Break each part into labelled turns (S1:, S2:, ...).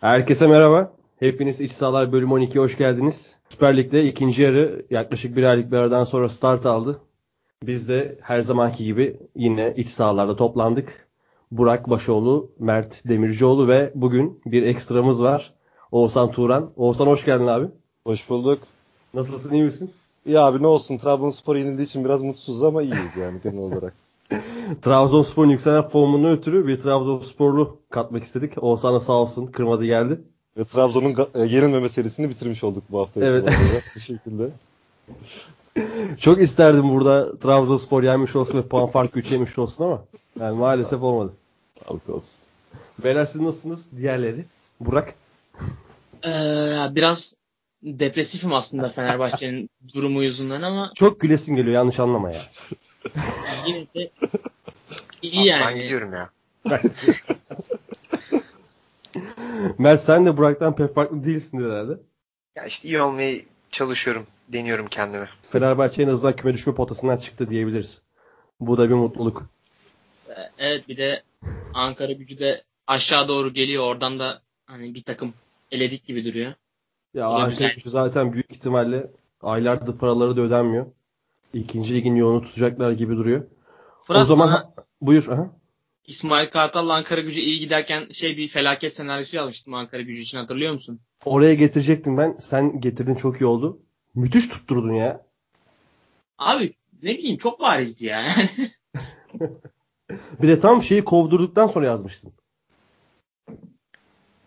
S1: Herkese merhaba. Hepiniz İç Sahalar bölüm 12'ye hoş geldiniz. Süper Lig'de ikinci yarı yaklaşık bir aylık bir aradan sonra start aldı. Biz de her zamanki gibi yine iç sahalarda toplandık. Burak Başoğlu, Mert Demircioğlu ve bugün bir ekstramız var. Oğuzhan Turan. Oğuzhan hoş geldin abi.
S2: Hoş bulduk.
S1: Nasılsın iyi misin?
S2: İyi abi ne olsun Trabzonspor yenildiği için biraz mutsuzuz ama iyiyiz yani genel olarak.
S1: Trabzonspor'un yükselen formunu ötürü bir Trabzonsporlu katmak istedik. Oğuzhan da sağ olsun kırmadı geldi.
S2: Ve Trabzon'un e, yenilmeme serisini bitirmiş olduk bu hafta.
S1: Evet.
S2: Bu şekilde.
S1: Çok isterdim burada Trabzonspor yenmiş olsun ve puan farkı 3 yemiş olsun ama yani maalesef olmadı.
S2: Sağlık olsun.
S1: Beyler siz nasılsınız? Diğerleri. Burak.
S3: Ee, biraz depresifim aslında Fenerbahçe'nin durumu yüzünden ama
S1: Çok gülesin geliyor yanlış anlama ya.
S3: Yine de iyi yani.
S4: Ben gidiyorum ya.
S1: Mert sen de Burak'tan pek farklı değilsindir herhalde.
S4: Ya işte iyi olmayı çalışıyorum. Deniyorum kendimi.
S1: Fenerbahçe en azından küme düşme potasından çıktı diyebiliriz. Bu da bir mutluluk.
S3: Evet bir de Ankara gücü de aşağı doğru geliyor. Oradan da hani bir takım eledik gibi duruyor.
S1: Ya Ankara gücü zaten büyük ihtimalle aylardır paraları da ödenmiyor. İkinci ligin yolunu tutacaklar gibi duruyor.
S3: Fırat
S1: o zaman buyur. Aha.
S3: İsmail Kartal'la Ankara gücü iyi giderken şey bir felaket senaryosu yazmıştım Ankara gücü için hatırlıyor musun?
S1: Oraya getirecektim ben. Sen getirdin çok iyi oldu. Müthiş tutturdun ya.
S3: Abi ne bileyim çok barizdi ya.
S1: Bir de tam şeyi kovdurduktan sonra yazmıştın.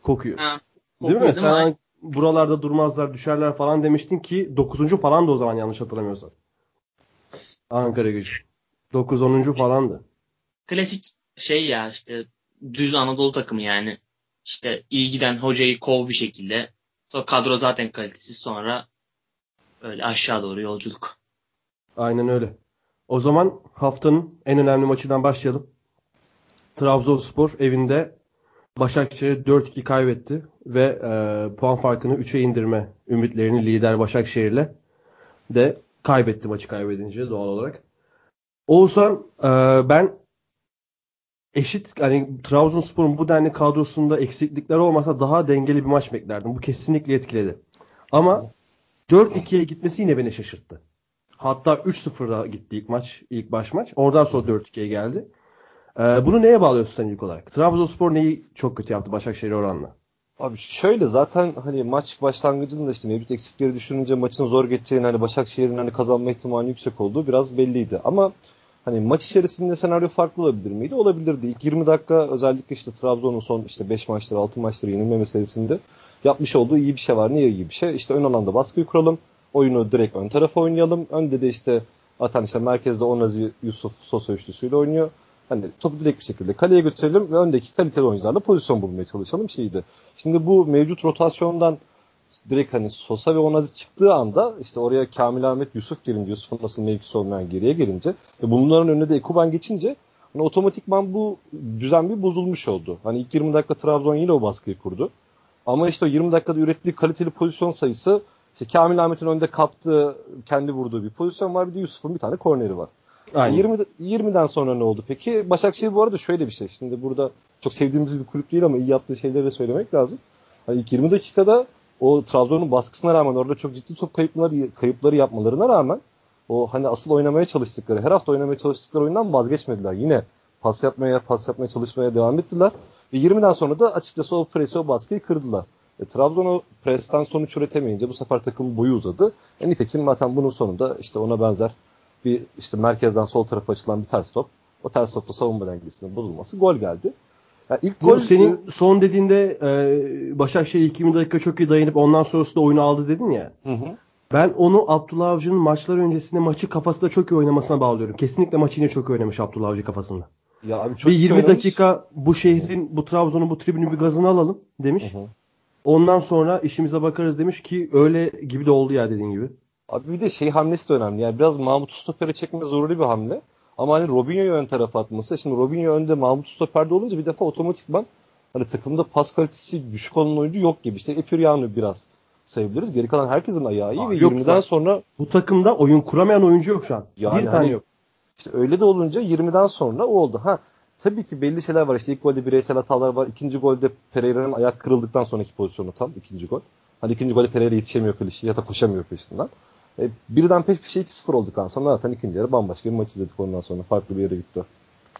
S1: Kokuyor.
S3: Ha,
S1: Değil mi?
S3: kokuyor
S1: Sen
S3: Ay-
S1: buralarda durmazlar, düşerler falan demiştin ki 9. falan da o zaman yanlış hatırlamıyorsam. Ankara gücü. 9-10. falandı.
S3: klasik şey ya işte düz Anadolu takımı yani. İşte iyi giden hocayı kov bir şekilde. Sonra kadro zaten kalitesiz sonra böyle aşağı doğru yolculuk.
S1: Aynen öyle. O zaman haftanın en önemli maçından başlayalım. Trabzonspor evinde Başakşehir'e 4-2 kaybetti ve e, puan farkını 3'e indirme ümitlerini lider Başakşehir'le de kaybetti maçı kaybedince doğal olarak. Oğuzhan e, ben eşit hani Trabzonspor'un bu denli kadrosunda eksiklikler olmasa daha dengeli bir maç beklerdim. Bu kesinlikle etkiledi. Ama 4-2'ye gitmesi yine beni şaşırttı. Hatta 3-0'da gitti ilk maç, ilk baş maç. Oradan sonra 4-2'ye geldi. Ee, bunu neye bağlıyorsun sen ilk olarak? Trabzonspor neyi çok kötü yaptı Başakşehir oranla?
S2: Abi şöyle zaten hani maç başlangıcında işte mevcut eksikleri düşününce maçın zor geçeceğini hani Başakşehir'in hani kazanma ihtimali yüksek olduğu biraz belliydi. Ama hani maç içerisinde senaryo farklı olabilir miydi? Olabilirdi. İlk 20 dakika özellikle işte Trabzon'un son işte 5 maçtır 6 maçtır yenilme meselesinde yapmış olduğu iyi bir şey var. Niye iyi bir şey? İşte ön alanda baskıyı kuralım. Oyunu direkt ön tarafa oynayalım. Önde de işte atan işte merkezde Onazi Yusuf Sosa üçlüsüyle oynuyor. Hani topu direkt bir şekilde kaleye götürelim ve öndeki kaliteli oyuncularla pozisyon bulmaya çalışalım şeydi. Şimdi bu mevcut rotasyondan direkt hani Sosa ve Onazi çıktığı anda işte oraya Kamil Ahmet Yusuf gelince Yusuf'un nasıl mevkisi olmayan geriye gelince ve bunların önüne de Ekuban geçince hani otomatikman bu düzen bir bozulmuş oldu. Hani ilk 20 dakika Trabzon yine o baskıyı kurdu. Ama işte o 20 dakikada ürettiği kaliteli pozisyon sayısı işte Kamil Ahmet'in önde kaptığı, kendi vurduğu bir pozisyon var. Bir de Yusuf'un bir tane korneri var.
S1: Aynen.
S2: 20, 20'den sonra ne oldu peki? Başakşehir bu arada şöyle bir şey. Şimdi burada çok sevdiğimiz bir kulüp değil ama iyi yaptığı şeyleri de söylemek lazım. Hani ilk 20 dakikada o Trabzon'un baskısına rağmen orada çok ciddi top kayıpları, kayıpları yapmalarına rağmen o hani asıl oynamaya çalıştıkları, her hafta oynamaya çalıştıkları oyundan vazgeçmediler. Yine pas yapmaya, pas yapmaya çalışmaya devam ettiler. Ve 20'den sonra da açıkçası o presi, o baskıyı kırdılar. E, Trabzon o presten sonuç üretemeyince bu sefer takımın boyu uzadı. E, nitekim zaten bunun sonunda işte ona benzer bir işte merkezden sol tarafa açılan bir ters top. O ters topla savunma dengesinin bozulması gol geldi. Yani ilk gol
S1: senin son dediğinde e, Başakşehir ilk 20 dakika çok iyi dayanıp ondan sonrasında oyunu aldı dedin ya.
S2: Hı hı.
S1: Ben onu Abdullah Avcı'nın maçlar öncesinde maçı kafasında çok iyi oynamasına bağlıyorum. Kesinlikle maçı yine çok iyi oynamış Abdullah Avcı kafasında.
S2: Ya abi çok
S1: bir
S2: iyi
S1: 20
S2: oynamış.
S1: dakika bu şehrin, bu Trabzon'un bu tribünün bir gazını alalım demiş.
S2: Hı hı.
S1: Ondan sonra işimize bakarız demiş ki öyle gibi de oldu ya dediğin gibi.
S2: Abi bir de şey hamlesi de önemli. Yani biraz Mahmut stopere çekme zorlu bir hamle. Ama hani Robinho'yu ön tarafa atması. Şimdi Robinho önde Mahmut stoperde olunca bir defa otomatikman hani takımda pas kalitesi düşük olan oyuncu yok gibi. İşte Epiriano biraz sayabiliriz. Geri kalan herkesin ayağı iyi
S1: Aa,
S2: ve
S1: yok
S2: 20'den
S1: zaten.
S2: sonra
S1: Bu takımda oyun kuramayan oyuncu yok şu an.
S2: Yani
S1: bir tane
S2: hani-
S1: yok.
S2: işte öyle de olunca 20'den sonra o oldu. Ha tabii ki belli şeyler var. İşte ilk golde bireysel hatalar var. İkinci golde Pereira'nın ayak kırıldıktan sonraki pozisyonu tam ikinci gol. Hani ikinci golde Pereira yetişemiyor klişi ya da koşamıyor peşinden. E, birden peş peşe 2-0 olduktan sonra zaten ikinci yarı bambaşka bir maç izledik ondan sonra. Farklı bir yere gitti.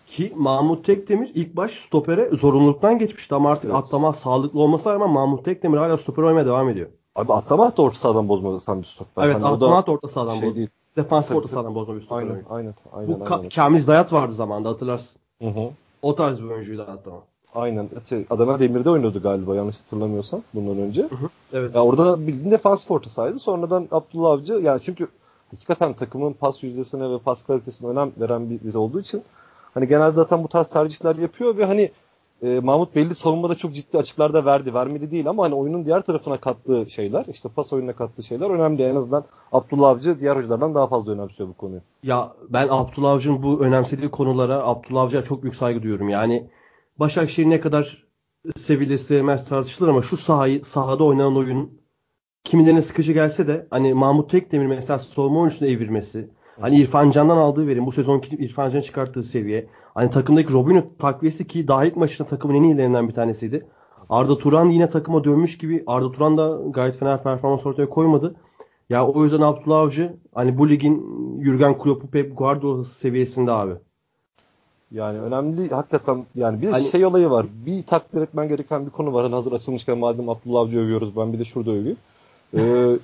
S1: Ki Mahmut Tekdemir ilk baş stopere zorunluluktan geçmişti ama artık
S2: Evet.
S1: atlama sağlıklı olmasına rağmen Mahmut Tekdemir hala stoper oynamaya devam ediyor.
S2: Abi atlamak da orta sahadan bozmadı sen bir stoper.
S1: evet
S2: Hani o
S1: atlama da orta sahadan
S2: şey
S1: bozdu.
S2: değil.
S1: Defans orta sahadan bozma bir stoper
S2: Aynen, aynen, aynen,
S1: Bu Ka-
S2: aynen.
S1: Kamil Zayat vardı zamanında hatırlarsın.
S2: Hı hı.
S1: O tarz bir oyuncuydu hatta.
S2: Aynen. Şey, Adana Demir'de oynuyordu galiba yanlış hatırlamıyorsam bundan önce.
S1: Evet.
S2: Ya orada bildiğin defansif orta sahaydı. Sonradan Abdullah Avcı yani çünkü hakikaten takımın pas yüzdesine ve pas kalitesine önem veren bir, bir olduğu için hani genelde zaten bu tarz tercihler yapıyor ve hani e, Mahmut belli savunmada çok ciddi açıklarda verdi. Vermedi değil ama hani oyunun diğer tarafına kattığı şeyler, işte pas oyununa kattığı şeyler önemli. En azından Abdullah Avcı diğer hocalardan daha fazla önemsiyor bu konuyu.
S1: Ya ben Abdullah Avcı'nın bu önemsediği konulara Abdullah Avcı'ya çok büyük saygı duyuyorum. Yani Başakşehir ne kadar sevilir sevmez tartışılır ama şu sahayı sahada oynanan oyun kimilerine sıkıcı gelse de hani Mahmut Tekdemir mesela savunma oyuncusuna evirmesi hani İrfan Can'dan aldığı verim bu sezonki İrfan Can çıkarttığı seviye hani takımdaki Robinho takviyesi ki daha ilk maçında takımın en iyilerinden bir tanesiydi. Arda Turan yine takıma dönmüş gibi Arda Turan da gayet fena performans ortaya koymadı. Ya o yüzden Abdullah Avcı hani bu ligin Jurgen Klopp'u Pep Guardiola seviyesinde abi.
S2: Yani önemli hakikaten yani bir de
S1: Hani-
S2: şey olayı var. Bir takdir etmen gereken bir konu var. Hani hazır açılmışken madem Abdullah Avcı övüyoruz ben bir de şurada öveyim. Ee,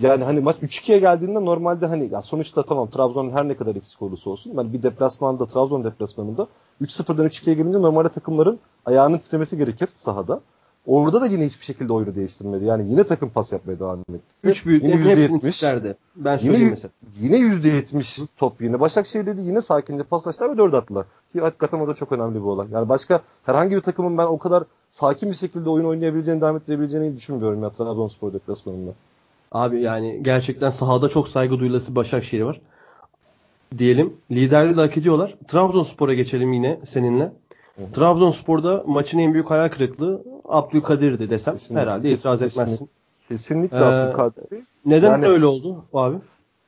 S2: yani hani maç 3-2'ye geldiğinde normalde hani ya sonuçta tamam Trabzon'un her ne kadar eksik olursa olsun yani bir deplasmanda Trabzon deplasmanında 3-0'dan 3-2'ye gelince normalde takımların ayağının titremesi gerekir sahada. Orada da yine hiçbir şekilde oyunu değiştirmedi. Yani yine takım pas yapmaya devam etti.
S1: Üç büyük
S2: yine
S1: hepsini
S2: %70.
S1: isterdi. Ben
S2: Yine,
S1: mesela.
S2: yine %70 top yine. Başakşehir dedi yine sakince paslaştılar ve 4 attılar. Ki hakikaten o da çok önemli bir olay. Yani başka herhangi bir takımın ben o kadar sakin bir şekilde oyun oynayabileceğini, devam ettirebileceğini düşünmüyorum ya Trabzonspor deplasmanında.
S1: Abi yani gerçekten sahada çok saygı duyulası Başakşehir var. Diyelim. Liderliği de hak ediyorlar. Trabzonspor'a geçelim yine seninle.
S2: Hı.
S1: Trabzonspor'da maçın en büyük hayal kırıklığı Abdülkadir'di desem
S2: Kesinlikle,
S1: herhalde itiraz
S2: kesinlikle.
S1: etmezsin.
S2: Kesinlikle
S1: Ee,
S2: Abdülkadir.
S1: Neden
S2: Yani-
S1: öyle oldu abi?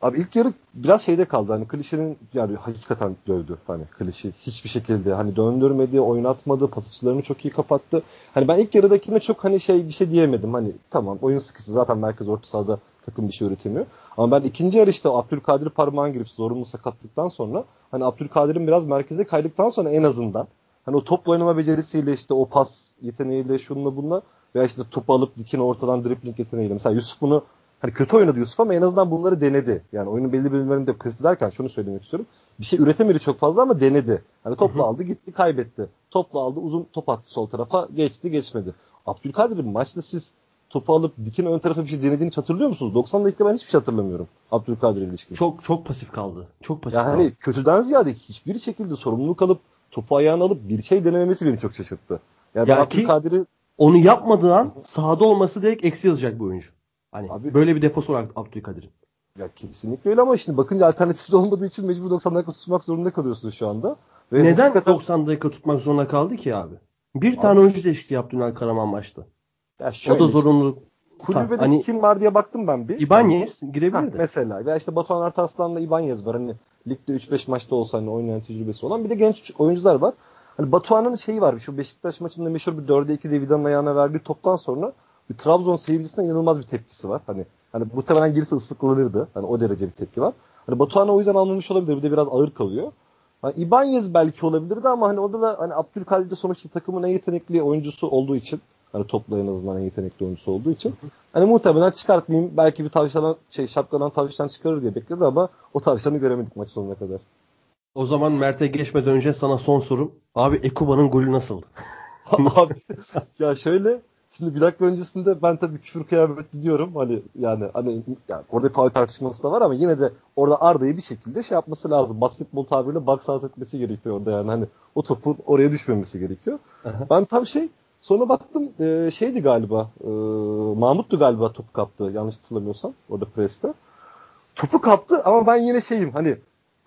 S2: Abi ilk yarı biraz şeyde kaldı. Hani klişenin yani hakikaten dövdü. Hani klişe hiçbir şekilde hani döndürmedi, oynatmadı, pasıçlarını çok iyi kapattı. Hani ben ilk yarıdakine çok hani şey bir şey diyemedim. Hani tamam oyun sıkıştı. Zaten merkez orta sahada takım bir şey üretemiyor. Ama ben ikinci yarı işte Abdülkadir parmağın girip zorunlu sakatlıktan sonra hani Abdülkadir'in biraz merkeze kaydıktan sonra en azından hani o topla oynama becerisiyle işte o pas yeteneğiyle şununla bununla veya işte topu alıp dikine ortadan dribbling yeteneğiyle. Mesela Yusuf bunu Hani kötü oynadı Yusuf ama en azından bunları denedi. Yani oyunun belli bölümlerinde kötü derken şunu söylemek istiyorum. Bir şey üretemedi çok fazla ama denedi. Hani topla aldı gitti kaybetti. Topla aldı uzun top attı sol tarafa geçti geçmedi. Abdülkadir'in maçta siz topu alıp dikin ön tarafa bir şey denediğini hatırlıyor musunuz? 90 dakika ben hiçbir şey hatırlamıyorum. Abdülkadir'e ilişkin.
S1: Çok çok pasif kaldı. Çok pasif
S2: yani
S1: kaldı.
S2: hani kötüden ziyade hiçbir şekilde sorumluluk alıp topu ayağına alıp bir şey denememesi beni çok şaşırttı. Yani
S1: Ya ki-
S2: Abdülkadir'i
S1: Onu yapmadığı an sahada olması direkt eksi yazacak bu oyuncu. Hani
S2: Abi-
S1: böyle bir defosu var Abdülkadir'in.
S2: Ya kesinlikle öyle ama şimdi bakınca alternatif olmadığı için mecbur 90 dakika tutmak zorunda kalıyorsun şu anda. Ve
S1: Neden
S2: hakikaten-
S1: 90 dakika tutmak zorunda kaldı ki abi? Bir tane oyuncu değişikliği yaptı Ünal Karaman maçta.
S2: Ya
S1: O
S2: şöyle,
S1: da zorunluluk.
S2: Kulübede
S1: Hani-
S2: kim var diye baktım ben bir.
S1: İbanez
S2: Ha,
S1: girebilirdi.
S2: mesela. Veya işte Batuhan Artarslan'la İbanez var. Hani ligde 3-5 maçta olsa hani oynayan tecrübesi olan. Bir de genç oyuncular var. Hani Batuhan'ın şeyi var. Şu Beşiktaş maçında meşhur bir 4'e 2 Vida'nın ayağına verdiği toptan sonra bir Trabzon seyircisine inanılmaz bir tepkisi var. Hani hani muhtemelen girse ıslıklanırdı. Hani o derece bir tepki var. Hani Batuhan'a o yüzden almamış olabilir. Bir de biraz ağır kalıyor. Hani İbanez belki olabilirdi ama hani o da hani Abdülkadir de sonuçta takımın en yetenekli oyuncusu olduğu için hani topla en azından en yetenekli oyuncusu olduğu için hani muhtemelen çıkartmayayım belki bir tavşadan şey şapkadan tavşan çıkarır diye bekledi ama o tavşanı göremedik maç sonuna kadar.
S1: O zaman Mert'e geçmeden önce sana son sorum. Abi Ekuba'nın golü nasıldı?
S2: Abi ya şöyle şimdi bir dakika öncesinde ben tabii küfür kıyamet gidiyorum hani yani hani yani orada faul tartışması da var ama yine de orada Arda'yı bir şekilde şey yapması lazım. Basketbol tabiriyle box out etmesi gerekiyor orada yani hani o topun oraya düşmemesi gerekiyor.
S1: Aha.
S2: Ben tam şey sonra baktım e, şeydi galiba e, Mahmut'tu galiba topu kaptı yanlış hatırlamıyorsam orada preste. Topu kaptı ama ben yine şeyim hani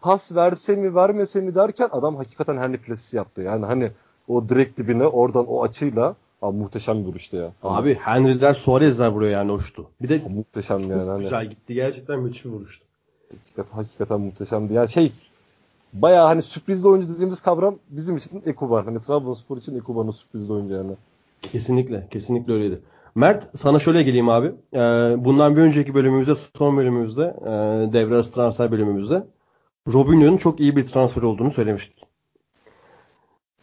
S2: pas verse mi vermese mi derken adam hakikaten her plasiz yaptı. Yani hani o direkt dibine oradan o açıyla abi muhteşem bir vuruştu ya.
S1: Abi Henry'ler Suarez'ler vuruyor yani hoştu. Bir de
S2: muhteşem yani. Hani,
S1: güzel gitti. Gerçekten müthiş bir vuruştu.
S2: hakikaten, hakikaten muhteşemdi. Yani şey bayağı hani sürprizli oyuncu dediğimiz kavram bizim için Ekuban. Hani Trabzonspor için Ekuban'ın sürprizli oyuncu yani.
S1: Kesinlikle. Kesinlikle öyleydi. Mert sana şöyle geleyim abi. Ee, bundan bir önceki bölümümüzde, son bölümümüzde, e, devre arası transfer bölümümüzde Robinho'nun çok iyi bir transfer olduğunu söylemiştik.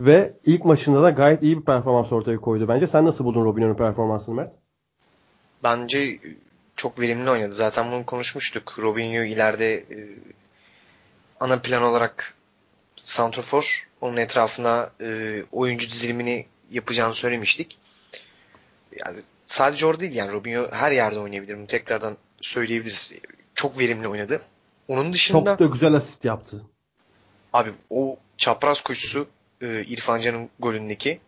S1: Ve ilk maçında da gayet iyi bir performans ortaya koydu bence. Sen nasıl buldun Robinho'nun performansını Mert?
S4: Bence çok verimli oynadı. Zaten bunu konuşmuştuk. Robinho ileride e, ana plan olarak santrofor. Onun etrafına e, oyuncu dizilimini yapacağını söylemiştik. Yani sadece orada değil yani Robinho her yerde oynayabilir. Bunu tekrardan söyleyebiliriz. Çok verimli oynadı. Onun dışında
S1: Çok da güzel asist yaptı.
S4: Abi o çapraz koşusu e, İrfan Can'ın golündeki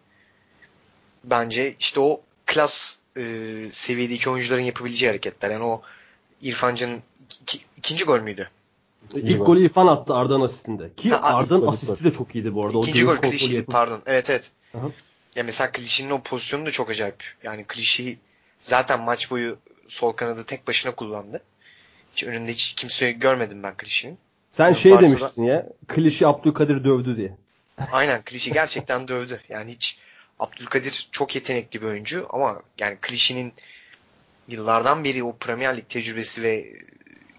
S4: bence işte o klas e, seviyedeki oyuncuların yapabileceği hareketler. Yani o İrfan Can'ın iki- ikinci gol müydü?
S1: İlk
S2: gol.
S1: golü İrfan attı Arda'nın asistinde. Ki
S4: Ha,
S1: Arda'nın asisti de çok iyiydi bu arada.
S4: İkinci
S1: o
S4: gol
S1: yapıp-
S4: pardon. Evet evet.
S1: Aha.
S4: Ya mesela Klişi'nin o pozisyonu da çok acayip. Yani Klişi zaten maç boyu sol kanadı tek başına kullandı. Hiç önünde hiç kimseyi görmedim ben Klişi'nin.
S1: Sen
S4: Yani
S1: şey
S4: varsa da-
S1: demiştin ya. Klişi Abdülkadir dövdü diye.
S4: Aynen Klişi gerçekten dövdü. Yani hiç Abdülkadir çok yetenekli bir oyuncu ama yani Klişi'nin yıllardan beri o Premier Lig tecrübesi ve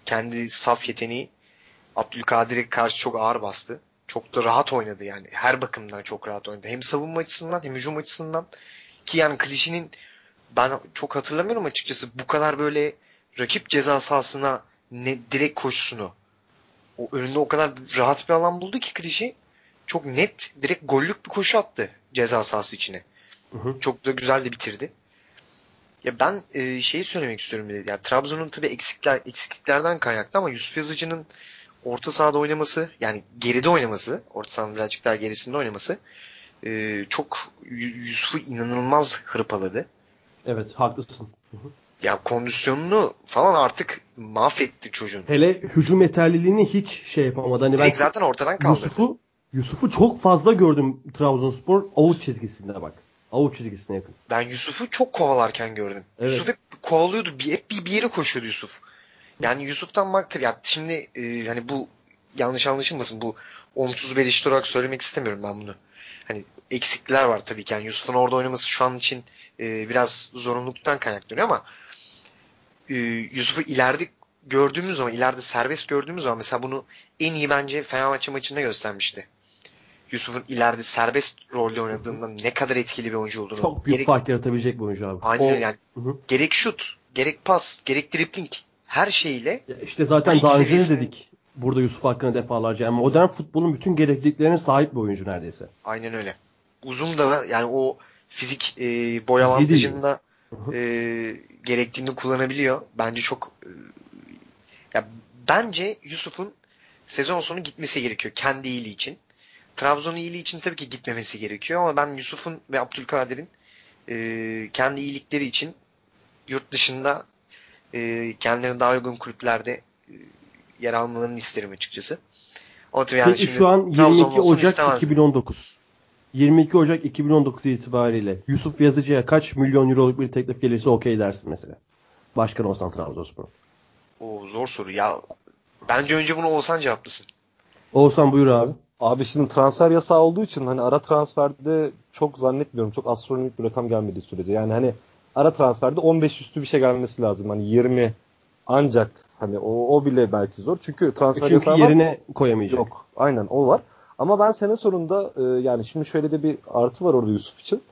S4: kendi saf yeteneği Abdülkadir'e karşı çok ağır bastı. Çok da rahat oynadı yani. Her bakımdan çok rahat oynadı. Hem savunma açısından hem hücum açısından. Ki yani Klişi'nin ben çok hatırlamıyorum açıkçası bu kadar böyle rakip ceza sahasına ne direkt koşusunu. O önünde o kadar rahat bir alan buldu ki Klişi çok net direkt gollük bir koşu attı ceza sahası içine.
S1: Hı hı.
S4: Çok da güzel de bitirdi. Ya ben e, şeyi söylemek istiyorum bir de. Yani Trabzon'un tabii eksikler eksikliklerden kaynaklı ama Yusuf Yazıcı'nın orta sahada oynaması yani geride oynaması, orta sahanın birazcık daha gerisinde oynaması e, çok Yu- Yusuf'u inanılmaz hırpaladı.
S1: Evet haklısın. Hı hı.
S4: Ya kondisyonunu falan artık mahvetti çocuğun.
S1: Hele hücum yeterliliğini hiç şey yapamadı. Hani ben
S4: Direkt zaten ortadan kaldı.
S1: Yusuf'u Yusuf'u çok fazla gördüm Trabzonspor avuç çizgisinde bak. Avuç çizgisine yakın.
S4: Ben Yusuf'u çok kovalarken gördüm.
S1: Evet.
S4: Yusuf hep kovalıyordu. Bir, hep bir, bir yere koşuyordu Yusuf. Yani Yusuf'tan baktır. Ya şimdi e, hani bu yanlış anlaşılmasın. Bu olumsuz bir eleştiri olarak söylemek istemiyorum ben bunu. Hani eksikler var tabii ki. Yani Yusuf'un orada oynaması şu an için e, biraz zorunluluktan kaynaklanıyor ama e, Yusuf'u ileride gördüğümüz zaman, ileride serbest gördüğümüz zaman mesela bunu en iyi bence Fenerbahçe maçında göstermişti. Yusuf'un ileride serbest rolde oynadığında ne kadar etkili bir oyuncu olduğunu.
S1: Çok büyük
S4: gerek,
S1: fark yaratabilecek bir oyuncu abi.
S4: Aynen
S1: O-
S4: yani.
S1: Hı hı.
S4: Gerek şut, gerek pas, gerek dribbling her şeyiyle
S1: Ya İşte zaten daha önce ne
S4: seviyesinde-
S1: dedik burada Yusuf hakkında defalarca. Yani modern futbolun bütün gerekliliklerine sahip bir oyuncu neredeyse.
S4: aynen öyle. Uzun da yani o fizik e, boy
S1: Fiziği
S4: avantajını da
S1: Hı hı.
S4: e, gerektiğinde kullanabiliyor. Bence çok e, ya bence Yusuf'un sezon sonu gitmesi gerekiyor kendi iyiliği için. Trabzon'un iyiliği için tabii ki gitmemesi gerekiyor ama ben Yusuf'un ve Abdülkadir'in e, kendi iyilikleri için yurt dışında e, kendilerine daha uygun kulüplerde e, yer almalarını isterim açıkçası. Ama tabii yani
S1: Peki
S4: şimdi
S1: şu an
S4: Trabzon
S1: 22
S4: olsun
S1: Ocak
S4: istemezdim.
S1: 2019. 22 Ocak 2019 itibariyle Yusuf Yazıcı'ya kaç milyon euroluk bir teklif gelirse okey dersin mesela. Başkan olsan Trabzonspor.
S4: Oo, zor soru ya. Bence önce bunu Oğuzhan cevaplasın.
S1: Oğuzhan buyur abi.
S2: Abi şimdi transfer yasağı olduğu için hani ara transferde çok zannetmiyorum. Çok astronomik bir rakam gelmediği sürece. Yani hani ara transferde 15 üstü bir şey gelmesi lazım. Hani 20 ancak hani o, o bile belki zor. Çünkü transfer
S1: Çünkü yerine koyamayacak.
S2: Yok. Aynen o var. Ama ben sene sonunda e, yani şimdi şöyle de bir artı var orada Yusuf için.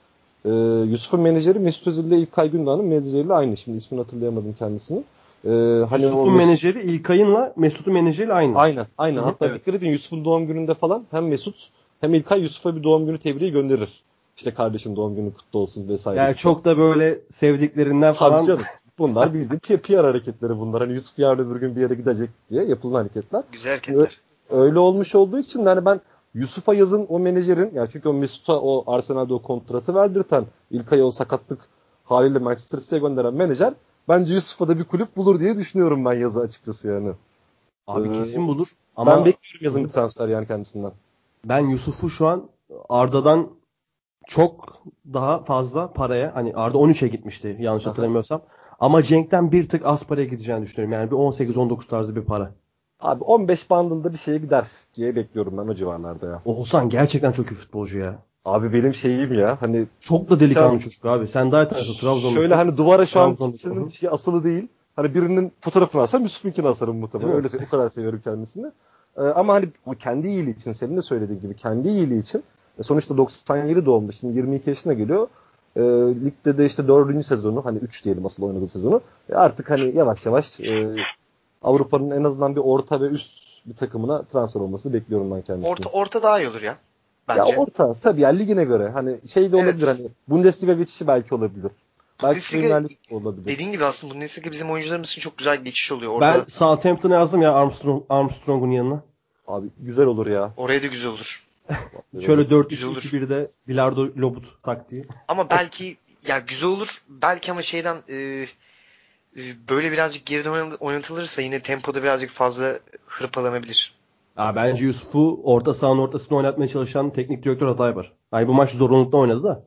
S2: E, Yusuf'un menajeri Mesut Özil ile İlkay Gündoğan'ın menajeriyle aynı. Şimdi ismini hatırlayamadım kendisini. E, hani o
S1: Yusuf'un
S2: Mesut-
S1: menajeri İlkay'ınla Mesut'un menajeri aynı.
S2: Aynen, aynen. Hatta
S1: evet.
S2: dikkat edin Yusuf'un doğum gününde falan hem Mesut hem İlkay Yusuf'a bir doğum günü tebriği gönderir. İşte kardeşim doğum günü kutlu olsun vesaire.
S1: Yani çok da böyle sevdiklerinden
S2: Tabii
S1: falan
S2: canım. Bunlar bildiğin PR, hareketleri bunlar. Hani Yusuf yarın öbür gün bir yere gidecek diye yapılan hareketler.
S4: Güzel hareketler.
S2: Öyle olmuş olduğu için de hani ben Yusuf'a yazın o menajerin yani çünkü o Mesut'a o Arsenal'de o kontratı verdirten İlkay'a o sakatlık haliyle Manchester City'ye gönderen menajer bence Yusuf'a da bir kulüp bulur diye düşünüyorum ben yazı açıkçası yani.
S1: abi
S2: Ee,
S1: kesin bulur. Ama
S2: ben
S1: ben,
S2: bekliyorum yazın bir transfer yani kendisinden.
S1: Yusuf'u şu an Arda'dan çok daha fazla paraya hani Arda 13'e gitmişti yanlış hatırlamıyorsam. Ama Cenk'ten bir tık az paraya gideceğini düşünüyorum. Yani bir 18-19 tarzı bir para.
S2: Abi 15 bandında bir şeye gider diye bekliyorum ben o civarlarda ya.
S1: Oğuzhan gerçekten çok iyi futbolcu ya.
S2: Abi benim şeyim ya hani
S1: Çok da delikanlı
S2: Sen-
S1: çocuk abi. Sen daha tanıyorsun Trabzon'u.
S2: şöyle hani duvara şu an
S1: Trabzon'da.
S2: kimsenin şey asılı değil. Hani birinin fotoğrafını alsam Yusuf'unkini asarım muhtemelen. Öyle o kadar seviyorum kendisini. Ee, ama hani o kendi iyiliği için senin de söylediğin gibi kendi iyiliği için e, sonuçta 97 doğumlu şimdi 22 yaşına geliyor. E, ligde de işte 4. sezonu hani 3 diyelim asıl oynadığı sezonu. E, artık hani yavaş yavaş e, Avrupa'nın en azından bir orta ve üst bir takımına transfer olmasını bekliyorum ben kendisini.
S4: Orta, orta daha iyi olur ya. Bence.
S2: Ya orta tabii ya ligine göre hani şey de olabilir
S4: Evet.
S2: hani Bundesliga geçişi belki olabilir. Belki
S4: Bundesliga-
S2: olabilir.
S4: Dediğin gibi aslında Bundesliga bizim oyuncularımız için çok güzel geçiş oluyor. Orada
S1: Ben Southampton'a yazdım ya Armstrong, Armstrong'un yanına.
S2: Abi güzel olur ya.
S4: oraya da güzel olur.
S1: Şöyle
S4: Güzel olur.
S1: 4-3-2-1'de Bilardo Lobut taktiği.
S4: Ama belki ya güzel olur. Belki ama şeyden e, e, böyle birazcık geride oynat- oynatılırsa yine tempoda birazcık fazla hırpalanabilir.
S1: Ya bence Yusuf'u orta sahanın ortasında oynatmaya çalışan teknik direktör hata yapar. Yani bu maç zorunlulukla oynadı da.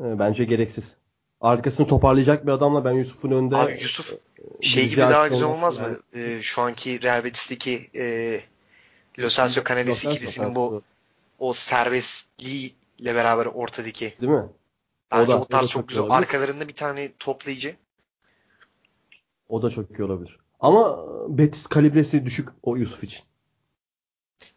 S1: e, bence gereksiz. Arkasını toparlayacak bir adamla ben Yusuf'un önünde
S4: Abi Yusuf şey gibi daha güzel
S1: olmaz
S4: olmaz mı? E, şu anki Real Betis'teki e, Lo Celso Canales ikilisinin bu o serbestliğiyle beraber ortadaki.
S1: değil mi?
S4: Bence
S1: da-
S4: o,
S1: o da
S4: tarz
S1: çok
S4: çok güzel.
S1: olabilir.
S4: Arkalarında bir tane toplayıcı.
S1: O da çok iyi olabilir. Ama Betis kalibresi düşük o Yusuf için.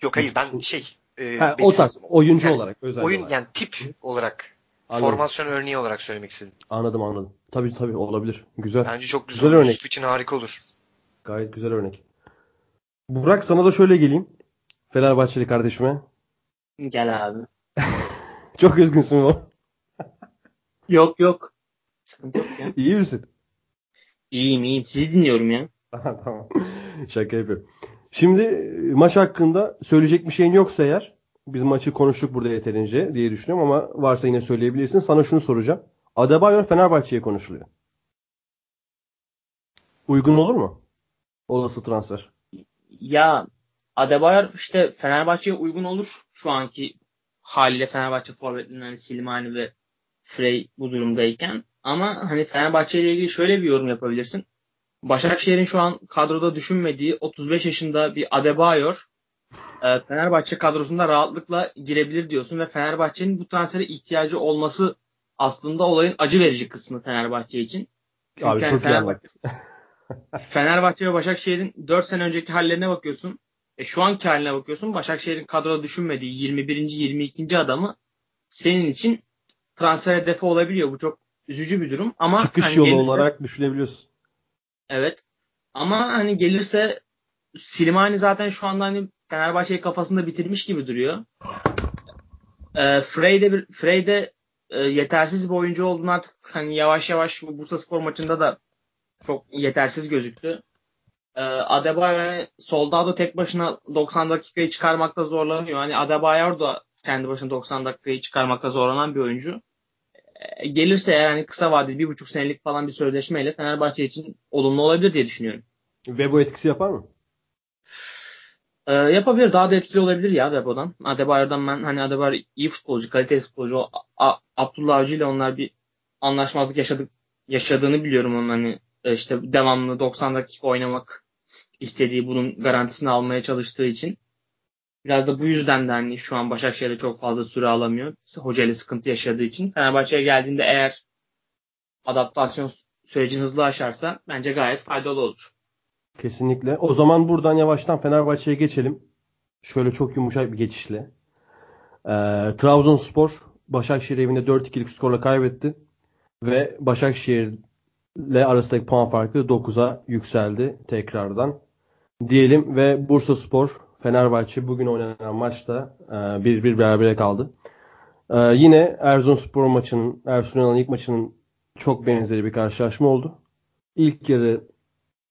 S4: Yok hayır ben şey e,
S1: Ha, o
S4: Betis-
S1: tarz oyuncu
S4: yani
S1: olarak özel
S4: oyun
S1: olarak.
S4: yani tip olarak
S1: Anladım.
S4: formasyon örneği olarak söylemek istedim.
S1: Anladım anladım. Tabii tabii olabilir. Güzel.
S4: Bence çok güzel.
S1: Güzel örnek.
S4: Yusuf için harika olur.
S1: Gayet güzel örnek. Burak sana da şöyle geleyim. Fenerbahçeli kardeşime.
S3: Gel abi.
S1: Çok üzgünsün o.
S3: Yok yok. Sıkıntı yok ya.
S1: İyi misin?
S3: İyiyim iyiyim. Sizi dinliyorum ya.
S1: Tamam. Şaka yapıyorum. Şimdi e, maç hakkında söyleyecek bir şeyin yoksa eğer biz maçı konuştuk burada yeterince diye düşünüyorum ama varsa yine söyleyebilirsin. Sana şunu soracağım. Adebayor Fenerbahçe'ye konuşuluyor. Uygun olur mu? Olası transfer.
S3: Ya Adebayor işte Fenerbahçe'ye uygun olur. Şu anki haliyle Fenerbahçe forvetlerinden hani Silmani ve Frey bu durumdayken. Ama hani Fenerbahçe ile ilgili şöyle bir yorum yapabilirsin. Başakşehir'in şu an kadroda düşünmediği 35 yaşında bir Adebayor e, Fenerbahçe kadrosunda rahatlıkla girebilir diyorsun ve Fenerbahçe'nin bu transfere ihtiyacı olması aslında olayın acı verici kısmı Fenerbahçe için. Çünkü
S1: Abi
S3: yani Fenerbahçe-. Fenerbahçe ve Başakşehir'in 4 sene önceki hallerine bakıyorsun. E şu anki haline bakıyorsun. Başakşehir'in kadroda düşünmediği 21. 22. adamı senin için transfer hedefi olabiliyor. Bu çok üzücü bir durum ama
S1: Çıkış
S3: hani
S1: yolu
S3: gelirse-
S1: olarak düşünebiliyorsun.
S3: Evet. Ama hani gelirse Slimani zaten şu anda hani Fenerbahçe'yi kafasında bitirmiş gibi duruyor. E, Frey de, bir, Frey de e, yetersiz bir oyuncu olduğunu artık hani yavaş yavaş bu Bursa Spor maçında da çok yetersiz gözüktü. E, Adebayor hani Soldado tek başına 90 dakikayı çıkarmakta zorlanıyor. Hani Adebayor da kendi başına 90 dakikayı çıkarmakta zorlanan bir oyuncu. E, gelirse eğer hani kısa vadeli bir buçuk senelik falan bir sözleşmeyle Fenerbahçe için olumlu olabilir diye düşünüyorum.
S1: Ve bu etkisi yapar mı?
S3: Ee, yapabilir. Daha da etkili olabilir ya Bebo'dan. Adebayor'dan ben hani Adebayor iyi futbolcu, kaliteli futbolcu. O, A- Abdullah Avcı ile onlar bir anlaşmazlık yaşadık yaşadığını biliyorum onun hani e, işte devamlı 90 dakika oynamak istediği bunun garantisini almaya çalıştığı için. Biraz da bu yüzden de hani şu an Başakşehir'e çok fazla süre alamıyor. Hoca ile sıkıntı yaşadığı için. Fenerbahçe'ye geldiğinde eğer adaptasyon sürecini hızlı aşarsa bence gayet faydalı olur.
S1: Kesinlikle. O zaman buradan yavaştan Fenerbahçe'ye geçelim. Şöyle çok yumuşak bir geçişle. Ee, Trabzonspor Başakşehir evinde 4-2'lik skorla kaybetti. Ve Başakşehir'le arasındaki puan farkı 9'a yükseldi tekrardan. Diyelim ve Bursaspor Fenerbahçe bugün oynanan maçta 1-1 e, berabere kaldı. Ee, yine Erzurumspor maçının, Erzurum'un ilk maçının çok benzeri bir karşılaşma oldu. İlk yarı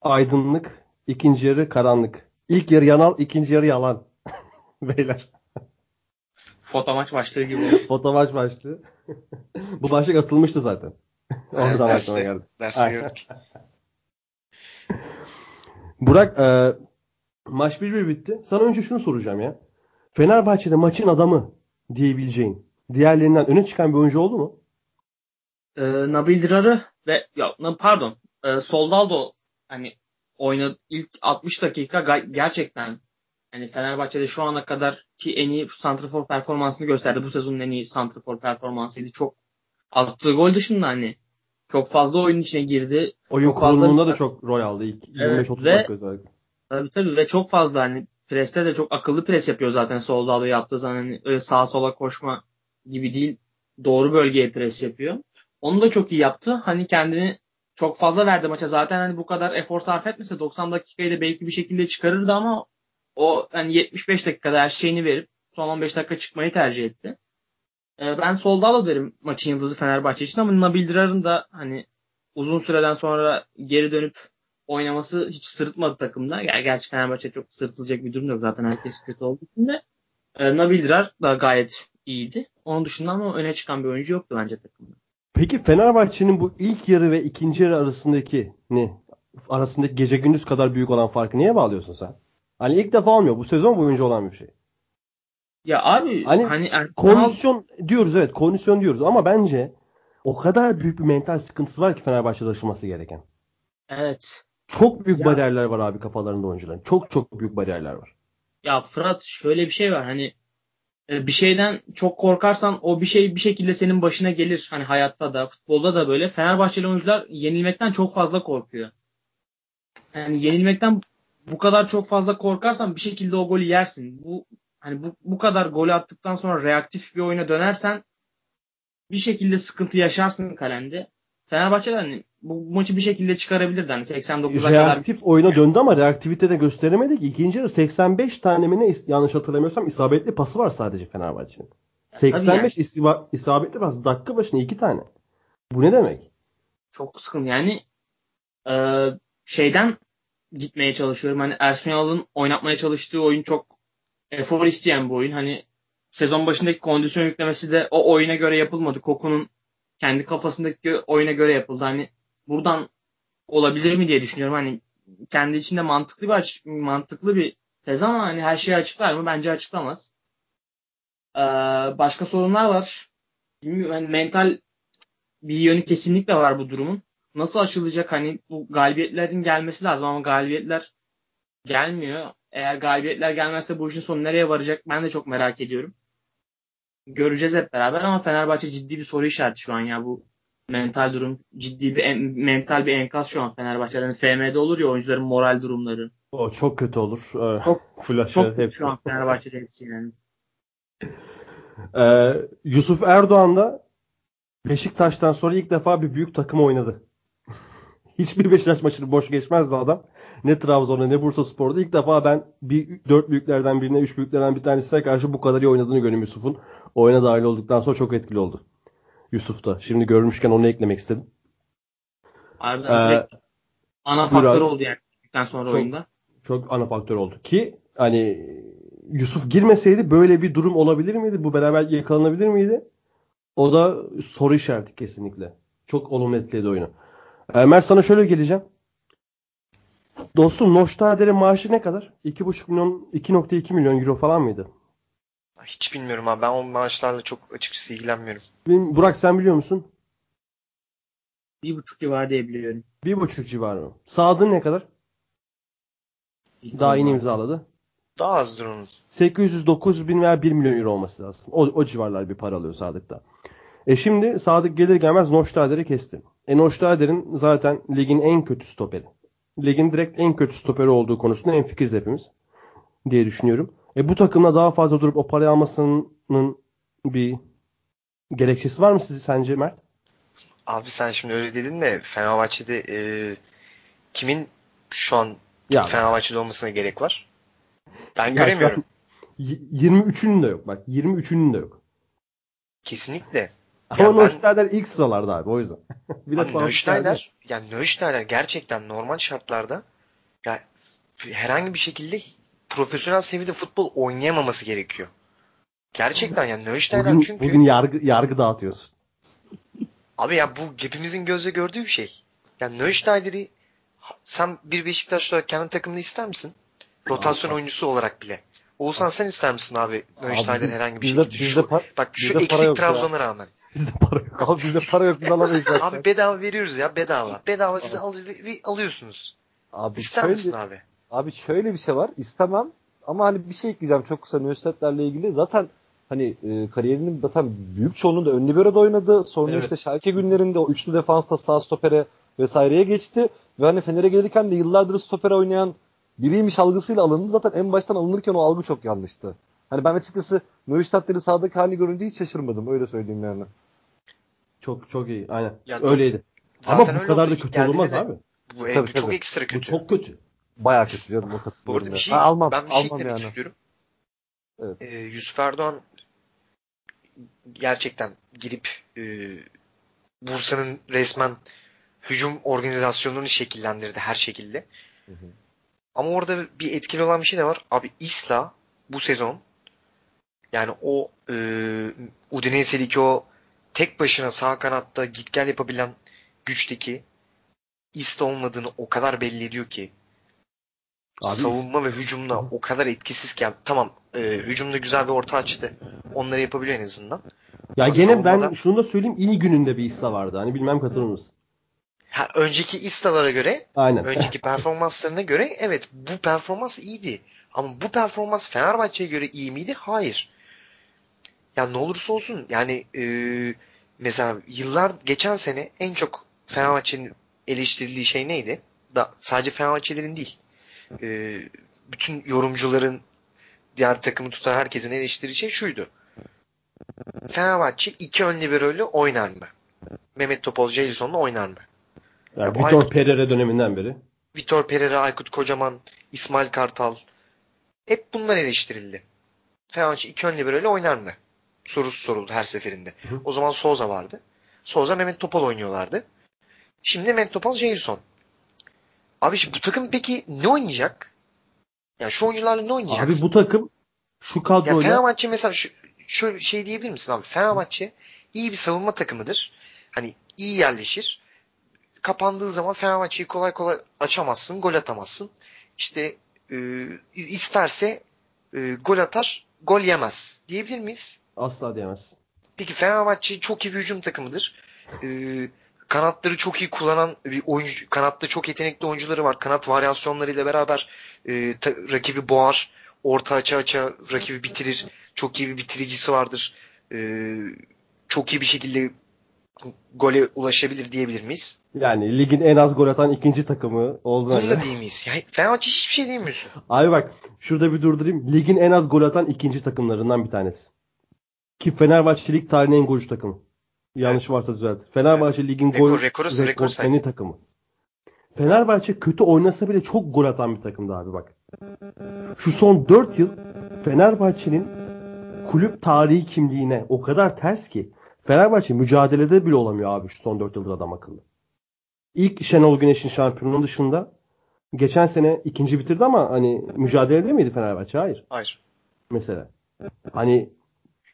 S1: aydınlık, ikinci yarı karanlık. İlk yarı yanal, ikinci yarı yalan. Beyler.
S3: Foto maç başlığı gibi oldu.
S1: Foto maç başlığı. Bu başlık atılmıştı zaten. Oradan aklıma geldi. Aynen.
S4: gördük.
S1: Burak e, maç 1-1 bitti. Sana önce şunu soracağım ya. Fenerbahçe'de maçın adamı diyebileceğin diğerlerinden öne çıkan bir oyuncu oldu mu?
S3: Ee, Nabil Dirar'ı ve ya pardon e, Soldado hani oynadı ilk 60 dakika gerçekten hani Fenerbahçe'de şu ana kadar ki en iyi santrafor performansını gösterdi. Bu sezonun en iyi santrafor performansıydı. Çok attığı gol dışında hani çok fazla oyun içine girdi.
S1: Oyun
S3: çok fazla-
S1: kurulumunda da çok rol aldı ilk 25-30
S3: ve-
S1: dakika özellikle.
S3: Tabii tabii ve çok fazla hani preste de çok akıllı pres yapıyor zaten solda alıyor yaptığı zaman hani öyle sağa sola koşma gibi değil. Doğru bölgeye pres yapıyor. Onu da çok iyi yaptı. Hani kendini çok fazla verdi maça. Zaten hani bu kadar efor sarf etmese 90 dakikayı da belki bir şekilde çıkarırdı ama o hani 75 dakikada her şeyini verip son 15 dakika çıkmayı tercih etti. Ee, ben solda derim maçın yıldızı Fenerbahçe için ama Nabil Dirar'ın da hani uzun süreden sonra geri dönüp oynaması hiç sırıtmadı takımda. Yani gerçi Fenerbahçe çok sırıtılacak bir durum yok zaten herkes kötü olduğu için de. E, Nabil Dirar da gayet iyiydi. Onun dışında ama öne çıkan bir oyuncu yoktu bence takımda.
S1: Peki Fenerbahçe'nin bu ilk yarı ve ikinci yarı arasındaki ne? Arasındaki gece gündüz kadar büyük olan farkı niye bağlıyorsun sen? Hani ilk defa olmuyor. Bu sezon boyunca olan bir şey.
S3: Ya abi
S1: Hani
S3: hani, Erkan
S1: Kondisyon diyoruz evet kondisyon diyoruz ama bence o kadar büyük bir mental sıkıntısı var ki Fenerbahçe'de aşılması gereken.
S3: evet.
S1: Çok büyük
S3: Ya-
S1: bariyerler var abi kafalarında oyuncuların. Çok çok büyük bariyerler var.
S3: Ya Fırat şöyle bir şey var hani e, bir şeyden çok korkarsan o bir şey bir şekilde senin başına gelir. Hani hayatta da futbolda da böyle. Fenerbahçeli oyuncular yenilmekten çok fazla korkuyor. Yani yenilmekten bu kadar çok fazla korkarsan bir şekilde o golü yersin. Bu hani bu, bu kadar golü attıktan sonra reaktif bir oyuna dönersen bir şekilde sıkıntı yaşarsın kalende. Fenerbahçe de hani bu maçı bir şekilde çıkarabilirdi. Hani 89'a kadar
S1: Reaktif oyuna döndü ama reaktivite de gösteremedi ki. İkinci yarı 85 tane mi ne yanlış hatırlamıyorsam isabetli pası var sadece Fenerbahçe'nin. 85 isiba- isabetli pas dakika başına iki tane. Bu ne demek?
S3: çok sıkıntı. Yani e, şeyden gitmeye çalışıyorum. Hani Ersun Yanal'ın oynatmaya çalıştığı oyun çok efor isteyen bir oyun. Hani sezon başındaki kondisyon yüklemesi de o oyuna göre yapılmadı. Koku'nun kendi kafasındaki oyuna göre yapıldı. Hani buradan olabilir mi diye düşünüyorum. Hani kendi içinde mantıklı bir aç- mantıklı bir tez ama hani her şeyi açıklar mı? Bence açıklamaz. Ee, başka sorunlar var. Bilmiyorum. Hani mental bir yönü kesinlikle var bu durumun. Nasıl açılacak hani bu galibiyetlerin gelmesi lazım ama galibiyetler gelmiyor. Eğer galibiyetler gelmezse bu işin sonu nereye varacak ben de çok merak ediyorum. Göreceğiz hep beraber ama Fenerbahçe ciddi bir soru işareti şu an ya bu mental durum ciddi bir en- mental bir enkaz şu an Fenerbahçe'de. Hani FM'de olur ya oyuncuların moral durumları.
S1: O çok kötü olur.
S3: Çok-
S1: Flaşı
S3: Çok
S1: hepsi.
S3: şu an Fenerbahçe'de hepsi yani.
S1: Ee, Yusuf Erdoğan da Beşiktaş'tan sonra ilk defa bir büyük takım oynadı. Hiçbir Beşiktaş maçını boş geçmezdi adam. Ne Trabzon'da ne Bursa Spor'da. İlk defa ben bir dört büyüklerden birine, üç büyüklerden bir tanesine karşı bu kadar iyi oynadığını görüyorum Yusuf'un. Oyuna dahil olduktan sonra çok etkili oldu. Yusuf da. Şimdi görmüşken onu eklemek istedim.
S3: Harbiden
S1: Ee,
S3: ana faktör oldu yani sonra
S1: Çok-
S3: oyunda.
S1: Çok ana faktör oldu. Ki hani Yusuf girmeseydi böyle bir durum olabilir miydi? Bu beraber yakalanabilir miydi? O da soru işareti kesinlikle. Çok olumlu etkiledi oyunu. Ee, Mert sana şöyle geleceğim. Dostum Noştader'in maaşı ne kadar? 2,5 milyon, 2.2 milyon euro falan mıydı?
S4: Hiç bilmiyorum abi. Ben o maaşlarla çok açıkçası ilgilenmiyorum.
S1: Burak sen biliyor musun?
S3: Bir buçuk civarı diye biliyorum.
S1: 1,5 civarı mı? Sadık ne kadar? Daha yeni imzaladı.
S4: Daha azdır onun.
S1: 809 bin veya 1 milyon euro olması lazım. O, o civarlar bir para alıyor Sadık'ta. E şimdi Sadık gelir gelmez Noştader'i kesti. E Noştader'in zaten ligin en kötü stoperi. Ligin direkt en kötü stoperi olduğu konusunda en fikiriz hepimiz diye düşünüyorum. E bu takımla daha fazla durup o parayı almasının bir gerekçesi var mı siz sence Mert?
S4: Abi sen şimdi öyle dedin de Fenerbahçe'de e, kimin şu an
S1: Ya
S4: Fenerbahçe'de olmasına gerek var? Ben
S1: Ya
S4: göremiyorum.
S1: y- 23'ünün de yok bak 23'ünün de yok.
S4: Kesinlikle.
S1: Ama
S4: ben-
S1: Noştader ilk sıralarda abi o yüzden. bir
S4: Abi
S1: Sadık
S4: Neusteiner, yani Neusteiner gerçekten normal şartlarda ya herhangi bir şekilde profesyonel seviyede futbol oynayamaması gerekiyor. Gerçekten yani Neusteiner
S1: Bugün,
S4: çünkü
S1: bugün yargı yargı dağıtıyorsun.
S4: abi ya bu hepimizin gözle gördüğü bir şey. Yani Neusteiner'i sen bir Beşiktaş olarak kendi takımını ister misin? Rotasyon
S1: Abi.
S4: oyuncusu olarak bile. Oğuzhan sen ister misin abi Neusteiner
S2: biz-
S4: herhangi bir
S2: bizde,
S4: şekilde?
S2: bizde,
S4: Şu, bak şu
S2: bizde
S4: eksik. Trabzon'a rağmen.
S1: Bizde para yok.
S2: Abi bizde para yok biz alamayız zaten.
S4: Abi bedava veriyoruz ya bedava. Bedava siz al, alıyorsunuz.
S2: Abi
S4: İster
S2: şöyle,
S4: misin abi?
S2: Abi şöyle bir şey var. İstemem ama hani bir şey ekleyeceğim çok kısa Nöstedtlerle ilgili. Zaten hani e, kariyerinin zaten büyük çoğunluğunda ön libero'da oynadı. Sonra
S1: Evet.
S2: işte Schalke günlerinde o üçlü defansta sağ stopere vesaireye geçti. Ve hani Fener'e gelirken de yıllardır stopere oynayan biriymiş algısıyla alındı. Zaten en baştan alınırken o algı çok yanlıştı. Hani ben açıkçası Nöstedtler'in sahadaki halini görünce hiç şaşırmadım. Öyle söyleyeyim yani.
S1: Çok çok iyi. Aynen.
S4: Ya,
S1: Öyleydi. Ama bu
S4: öyle
S1: kadar
S4: oldu.
S1: da kötü olmaz
S4: de
S1: abi.
S4: Bu, e,
S2: Tabii,
S4: bu çok
S2: tabii.
S4: ekstra
S1: Bu
S4: kötü.
S1: çok kötü.
S2: Bayağı kötü canım o.
S4: Bu arada bir şey,
S2: Ha, almam,
S4: ben bir şey
S2: almam
S4: demek
S2: yani.
S4: istiyorum.
S2: Evet.
S4: Ee, Yusuf Erdoğan gerçekten girip e, Bursa'nın resmen hücum organizasyonunu şekillendirdi her şekilde.
S2: Hı hı.
S4: Ama orada bir etkili olan bir şey de var. Abi Isla bu sezon yani o e, Udinese'deki o tek başına sağ kanatta git gel yapabilen güçteki Isla olmadığını o kadar belli ediyor ki.
S1: Abi
S4: savunma ve hücumda o kadar etkisizken tamam e, hücumda güzel bir orta açtı. Onları yapabiliyor en azından.
S1: Ya
S4: Ama
S1: gene ben
S4: savunmada-
S1: şunu da söyleyeyim iyi gününde bir İsa vardı. Hani bilmem katılır mısın?
S4: Ha, önceki istalara göre,
S1: Aynen.
S4: önceki performanslarına göre evet bu performans iyiydi. Ama bu performans Fenerbahçe'ye göre iyi miydi? Hayır. Ya ne olursa olsun yani e, mesela yıllar geçen sene en çok Fenerbahçe'nin eleştirildiği şey neydi? Da sadece Fenerbahçelerin değil. E, bütün yorumcuların diğer takımı tutan herkesin eleştirdiği şey şuydu. Fenerbahçe iki ön libero'yla oynar mı? Mehmet Topal, Jason'la oynar mı?
S1: Yani
S4: Ya
S1: Vitor
S4: Aykut-
S1: Pereira döneminden beri.
S4: Vitor Pereira, Aykut Kocaman, İsmail Kartal hep bunlar eleştirildi. Fenerbahçe iki ön libero'yla oynar mı? Sorusu soruldu her seferinde.
S1: Hı hı.
S4: O zaman Souza vardı. Souza Mehmet Topal oynuyorlardı. Şimdi Mehmet Topal, Jason. Abi şimdi bu takım peki ne oynayacak? Ya şu oyuncularla ne oynayacaksın?
S1: Abi bu takım şu
S4: Ya
S1: kadroyla
S4: Fenerbahçe mesela şu, şöyle şey diyebilir misin abi? Fenerbahçe iyi bir savunma takımıdır. Hani iyi yerleşir. Kapandığı zaman Fenerbahçe'yi kolay kolay açamazsın, gol atamazsın. İşte e, isterse e, gol atar, gol yemez diyebilir miyiz?
S1: Asla diyemezsin.
S4: Peki Fenerbahçe çok iyi bir hücum takımıdır. E, kanatları çok iyi kullanan bir oyuncu, kanatta çok yetenekli oyuncuları var. Kanat varyasyonlarıyla beraber e, ta- rakibi boğar, orta aça aça rakibi bitirir. Çok iyi bir bitiricisi vardır. E, çok iyi bir şekilde gole ulaşabilir diyebilir miyiz?
S1: Yani ligin en az gol atan ikinci takımı olduğuna
S4: Bunu da değil miyiz? Yani Fenerbahçe hiçbir şey diyemiyorsun.
S1: Abi bak şurada bir durdurayım. Ligin en az gol atan ikinci takımlarından bir tanesi. Ki Fenerbahçe lig tarihinin en golcü takımı. Yanlış varsa düzelt. Fenerbahçe ligin
S4: Rekor-
S1: gol
S4: rekoru- rekor
S1: rekortmeni takımı. Fenerbahçe kötü oynasa bile çok gol atan bir takımdı abi bak. Şu son 4 yıl Fenerbahçe'nin kulüp tarihi kimliğine o kadar ters ki Fenerbahçe mücadelede bile olamıyor abi şu son 4 yıldır adam akıllı. İlk Şenol Güneş'in şampiyonluğu dışında geçen sene ikinci bitirdi ama hani mücadelede miydi Fenerbahçe? Hayır
S4: Hayır.
S1: mesela. Hani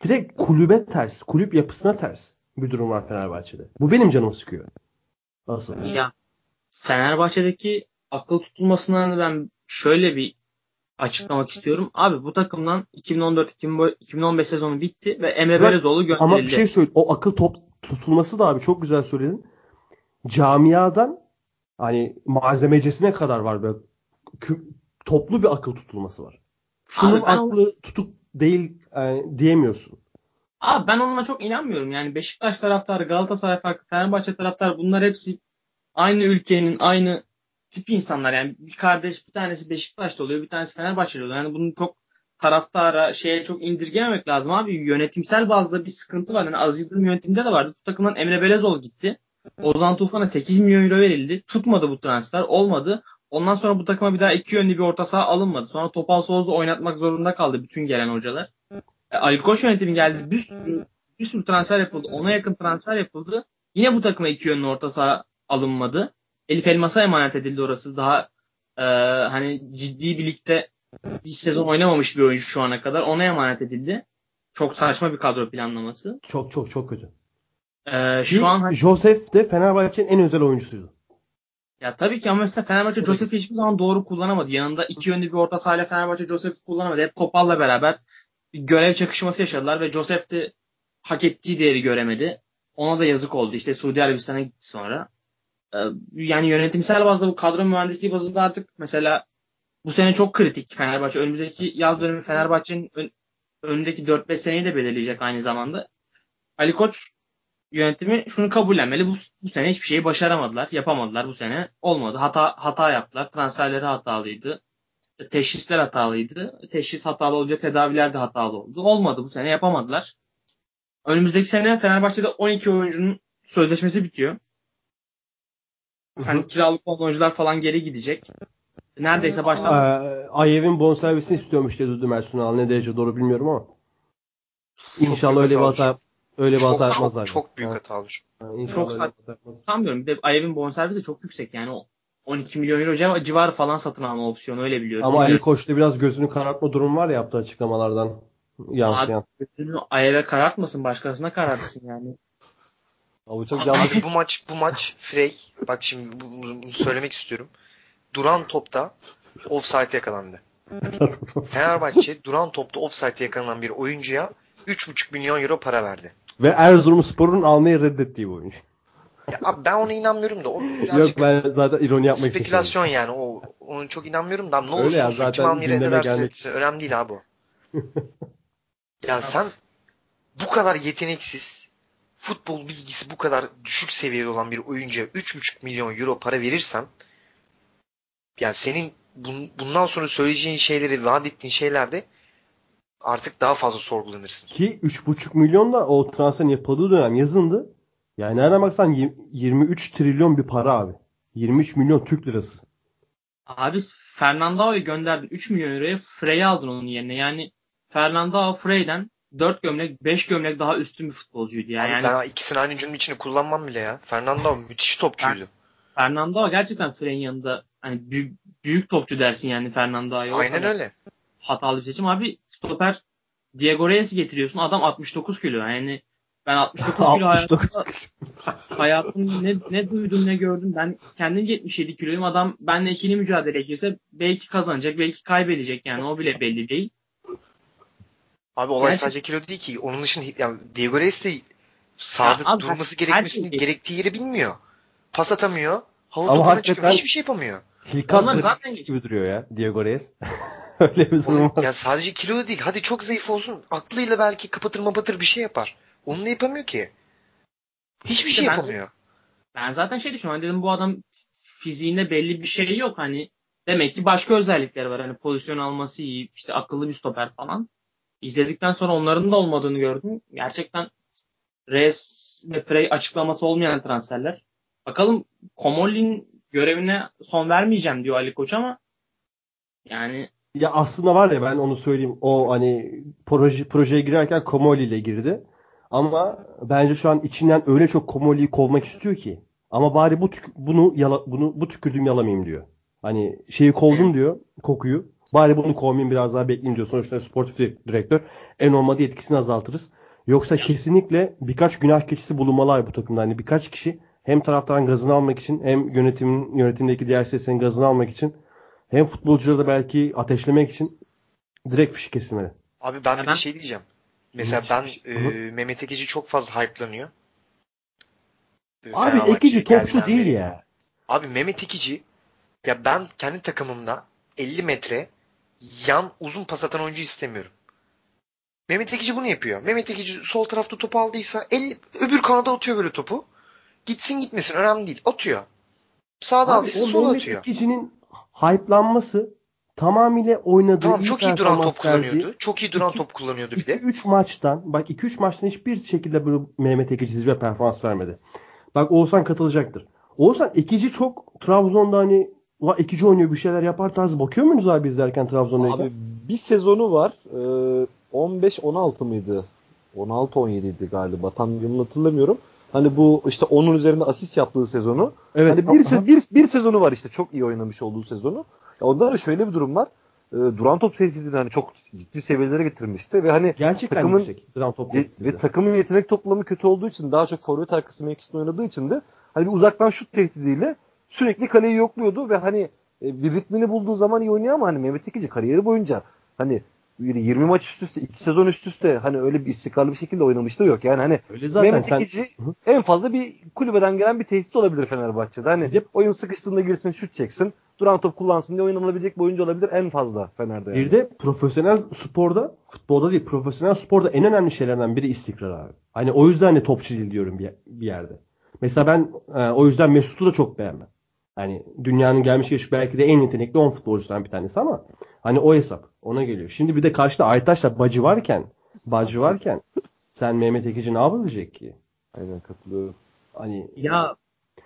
S1: direkt kulübe ters, kulüp yapısına ters bir durum var Fenerbahçe'de. Bu benim canımı sıkıyor. Asıl.
S3: Ya Fenerbahçe'deki akıl tutulmasından ben şöyle bir açıklamak istiyorum. Abi bu takımdan 2014-2015 sezonu bitti ve Emre
S1: Bırak-
S3: Belezoğlu gönderildi.
S1: Ama bir şey söyle. O akıl top tutulması da abi çok güzel söyledin. Camiadan hani malzemecesine kadar var böyle toplu bir akıl tutulması var. Şunun
S3: Abi ben-
S1: aklı tutuk değil e, diyemiyorsun.
S3: Abi ben onunla çok inanmıyorum. Yani Beşiktaş taraftarı, Galatasaray farklı, Fenerbahçe taraftarı bunlar hepsi aynı ülkenin aynı tip insanlar. Yani bir kardeş bir tanesi Beşiktaş'ta oluyor, bir tanesi Fenerbahçe'de oluyor. Yani bunu çok taraftara şeye çok indirgememek lazım abi. Yönetimsel bazda bir sıkıntı var. Yani Aziz Yıldırım yönetiminde de vardı. Bu takımdan Emre Belezoğlu gitti. Ozan Tufan'a 8 milyon euro verildi. Tutmadı bu transfer. Olmadı. Ondan sonra bu takıma bir daha iki yönlü bir orta saha alınmadı. Sonra Topal Soz'da oynatmak zorunda kaldı bütün gelen hocalar. E, Ali Koç yönetimi geldi. Bir sürü, bir sürü transfer yapıldı. Ona yakın transfer yapıldı. Yine bu takıma iki yönlü orta saha alınmadı. Elif Elmas'a emanet edildi orası. Daha e, hani ciddi birlikte bir sezon oynamamış bir oyuncu şu ana kadar. Ona emanet edildi. Çok saçma bir kadro planlaması.
S1: Çok çok çok kötü.
S3: E, şu an hani-
S1: Joseph de Fenerbahçe'nin en özel oyuncusuydu.
S3: Ya tabii ki ama mesela Fenerbahçe Josef'i hiçbir zaman doğru kullanamadı. Yanında iki yönlü bir orta sahayla Fenerbahçe Josef'i kullanamadı. Hep Topal'la beraber bir görev çakışması yaşadılar ve Joseph de hak ettiği değeri göremedi. Ona da yazık oldu. İşte Suudi Arabistan'a gitti sonra. Ee, yani yönetimsel bazda bu kadro mühendisliği bazında artık mesela bu sene çok kritik Fenerbahçe. Önümüzdeki yaz dönemi Fenerbahçe'nin ön, önündeki 4-5 seneyi de belirleyecek aynı zamanda. Ali Koç yönetimi şunu kabullenmeli. Bu, bu sene hiçbir şeyi başaramadılar. Yapamadılar bu sene. Olmadı. Hata hata yaptılar. Transferleri hatalıydı. Teşhisler hatalıydı. Teşhis hatalı olunca tedaviler de hatalı oldu. Olmadı bu sene yapamadılar. Önümüzdeki sene Fenerbahçe'de 12 oyuncunun sözleşmesi bitiyor. Hani kiralık olan oyuncular falan geri gidecek. Neredeyse baştan.
S1: Ee, Ayev'in bonservisini istiyormuş diye duydum Ersun Al. Ne derece doğru bilmiyorum ama. İnşallah öyle bir hata öyle
S4: Çok, çok,
S1: yapmazlar.
S4: çok büyük
S1: Ha,
S4: hata olur.
S1: İnşallah
S3: Çok saçma. Sanmıyorum. Bir de Ayev'in bonservisi de çok yüksek yani. O 12 milyon euro civarı, falan satın alma opsiyonu öyle biliyorum.
S1: Ama
S3: Yani
S1: Ali Koç'ta biraz gözünü karartma durum var ya yaptığı açıklamalardan yansıyan.
S3: gözünü Ayev'e karartmasın başkasına karartsın yani.
S2: Abi çok yanlış.
S4: Abi bu maç bu maç Frey bak şimdi bu- bunu söylemek istiyorum. Duran topta offside yakalandı. Fenerbahçe duran topta offside yakalanan bir oyuncuya 3,5 milyon euro para verdi.
S1: Ve Erzurumspor'un almayı reddettiği bu oyuncu.
S4: Ya abi ben ona inanmıyorum da o
S1: Yok ben zaten ironi yapmak için
S4: spekülasyon yani o onu çok inanmıyorum da ne
S1: Öyle
S4: olursa
S1: ya,
S4: olsun
S1: zaten
S4: kim almayı reddederse
S1: gelmek-
S4: önemli değil abi o. ya sen bu kadar yeteneksiz futbol bilgisi bu kadar düşük seviyede olan bir oyuncuya 3,5 milyon euro para verirsen yani senin bun- bundan sonra söyleyeceğin şeyleri vaat ettiğin şeylerde artık daha fazla sorgulanırsın.
S1: Ki 3,5 milyon da o transferin yapıldığı dönem yazındı. Yani nereden baksan y- 23 trilyon bir para abi. 23 milyon Türk lirası.
S3: Abi Fernando'yu gönderdin 3 milyon euroya Frey'i aldın onun yerine. Yani Fernando Frey'den 4 gömlek 5 gömlek daha üstün bir futbolcuydu ya.
S4: Abi
S3: Yani
S4: ben ikisini aynı cümle içinde kullanmam bile ya. Fernando müthiş topçuydu.
S3: Fernando gerçekten Frey'in yanında hani büyük, büyük topçu dersin yani Fernando'ya. O
S4: Aynen öyle.
S3: Hatalı bir seçim. Abi stoper Diego Reyes'i getiriyorsun. Adam 69 kilo. Yani ben 69 kilo
S1: 69
S3: hayatımda, hayatımda ne, ne duydum ne gördüm. Ben kendim 77 kiloyum. Adam benle ikili mücadele girse belki kazanacak belki kaybedecek yani o bile belli değil.
S4: Abi olay
S3: Gerçek-
S4: sadece kilo değil ki. Onun dışında yani Diego Reyes de
S3: Ya abi,
S4: durması
S3: her
S4: gerekmesini
S3: şey-
S4: gerektiği yeri bilmiyor. Pas atamıyor. Hava
S1: Ama
S4: topuna
S1: hakikaten-
S4: çıkıyor. Hiçbir şey yapamıyor.
S1: Zaten
S3: zaten-
S1: gibi duruyor ya Diego Reyes. Öyle bir durum var.
S4: ya sadece kilo değil. Hadi çok zayıf olsun. Aklıyla belki kapatır mapatır bir şey yapar. Onu da yapamıyor ki. Hiçbir
S3: İşte
S4: şey
S3: ben-
S4: yapamıyor.
S3: Ben zaten şey düşünüyorum. Hani dedim bu adam fiziğinde belli bir şey yok. Hani demek ki başka özellikleri var. Hani pozisyon alması iyi, işte akıllı bir stoper falan. İzledikten sonra onların da olmadığını gördüm. Gerçekten Reyes ve Frey açıklaması olmayan transferler. Bakalım Komolli'nin görevine son vermeyeceğim diyor Ali Koç ama yani
S1: Ya aslında var ya ben onu söyleyeyim. O hani proje projeye girerken Komoli ile girdi. Ama bence şu an içinden öyle çok Komoli'yi kovmak istiyor ki. Ama bari bu tük- bunu yala, bunu bu tükürdüğüm yalamayayım diyor. Hani şeyi kovdum diyor kokuyu. Bari bunu kovmayayım biraz daha bekleyeyim diyor. Sonuçta sportif direktör. En olmadı etkisini azaltırız. Yoksa kesinlikle birkaç günah keçisi bulunmalı bu takımda. Hani birkaç kişi hem taraftarın gazını almak için hem yönetimin yönetimdeki diğer seslerin gazını almak için hem futbolcuları da belki ateşlemek için direkt fişi kesilmeli.
S4: Abi ben
S3: Ya
S4: bir şey diyeceğim. Mesela ben e, Mehmet Ekici çok fazla hype'lanıyor. E,
S1: Abi ekici topçu değil
S4: beri.
S1: ya.
S4: Abi Mehmet Ekici ya ben kendi takımımda 50 metre yan uzun pas atan oyuncu istemiyorum. Mehmet Ekici bunu yapıyor. Mehmet Ekici sol tarafta topu aldıysa 50, öbür kanada atıyor böyle topu. Gitsin gitmesin önemli değil. Atıyor. Sağda
S1: Abi
S4: aldıysa sola
S1: Mehmet
S4: atıyor.
S1: Ekici'nin hype'lanması tamamıyla oynadığı
S4: Tamam
S1: iyi
S4: çok iyi duran top kullanıyordu. Çok iyi duran
S1: iki-
S4: top kullanıyordu bir de.
S1: 2-3 maçtan bak 2-3 maçtan hiçbir şekilde böyle Mehmet Ekici zirve performans vermedi. Bak Oğuzhan katılacaktır. Oğuzhan Ekici çok Trabzon'da hani Ulan Ekici oynuyor bir şeyler yapar tarzı bakıyor muyuz abi izlerken Trabzon'dayken?
S2: Abi bir sezonu var. Ee, 15-16 mıydı? 16-17 idi galiba. Tam yılını hatırlamıyorum. Hani bu işte onun üzerinde asist yaptığı sezonu.
S1: evet.
S2: Hani bir, se- bir, bir sezonu var işte çok iyi oynamış olduğu sezonu. Ya onda da şöyle bir durum var. Ee, duran top tehdidini hani çok ciddi seviyelere getirmişti ve hani
S1: Gerçekten
S2: takımın-
S1: yüksek. Duran top
S2: ve, ve takımın yetenek toplamı kötü olduğu için daha çok forvet arkası mevkisinde oynadığı için de hani bir uzaktan şut tehdidiyle sürekli kaleyi yokluyordu ve hani e, bir ritmini bulduğu zaman iyi oynuyor ama hani Mehmet Ekici kariyeri boyunca hani 20 maç üst üste, 2 sezon üst üste hani öyle bir istikrarlı bir şekilde oynamışlığı yok. Yani hani
S1: Öyle zaten
S2: Mehmet
S1: sen
S2: Ekici en fazla bir kulübeden gelen bir tehdit olabilir Fenerbahçe'de. Hani
S1: de-
S2: oyun sıkıştığında girsin şut çeksin. Duran top kullansın diye oynanabilecek bir oyuncu olabilir en fazla Fener'de. Yani.
S1: bir de profesyonel sporda, futbolda değil, profesyonel sporda en önemli şeylerden biri istikrar abi. Hani o yüzden hani topçu değil diyorum bir, bir yerde. Mesela ben e, o yüzden Mesut'u da çok beğenmem. Hani dünyanın gelmiş geçmiş belki de en yetenekli 10 futbolcusundan bir tanesi ama hani o hesap ona geliyor. Şimdi bir de karşıda Aytaş'la Bacı varken, Bacı varken sen Mehmet Ekici ne yapabilecek ki?
S2: Aynen katılıyorum.
S1: Hani
S3: Ya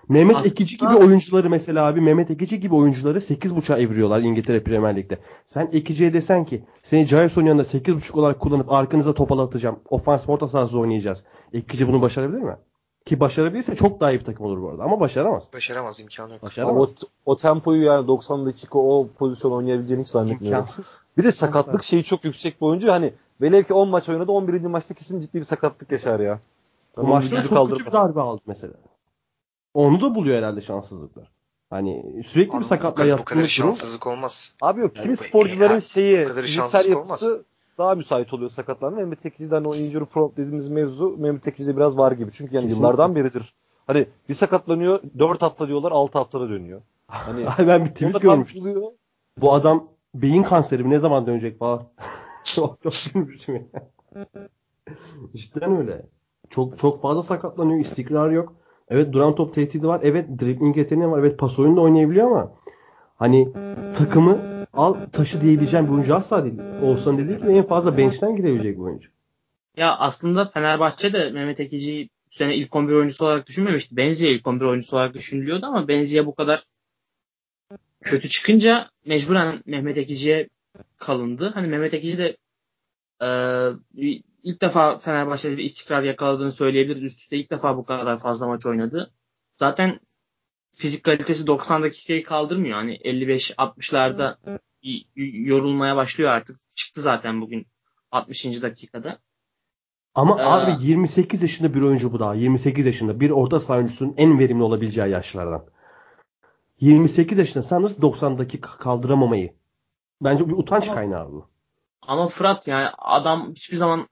S1: Mehmet
S3: Aslında-
S1: Ekici gibi oyuncuları mesela abi Mehmet Ekici gibi oyuncuları 8.5'a eviriyorlar İngiltere Premier Lig'de. Sen Ekici'ye desen ki seni Jayson yanında 8.5 olarak kullanıp arkanıza topal atacağım. Ofans orta sahası oynayacağız. Ekici bunu başarabilir mi? Ki başarabilirse çok daha iyi bir takım olur bu arada ama başaramaz.
S4: Başaramaz imkanı yok.
S2: Ama
S1: Başaramaz.
S2: o, o tempoyu yani 90 dakika o pozisyon oynayabileceğini hiç zannetmiyorum.
S1: İmkansız.
S2: Bir de sakatlık şeyi çok yüksek bir oyuncu. Hani velev ki 10 maç oynadı 11. maçta kesin ciddi bir sakatlık yaşar ya.
S1: Bu maçta çok kötü bir
S2: kaldırmaz.
S1: darbe aldı mesela. Onu da buluyor herhalde şanssızlıklar. Hani sürekli
S4: Abi
S1: bir sakatla
S4: kadar, bu kadar
S1: durum.
S4: şanssızlık olmaz.
S2: Abi yok
S4: Yani
S2: kimi sporcuların
S4: ya,
S2: şeyi fiziksel yapısı daha müsait oluyor sakatlanma. Mehmet Ekici'den o injury prompt dediğimiz mevzu Mehmet Ekici'de biraz var gibi. Çünkü yani
S1: Kesinlikle.
S2: yıllardan beridir. Hani bir sakatlanıyor 4 hafta diyorlar 6 haftada dönüyor. Hani
S1: Ay ben bir tweet görmüştüm. Bu adam beyin kanseri mi ne zaman dönecek falan. Cidden öyle. Çok çok fazla sakatlanıyor. istikrar yok. Evet duran top tehdidi var. Evet dribbling yeteneği var. Evet pas oyunu da oynayabiliyor ama hani takımı al taşı diyebileceğim bir oyuncu asla değil. Oğuzhan dediği gibi en fazla bench'ten girebilecek bir oyuncu.
S3: ya aslında Fenerbahçe de Mehmet Ekici'yi bu sene ilk 11 oyuncusu olarak düşünmemişti. Benziye ilk 11 oyuncusu olarak düşünülüyordu ama Benziye bu kadar kötü çıkınca mecburen Mehmet Ekici'ye kalındı. Hani Mehmet Ekici de e, ilk defa Fenerbahçe'de bir istikrar yakaladığını söyleyebiliriz. Üst üste ilk defa bu kadar fazla maç oynadı. Zaten fizik kalitesi 90 dakikayı kaldırmıyor. Hani 55-60'larda y- y- yorulmaya başlıyor artık. Çıktı zaten bugün 60. dakikada.
S1: Ama
S3: Ee,
S1: abi 28 yaşında bir oyuncu bu daha. 28 yaşında. Bir orta saha oyuncusunun en verimli olabileceği yaşlardan. 28 yaşında sen nasıl 90 dakika kaldıramamayı? Bence bir utanç kaynağı bu.
S3: Ama Fırat yani adam hiçbir zaman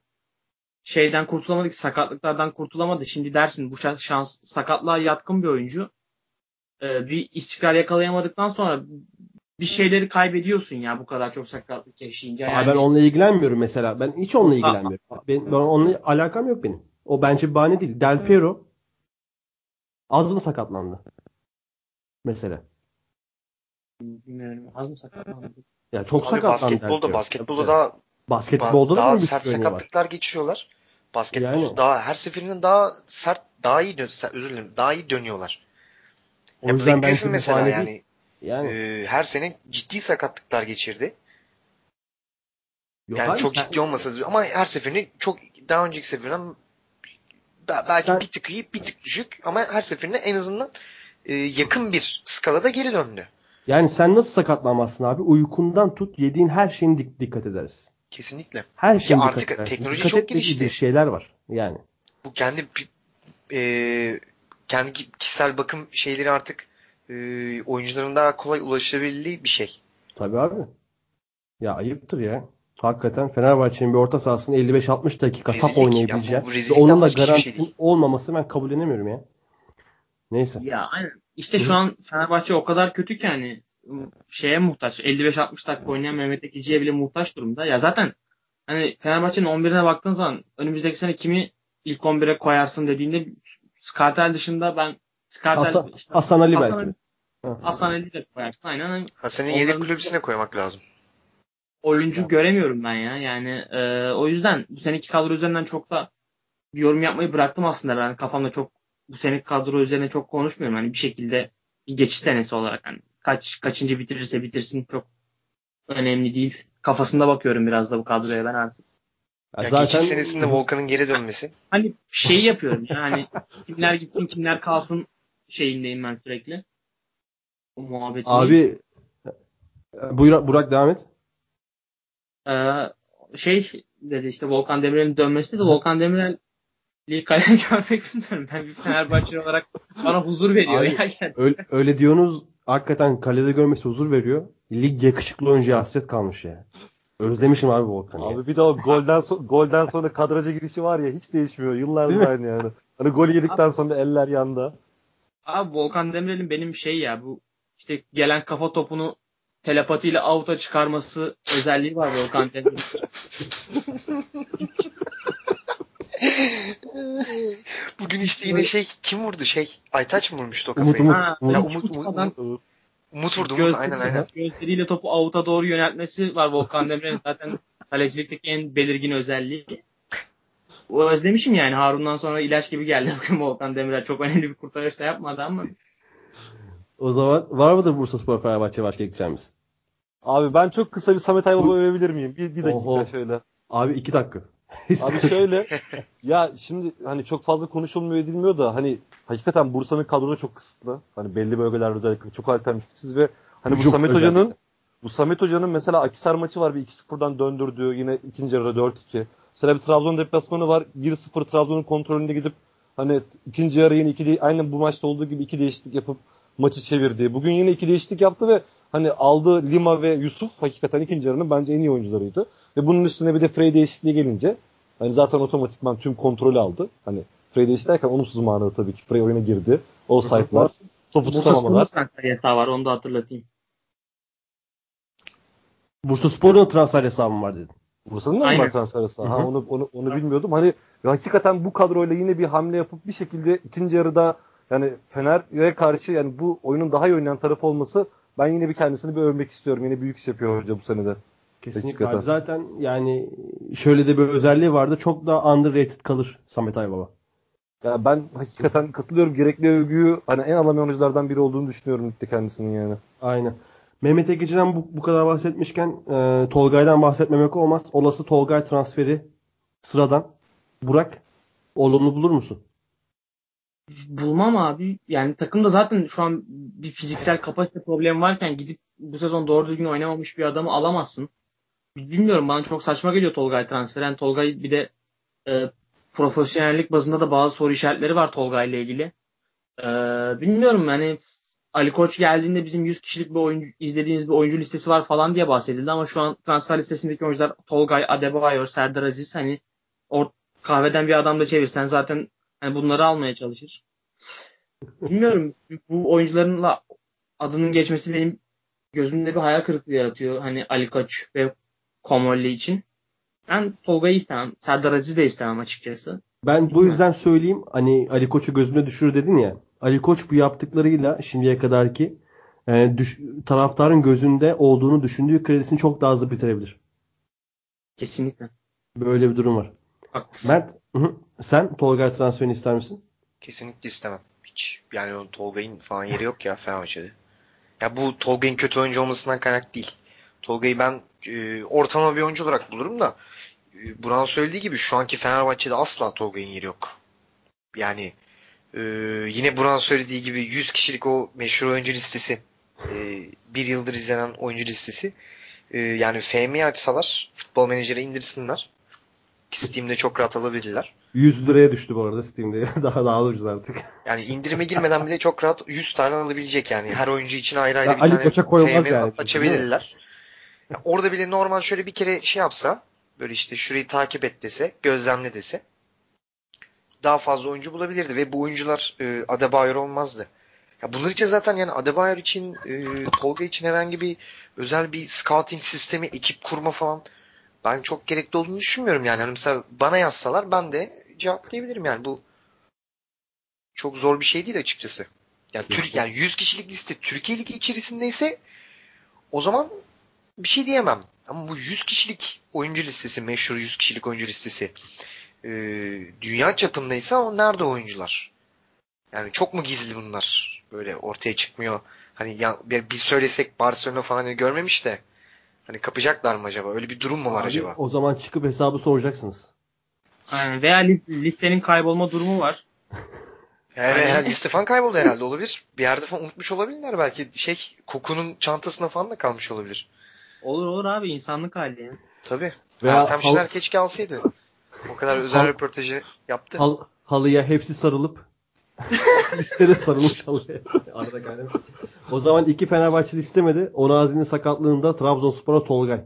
S3: şeyden kurtulamadı ki sakatlıklardan kurtulamadı. Şimdi dersin bu şans, şans sakatlığa yatkın bir oyuncu. Ee, bir istikrar yakalayamadıktan sonra bir şeyleri kaybediyorsun ya bu kadar çok sakatlık yaşayınca.
S1: Aa,
S3: Yani,
S1: ben onunla ilgilenmiyorum mesela. Ben hiç onunla
S3: Aa.
S1: ilgilenmiyorum. Ben, ben onunla alakam yok benim. O bence bir bahane değil. Del Piero az mı sakatlandı? Mesela.
S3: bilmiyorum az mı sakatlandı?
S1: Ya çok
S4: Abi
S1: sakatlandı.
S4: Basketbolda basketbolda daha
S1: basketbolda da
S4: daha
S1: bir
S4: sert
S1: örneği var.
S4: sakatlıklar geçiriyorlar. Basketbolda
S1: Yani.
S4: daha her seferinde daha sert, daha iyi dön özür dilerim, daha iyi dönüyorlar.
S1: O yüzden
S4: Griffin
S1: bu
S4: mesela yani
S1: değil. Yani
S4: e, her sene ciddi sakatlıklar geçirdi.
S1: yok
S4: Yani
S1: abi,
S4: çok
S1: sen-
S4: ciddi olmasa da ama her seferinde çok daha önceki seferinden be- belki
S1: Sen-
S4: bir tık iyi, bir tık düşük ama her seferinde en azından e, yakın bir skalada geri döndü.
S1: Yani sen nasıl sakatlanmazsın abi? Uykundan tut yediğin her şeyin dik- dikkat ederiz.
S4: Kesinlikle.
S1: Her şeyin
S4: artık
S1: edersin.
S4: teknoloji
S1: dikkat
S4: çok gelişti.
S1: bir şeyler var. Yani.
S4: Bu kendi e, kendi kişisel bakım şeyleri artık e, oyuncuların daha kolay ulaşabildiği bir şey.
S1: Tabii abi. Ya ayıptır ya. Hakikaten Fenerbahçe'nin bir orta sahasını 55-60 dakika
S4: Rezillik.
S1: tap oynayabileceği onun da
S4: şey
S1: garantisinin
S4: değil.
S1: olmaması ben kabullenemiyorum ya. Neyse.
S3: Ya aynen. İşte şu an Fenerbahçe o kadar kötü ki hani şeye muhtaç. 55-60 dakika oynayan Mehmet Ekici'ye bile muhtaç durumda. Ya zaten hani Fenerbahçe'nin 11'ine baktığın zaman önümüzdeki sene kimi ilk 11'e koyarsın dediğinde Skartel dışında ben Skartel
S1: Hasan,
S3: işte,
S1: Hasan Ali
S3: Hasan
S1: belki.
S3: Ali- Hasan Ali'yi de koyarsın. Aynen.
S4: Hasan'ın
S3: Onların-
S4: yedek kulübüsüne koymak lazım.
S3: oyuncu
S1: Ya.
S3: göremiyorum ben ya. Yani e, o yüzden bu seneki kadro üzerinden çok da bir yorum yapmayı bıraktım aslında. Ben kafamda çok bu seneki kadro üzerine çok konuşmuyorum. Hani bir şekilde bir geçiş senesi olarak hani kaç kaçıncı bitirirse bitirsin çok önemli değil. Kafasında bakıyorum biraz da bu kadroya ben artık.
S1: Ya
S4: Ya
S1: zaten
S4: geçiş senesinde Volkan'ın geri dönmesi.
S3: Hani şeyi yapıyorum ya hani kimler gitsin kimler kalsın şeyindeyim ben sürekli. O muhabbetini.
S1: abi buyur Burak devam et.
S3: Ee, şey dedi işte Volkan Demirel'in dönmesi de Volkan Demirel lig kaleye görmek istiyorum. Ben bir Fenerbahçe olarak bana huzur veriyor.
S1: Abi,
S3: ya. Yani
S1: Öyle, öyle diyorsunuz hakikaten kalede görmesi huzur veriyor. Lig yakışıklı oyuncuya hasret kalmış ya. Özlemişim abi Volkan'ı. ya.
S2: Abi bir de o golden, so- golden sonra kadraja girişi var ya hiç değişmiyor. Yıllardır aynı yani. Hani gol yedikten sonra eller yanda.
S3: Abi Volkan Demirel'in benim şey ya bu işte gelen kafa topunu telepatiyle out'a çıkarması özelliği var Volkan Demirel'in.
S4: Bugün işte yine şey kim vurdu şey? Aytaç mı vurmuştu o
S1: Umut
S4: kafayı?
S1: Umut.
S3: Ha,
S1: Umut.
S4: Ya Umut, Umut, Umut, Umut vurdu Umut aynen aynen.
S3: Gözleriyle topu out'a doğru yöneltmesi var Volkan Demirel'in zaten kalecilikteki en belirgin özelliği. O özlemişim yani Harun'dan sonra ilaç gibi geldi bugün Volkan Demirel. Çok önemli bir kurtarış da yapmadı ama
S1: O zaman var mıdır Bursa Spor Fenerbahçe başka ekleyeceğimiz?
S2: Abi ben çok kısa bir Samet Aybaba övebilir miyim? Bir, bir dakika
S1: Oho.
S2: şöyle.
S1: Abi iki dakika.
S2: Abi şöyle ya şimdi hani çok fazla konuşulmuyor edilmiyor da hani hakikaten Bursa'nın kadrosu çok kısıtlı. Hani belli bölgelerde özellikle çok alternatifsiz ve hani bu
S1: Hücum
S2: Samet
S1: özellikle.
S2: Hoca'nın bu Samet Hoca'nın mesela Akisar maçı var bir 2-0'dan döndürdüğü yine ikinci yarıda 4-2. Mesela bir Trabzon deplasmanı var 1-0 Trabzon'un kontrolünde gidip hani ikinci yarı yine iki de, aynen bu maçta olduğu gibi iki değişiklik yapıp maçı çevirdi. Bugün yine iki değişiklik yaptı ve hani aldığı Lima ve Yusuf hakikaten ikinci yarının bence en iyi oyuncularıydı. Ve bunun üstüne bir de Frey değişikliği gelince hani zaten otomatikman tüm kontrolü aldı. Hani Frey değişik derken olumsuz manada tabii ki Frey oyuna girdi. O saytlar, topu
S3: Bursa
S2: tutamamalar.
S3: transfer yasağı var onu da hatırlatayım.
S1: Bursa Spor'un transfer hesabı var dedin.
S2: Bursa'nın da mı var transfer yasağı? Ha, onu, onu, onu bilmiyordum. Hani hakikaten bu kadroyla yine bir hamle yapıp bir şekilde ikinci yarıda yani Fener'e karşı yani bu oyunun daha iyi oynayan tarafı olması ben yine bir kendisini bir övmek istiyorum. Yine büyük iş yapıyor hoca bu senede.
S1: Kesinlikle abi. Zaten yani şöyle de bir özelliği vardı. Çok da underrated kalır Samet Aybaba.
S2: Ya ben hakikaten katılıyorum. Gerekli övgüyü hani en alamayan oyunculardan biri olduğunu düşünüyorum ligde kendisinin yani.
S1: Aynen. Mehmet Ekici'den bu, bu kadar bahsetmişken e, Tolgay'dan bahsetmemek olmaz. Olası Tolgay transferi sıradan. Burak olumlu bulur musun?
S3: Bulmam abi. Yani takımda zaten şu an bir fiziksel kapasite problemi varken gidip bu sezon doğru düzgün oynamamış bir adamı alamazsın. Bilmiyorum bana çok saçma geliyor Tolgay transferi. Yani Tolgay bir de e, profesyonellik bazında da bazı soru işaretleri var Tolgay ile ilgili. E, bilmiyorum yani Ali Koç geldiğinde bizim 100 kişilik bir oyuncu izlediğimiz bir oyuncu listesi var falan diye bahsedildi ama şu an transfer listesindeki oyuncular Tolgay, Adebayor, Serdar Aziz hani o kahveden bir adam da çevirsen zaten hani bunları almaya çalışır. Bilmiyorum bu oyuncularınla adının geçmesi benim gözümde bir hayal kırıklığı yaratıyor. Hani Ali Koç ve Komolli için. Ben Tolga'yı istemem. Serdar Aziz'i de istemem açıkçası.
S1: Ben bu yüzden söyleyeyim. Hani Ali Koç'u gözüne düşürür dedin ya. Ali Koç bu yaptıklarıyla şimdiye kadarki e, düş- taraftarın gözünde olduğunu düşündüğü kredisini çok daha hızlı bitirebilir.
S3: Kesinlikle.
S1: Böyle bir durum var.
S3: Haklısın.
S1: Mert, hı sen Tolgay transferini ister misin?
S4: Kesinlikle istemem. Hiç yani o Tolga'nın falan yeri yok ya Fenerbahçe'de. Ya bu Tolga'nın kötü oyuncu olmasından kaynak değil. Tolga'yı ben e, ortalama bir oyuncu olarak bulurum da Buran söylediği gibi şu anki Fenerbahçe'de asla Tolga'nın yeri yok. Yani e, yine Buran söylediği gibi 100 kişilik o meşhur oyuncu listesi e, bir yıldır izlenen oyuncu listesi e, yani FM'yi açsalar futbol menajeri indirsinler. Steam'de çok rahat alabilirler.
S1: 100 liraya düştü bu arada Steam'de. daha daha ucuz artık.
S4: Yani indirime girmeden bile çok rahat 100 tane alabilecek yani. Her oyuncu için ayrı ayrı
S1: Ya
S4: bir
S1: Ali
S4: tane
S1: Koç'a
S4: FM
S1: yani.
S4: açabilirler. Ya orada bile normal şöyle bir kere şey yapsa böyle işte şurayı takip et dese, gözlemle dese daha fazla oyuncu bulabilirdi ve bu oyuncular e, Adebayor olmazdı. Ya bunlar için zaten yani Adebayor için, e, Tolga için herhangi bir özel bir scouting sistemi, ekip kurma falan ben çok gerekli olduğunu düşünmüyorum yani. Hani mesela bana yazsalar ben de cevaplayabilirim yani bu çok zor bir şey değil açıkçası. Yani, Türk, yani 100 kişilik liste Türkiye Ligi içerisindeyse o zaman bir şey diyemem. Ama bu 100 kişilik oyuncu listesi, meşhur 100 kişilik oyuncu listesi e, dünya çapındaysa o nerede oyuncular? Yani çok mu gizli bunlar? Böyle ortaya çıkmıyor. Hani ya, bir, bir söylesek Barcelona falan görmemiş de hani kapacaklar mı acaba? Öyle bir durum mu var
S1: Abi,
S4: acaba?
S1: O zaman çıkıp hesabı soracaksınız.
S3: Aynen. Veya li- listenin kaybolma durumu var.
S4: Evet,
S3: Aynen.
S4: herhalde liste falan kayboldu herhalde olabilir. Bir yerde falan unutmuş olabilirler belki. Şey, kokunun çantasına falan da kalmış olabilir.
S3: Olur olur abi insanlık hali ya.
S4: Tabii.
S1: Veya
S4: Ertem
S1: hal-
S4: Şener keşke alsaydı. O kadar özel
S1: Hal-
S4: röportajı yaptı.
S1: Hal, halıya hepsi sarılıp listede sarılmış halıya. Arda Kaynar. O zaman iki Fenerbahçeli istemedi. Onazi'nin sakatlığında Trabzonspor'a Tolgay.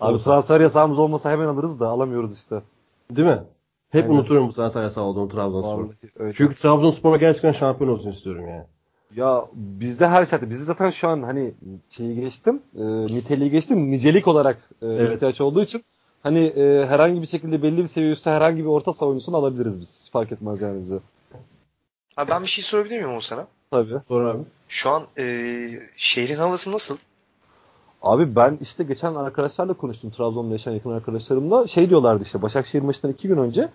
S2: Abi
S1: Olsa.
S2: transfer yasağımız olmasa hemen alırız da alamıyoruz işte.
S1: Değil mi? Hep
S2: Aynen.
S1: unutuyorum bu transfer yasağı olduğunu Trabzonspor. Çünkü Trabzonspor'a gerçekten şampiyon olsun istiyorum yani.
S2: Ya bizde her şartta. Bizde zaten şu an hani şeyi geçtim. E, niteliği geçtim. Nicelik olarak e,
S1: Evet.
S2: ihtiyaç olduğu için hani e, herhangi bir şekilde belli bir seviye üstü herhangi bir orta savuncusunu alabiliriz biz. Hiç fark etmez yani bize.
S4: Abi ben bir şey sorabilir miyim o sana?
S2: Tabii.
S1: Sonra abi.
S4: Şu an e, şehrin havası nasıl?
S2: Abi ben işte geçen arkadaşlarla konuştum. Trabzon'da yaşayan yakın arkadaşlarımla. Şey diyorlardı işte Başakşehir maçından iki gün önce.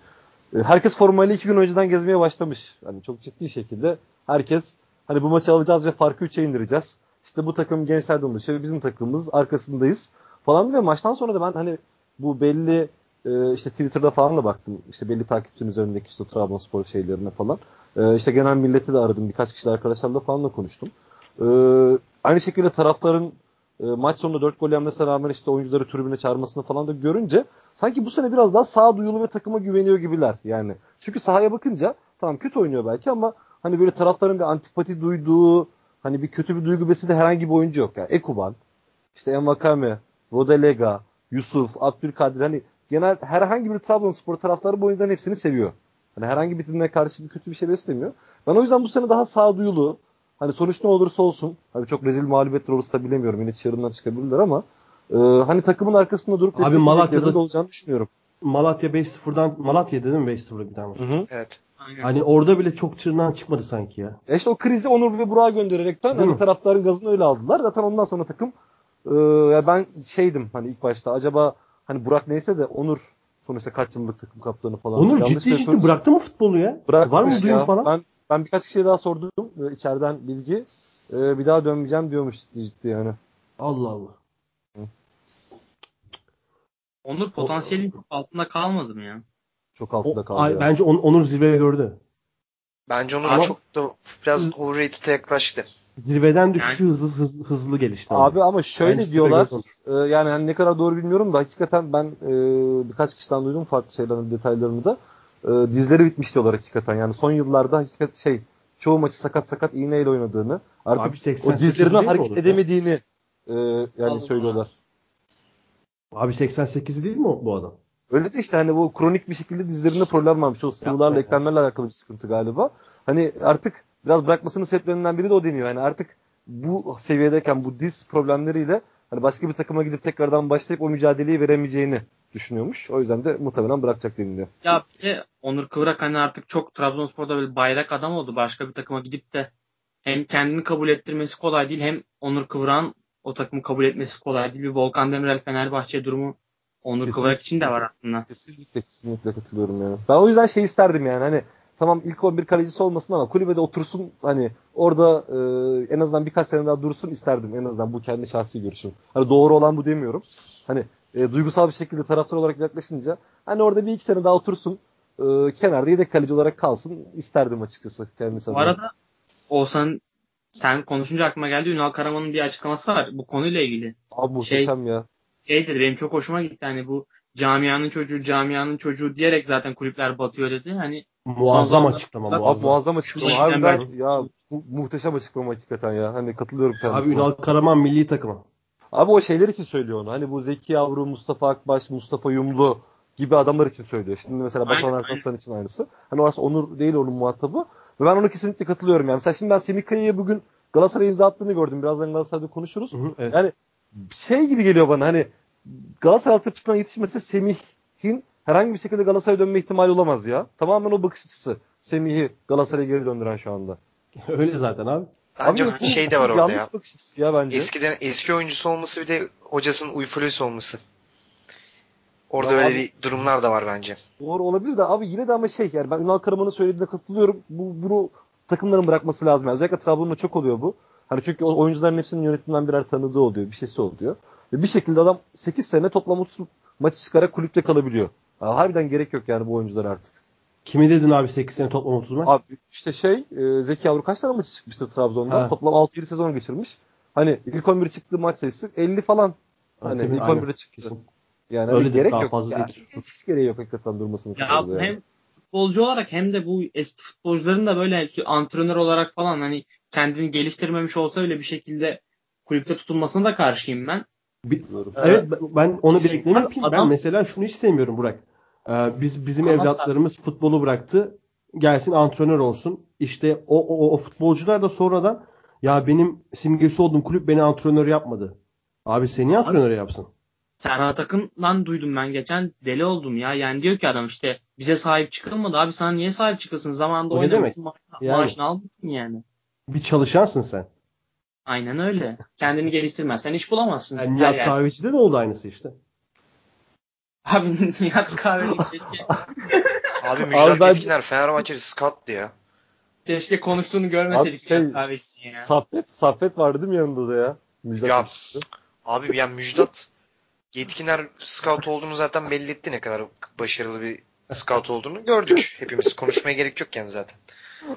S2: e, Herkes formayla iki gün önceden gezmeye başlamış. Hani çok ciddi şekilde herkes hani bu maçı alacağız ve farkı 3'e indireceğiz. İşte bu takım gençlerden oluşuyor. Bizim takımımız arkasındayız falan ve maçtan sonra da ben hani bu belli e, işte Twitter'da falan da baktım. İşte belli takipçinin üzerindeki işte Trabzonspor şeylerine falan. E, işte genel milleti de aradım. Birkaç kişi arkadaşlarla falan da konuştum. E, aynı şekilde taraftarın maç sonunda 4 gol yenmesine rağmen işte oyuncuları tribüne çağırmasını falan da görünce sanki bu sene biraz daha sağduyulu ve takıma güveniyor gibiler yani. Çünkü sahaya bakınca tamam kötü oynuyor belki ama hani böyle taraftarın bir antipati duyduğu hani bir kötü bir duygu beslediği herhangi bir oyuncu yok. Yani Ekuban, işte Envakame, Rodelega, Yusuf, Abdülkadir hani genel herhangi bir Trabzonspor taraftarı bu oyuncuların hepsini seviyor. Hani herhangi birine karşı bir kötü bir şey beslemiyor. Ben o yüzden bu sene daha sağduyulu, Hani sonuç ne olursa olsun. Hani çok rezil mağlubiyetler olursa bilemiyorum. Yine çığırından çıkabilirler ama e, hani takımın arkasında durup
S1: Abi Malatya'da-
S2: olacağını düşünüyorum.
S1: Malatya 5-0'dan Malatya değil mi 5-0'a bir tane.
S2: Hı hı.
S4: Evet.
S3: Aynen.
S1: Hani orada bile çok çırından çıkmadı sanki ya.
S2: E işte o krizi Onur ve Burak'a göndererekten hani taraftarın gazını öyle aldılar. Zaten ondan sonra takım e, ya ben şeydim hani ilk başta acaba hani Burak neyse de Onur sonuçta kaç yıllık takım kaptanı falan.
S1: Onur
S2: Yanlış
S1: ciddi ciddi
S2: yapıyoruz.
S1: bıraktı mı futbolu ya?
S2: Bırakmış
S1: Var mı
S2: ya.
S1: duyum falan?
S2: Ben, ben birkaç kişiye daha sordum e, içeriden bilgi. E, bir daha dönmeyeceğim diyormuş ciddi ciddi yani.
S1: Allah Allah.
S3: Onur potansiyelin çok altında kalmadı mı ya?
S2: Çok altında
S1: O,
S2: kaldı.
S1: ay,
S2: ya.
S1: bence On- Onur zirveye gördü.
S4: Bence onu
S1: Ama-
S4: çok da biraz overrated'a yaklaştı.
S1: Zirveden düşüşü hızlı, hızlı, hızlı gelişti.
S2: Abi ama şöyle
S1: Bence
S2: diyorlar. e, yani hani ne kadar doğru bilmiyorum da hakikaten ben e, birkaç kişiden duydum farklı şeylerin detaylarını da. E, dizleri bitmiş diyorlar hakikaten. Yani son yıllarda hakikat şey çoğu maçı sakat sakat iğneyle oynadığını artık
S1: Abi 88
S2: o
S1: mi
S2: hareket
S1: Onur ya?
S2: edemediğini e, yani
S3: Allah
S2: söylüyorlar.
S1: Abi 88 değil mi o- bu adam?
S2: Öyle de işte hani bu kronik bir şekilde dizlerinde problem varmış. O sıvılarla eklemlerle alakalı bir sıkıntı galiba. Hani artık biraz bırakmasının sebeplerinden biri de o deniyor. Yani artık bu seviyedeyken bu diz problemleriyle hani başka bir takıma gidip tekrardan başlayıp o mücadeleyi veremeyeceğini düşünüyormuş. O yüzden de muhtemelen bırakacak deniliyor.
S3: Ya bir de Onur Kıvrak hani artık çok Trabzonspor'da böyle bayrak adam oldu. Başka bir takıma gidip de hem kendini kabul ettirmesi kolay değil hem Onur Kıvrak'ın o takımı kabul etmesi kolay değil. Bir Volkan Demirel Fenerbahçe durumu Onur. Kıvrak için de var aslında.
S2: Kesinlikle kesinlikle katılıyorum yani. Ben o yüzden şey isterdim yani hani tamam ilk 11 kalecisi olmasın ama kulübede otursun hani orada e, en azından birkaç sene daha dursun isterdim en azından bu kendi şahsi görüşüm. Hani doğru olan bu demiyorum. Hani e, duygusal bir şekilde taraftar olarak yaklaşınca hani orada bir iki sene daha otursun e, kenarda yedek kaleci olarak kalsın isterdim açıkçası kendisi
S3: Bu arada Oğuzhan sen konuşunca aklıma geldi. Ünal Karaman'ın bir açıklaması var bu konuyla ilgili.
S2: Abi muhteşem ya.
S3: Şey dedi benim çok hoşuma gitti. Hani bu camianın çocuğu camianın çocuğu diyerek zaten kulüpler batıyor dedi. Hani
S1: Muazzam açıklama
S3: Abi
S2: Abi
S1: muazzam.
S2: muazzam açıklama. Harbiden ya bu, muhteşem açıklama hakikaten ya. Hani katılıyorum
S1: Abi
S2: kendisine.
S1: Ünal Karaman milli takıma.
S2: Abi o şeyler için söylüyor onu. Hani bu Zeki Yavru, Mustafa Akbaş, Mustafa Yumlu gibi adamlar için söylüyor. Şimdi mesela Batuhan Arslan için aynısı. Hani orası Onur değil onun muhatabı. Ve ben ona kesinlikle katılıyorum yani. Mesela şimdi ben Semih Kaya'ya bugün Galatasaray imza attığını gördüm. Birazdan Galatasaray'da konuşuruz.
S1: Hı hı, evet.
S2: Yani şey gibi geliyor bana hani Galatasaray altyapısından yetişmesi Semih'in herhangi bir şekilde Galatasaray'a dönme ihtimali olamaz ya. Tamamen o bakış açısı. Semih'i Galatasaray'a geri döndüren şu anda.
S1: Öyle zaten abi.
S4: Bence
S2: Abi, bu
S4: şey de var orada
S2: yanlış
S4: ya.
S2: bakış açısı ya bence.
S4: Eskiden eski oyuncusu olması bir de hocasının uyfulusu olması. Orada
S2: Ya
S4: öyle
S2: abi-
S4: bir durumlar da var bence.
S2: Doğru olabilir de abi yine de ama şey yani ben Ünal Karaman'ın söylediğine katılıyorum. Bu, bunu takımların bırakması lazım. Yani özellikle Trabzon'da çok oluyor bu. Hani çünkü o oyuncuların hepsinin yönetimden birer tanıdığı oluyor. Bir şeysi oluyor. Ve bir şekilde adam 8 sene toplam 30 maçı çıkarak kulüpte kalabiliyor. Ya harbiden gerek yok yani bu oyuncular artık.
S1: Kimi dedin abi 8 sene toplam 30 maç?
S2: Abi işte şey e, Zeki Yavru kaç tane maçı çıkmıştır Trabzon'dan?
S1: Ha.
S2: Toplam 6-7 sezon geçirmiş. Hani ilk 11'e çıktığı maç sayısı 50 falan. Hani ilk
S1: aynen.
S2: 11'e çıktı. Yani
S1: Öyle
S2: öyle
S1: değil,
S2: gerek
S1: daha
S2: yok.
S1: fazla
S2: Ya,
S1: değil.
S2: Hiç, gereği yok hakikaten durmasının.
S3: Ya
S2: yani.
S3: hem futbolcu olarak hem de bu eski futbolcuların da böyle antrenör olarak falan hani kendini geliştirmemiş olsa bile bir şekilde kulüpte tutulmasına da karşıyım ben.
S1: Bir-
S2: diyorum.
S1: Evet ben- onu bir
S3: Kesin.
S1: ekleme yapayım. Ben
S3: Adam-
S1: mesela şunu hiç sevmiyorum Burak. Ee, biz bizim
S3: Ama-
S1: evlatlarımız futbolu bıraktı. Gelsin antrenör olsun. İşte o, o, o futbolcular da sonradan ya benim simgesi olduğum kulüp beni antrenör yapmadı. Abi seni antrenör yapsın.
S3: Ferhat Akın'dan duydum ben geçen deli oldum ya. Yani diyor ki adam işte bize sahip çıkılmadı. Abi sana niye sahip çıkılsın? Zamanında oynamışsın. ma-
S1: Yani.
S3: Maaşını almışsın yani.
S1: Bir çalışansın sen.
S3: Aynen öyle. Kendini geliştirmezsen iş bulamazsın.
S1: Yani Nihat
S3: yer-
S1: Kahveci'de de oldu aynısı işte.
S3: Abi Nihat Kahveci keşke,
S4: Abi
S2: Abi
S4: Müjdat
S2: ben-
S4: Yetkiner Fenerbahçeli scott'tu ya.
S3: keşke konuştuğunu
S2: Abi
S3: görmeseydik
S2: şey,
S3: Nihat Kahveci'ni ya.
S2: Saffet, Saffet vardı değil mi yanında da ya? Müjdat
S4: Ya. Abi yani Müjdat Yetkiner scout olduğunu zaten belli etti ne kadar başarılı bir scout olduğunu gördük. Hepimiz konuşmaya gerek yok yani zaten.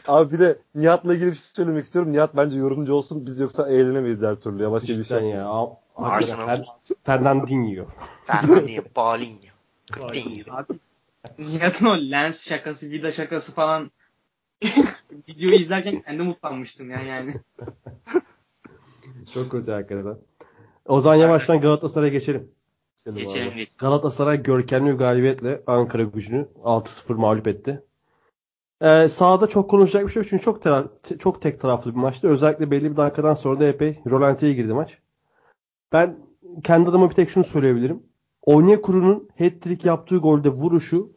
S2: Abi bir de Nihat'la ilgili bir şey söylemek istiyorum. Nihat bence yorumcu olsun. Biz yoksa eğlenemeyiz her türlü ya. Başka bir
S1: Cidden
S2: şey
S1: ya. Al-
S4: Arsenal.
S1: Fer- Fernandinho.
S4: Fernandinho, Paulinho.
S3: Nihat'ın o lens şakası, vida şakası falan videoyu izlerken kendim utanmıştım ya yani.
S1: Çok kötü hakikaten. O zaman yavaştan Galatasaray'a geçelim.
S2: Selim
S3: Geçelim
S2: abi.
S1: Galatasaray görkemli bir galibiyetle Ankara gücünü 6-0 mağlup etti. Ee, sahada çok konuşacak bir şey yok çünkü çok tera- te- çok tek taraflı bir maçtı. Özellikle belli bir dakikadan sonra da epey rolantiye girdi maç. Ben kendi adıma bir tek şunu söyleyebilirim. Onyekuru'nun hat-trick yaptığı golde vuruşu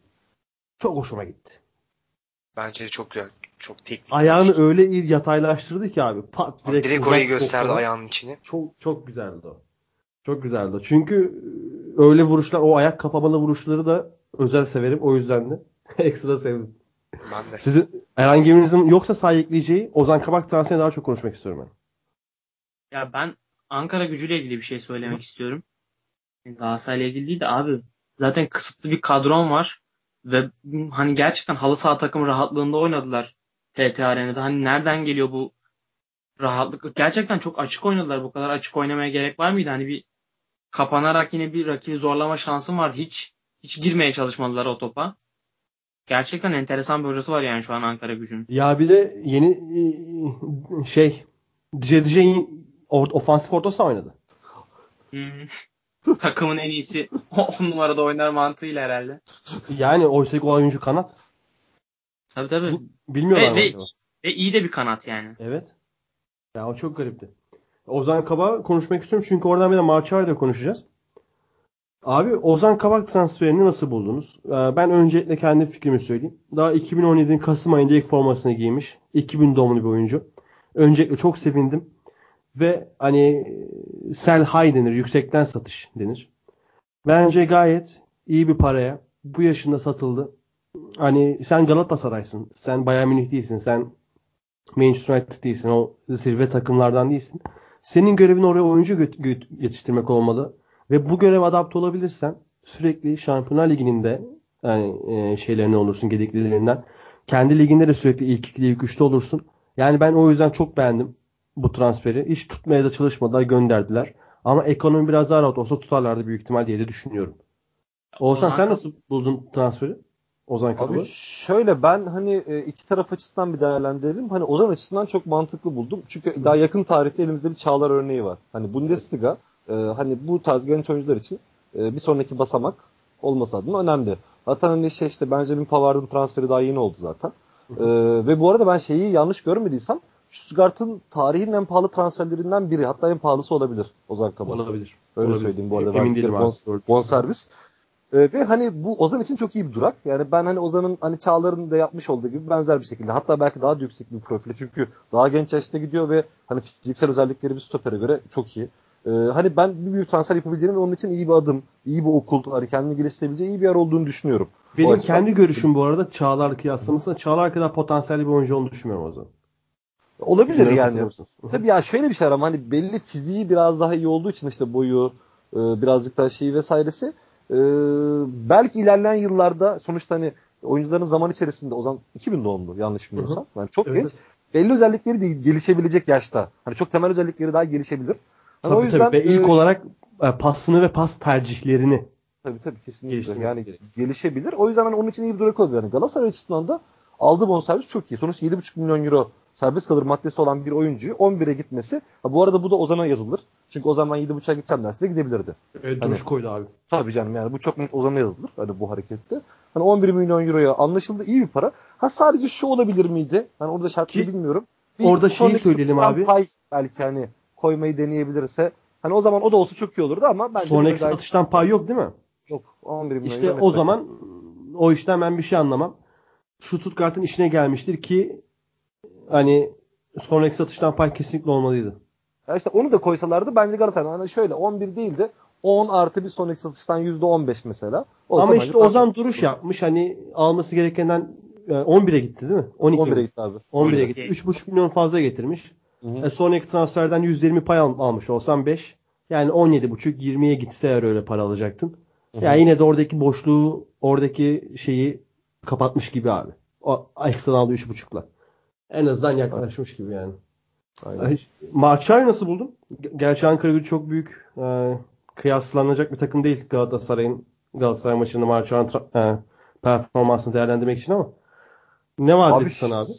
S1: çok hoşuma gitti.
S4: Bence de çok güzel. Çok teknik.
S1: Ayağını öyle iyi yataylaştırdı ki abi. Pat,
S4: Abi direkt,
S1: uzak
S4: orayı gösterdi ayağının içini.
S1: Çok çok güzeldi o. Çok güzeldi. Çünkü e, öyle vuruşlar, o ayak kapamalı vuruşları da özel severim. O yüzden de ekstra sevdim.
S4: Ben de.
S1: Sizin herhangi birinizin yoksa sahipleyeceği Ozan Kabak transferine daha çok konuşmak istiyorum ben.
S3: Ya ben Ankara gücüyle ilgili bir şey söylemek istiyorum. Galatasaray'la ilgili değil de abi zaten kısıtlı bir kadron var ve hani gerçekten halı saha takımı rahatlığında oynadılar TT Arena'da. Hani nereden geliyor bu rahatlık? Gerçekten çok açık oynadılar. Bu kadar açık oynamaya gerek var mıydı? Hani bir kapanarak yine bir rakibi zorlama şansım var. Hiç hiç girmeye çalışmadılar o topa. Gerçekten enteresan bir hocası var yani şu an Ankara gücünün.
S1: Ya bir de yeni e, şey Dice Dice ofansif orta saha oynadı.
S3: Hmm. Takımın en iyisi 10 numarada oynar mantığıyla herhalde.
S1: Yani oysa ki o oyuncu kanat.
S3: Tabii tabii.
S1: Bilmiyorlar
S3: Ve- ve-
S1: acaba?
S3: Ve iyi de bir kanat yani.
S1: Evet. Ya o çok garipti. Ozan Kabak konuşmak istiyorum çünkü oradan bir de Marçay'la konuşacağız. Abi Ozan Kabak transferini nasıl buldunuz? Ee, Ben öncelikle kendi fikrimi söyleyeyim. Daha 2017'nin Kasım ayında ilk formasını giymiş. 2000 doğumlu bir oyuncu. Öncelikle çok sevindim. Ve hani sell high denir, yüksekten satış denir. Bence gayet iyi bir paraya bu yaşında satıldı. Hani sen Galatasaray'sın. Sen Bayern Münih değilsin. Sen Manchester United değilsin. O zirve takımlardan değilsin. Senin görevin oraya oyuncu göt- göt- yetiştirmek olmalı. Ve bu göreve adapte olabilirsen sürekli Şampiyonlar Ligi'nin de yani e, şeylerine olursun gediklilerinden. Kendi liginde de sürekli ilk ikili ilk üçte olursun. Yani ben o yüzden çok beğendim bu transferi. Hiç tutmaya da çalışmadılar gönderdiler. Ama ekonomi biraz daha rahat olsa tutarlardı büyük ihtimal diye de düşünüyorum.
S3: Ozan
S1: sen nasıl buldun transferi? Ozan.
S2: Abi şöyle ben hani e, iki taraf açısından bir değerlendirelim. Hani Ozan açısından çok mantıklı buldum. Çünkü daha yakın tarihte elimizde bir Çağlar örneği var. Hani Bundesliga e, hani bu tarz genç oyuncular için e, bir sonraki basamak olması adına önemli. Zaten hani şey işte Benjamin Pavard'ın transferi daha yeni oldu zaten. E, ve bu arada ben şeyi yanlış görmediysem Stuttgart'ın tarihin en pahalı transferlerinden biri. Hatta en pahalısı olabilir Ozan Kabak.
S1: Olabilir.
S2: Öyle
S1: Olabilir.
S2: söyleyeyim bu arada.
S1: Emin değilim abi.
S2: bon- bonservis. Ee, ve hani bu Ozan için çok iyi bir durak. Yani ben hani Ozan'ın hani Çağlar'ın da yapmış olduğu gibi benzer bir şekilde. Hatta belki daha da yüksek bir profili. Çünkü daha genç yaşta gidiyor ve hani fiziksel özellikleri bir stopere göre çok iyi. Ee, hani ben bir büyük transfer yapabileceğini ve onun için iyi bir adım, iyi bir okul, hani kendini geliştirebileceği iyi bir yer olduğunu düşünüyorum.
S1: Benim
S2: açıdan-
S1: kendi görüşüm bu arada Çağlar kıyaslamasında Çağlar kadar potansiyelli bir oyuncu olduğunu düşünmüyorum o zaman.
S2: Olabilir
S1: Bilmiyorum,
S2: yani. Tabii ya şöyle bir şey ama hani belli fiziği biraz daha iyi olduğu için işte boyu e, birazcık daha şeyi vesairesi e, belki ilerleyen yıllarda sonuçta hani oyuncuların zaman içerisinde o zaman 2000 doğumlu yanlış bilmiyorsam. Yani çok
S1: Evet,
S2: genç. Belli özellikleri de gelişebilecek yaşta. Hani çok temel özellikleri daha gelişebilir. Hani
S1: Tabii, tabii. Ve ilk
S2: e,
S1: olarak e, pasını ve pas tercihlerini
S2: Tabii tabii kesinlikle. Yani
S1: gerekiyor.
S2: gelişebilir. O yüzden hani onun için iyi bir durak olabilir. Yani Galatasaray açısından da aldığı bonservis çok iyi. Sonuçta 7,5 milyon euro serbest kalır maddesi olan bir oyuncuyu 11'e gitmesi. Ha, bu arada bu da Ozan'a yazılır. Çünkü o zaman 7.5'a gideceğim derse de gidebilirdi.
S1: Evet,
S2: Hani-
S1: duruş koydu abi.
S2: Tabii canım yani bu çok net Ozan'a yazılır hani bu harekette. Hani 11 milyon euroya anlaşıldı iyi bir para. Ha sadece şu olabilir miydi? Hani orada şartları
S1: Ki
S2: bilmiyorum.
S1: orada şeyi söyleyelim abi.
S2: Pay belki hani koymayı deneyebilirse. Hani o zaman o da olsa çok iyi olurdu ama bence
S1: Sonraki satıştan pay yok değil mi?
S2: yok. 11 milyon
S1: İşte o zaman o işten ben bir şey anlamam. Stuttgart'ın işine gelmiştir ki hani sonraki satıştan pay kesinlikle olmalıydı.
S2: Ya işte onu da koysalardı bence Galatasaray hani şöyle 11 değil de 10 artı bir sonraki satıştan %15 mesela. Olsa
S1: Ama işte Ozan duruş yapmış. Hani alması gerekenden e, 11'e gitti değil mi? 12
S2: 11'e
S1: mi?
S2: gitti abi.
S1: 11'e
S3: 12.
S1: gitti. 3,5 milyon fazla getirmiş.
S2: Hı hı.
S1: E, sonraki transferden %20 pay al- almış olsan 5. Yani 17,5 20'ye gitse eğer öyle para alacaktın.
S2: Hı hı.
S1: Yani yine de oradaki boşluğu, oradaki şeyi kapatmış gibi abi. O ekstradan aldığı 3,5'la. En azından yaklaşmış gibi yani.
S2: Aynen.
S1: Marçay nasıl buldun? Ge- Gerçi Ankara Gücü çok büyük e, kıyaslanacak bir takım değil Galatasaray'ın Galatasaray maçında Marçay'ın e, performansını değerlendirmek için ama ne var dedi sana abi?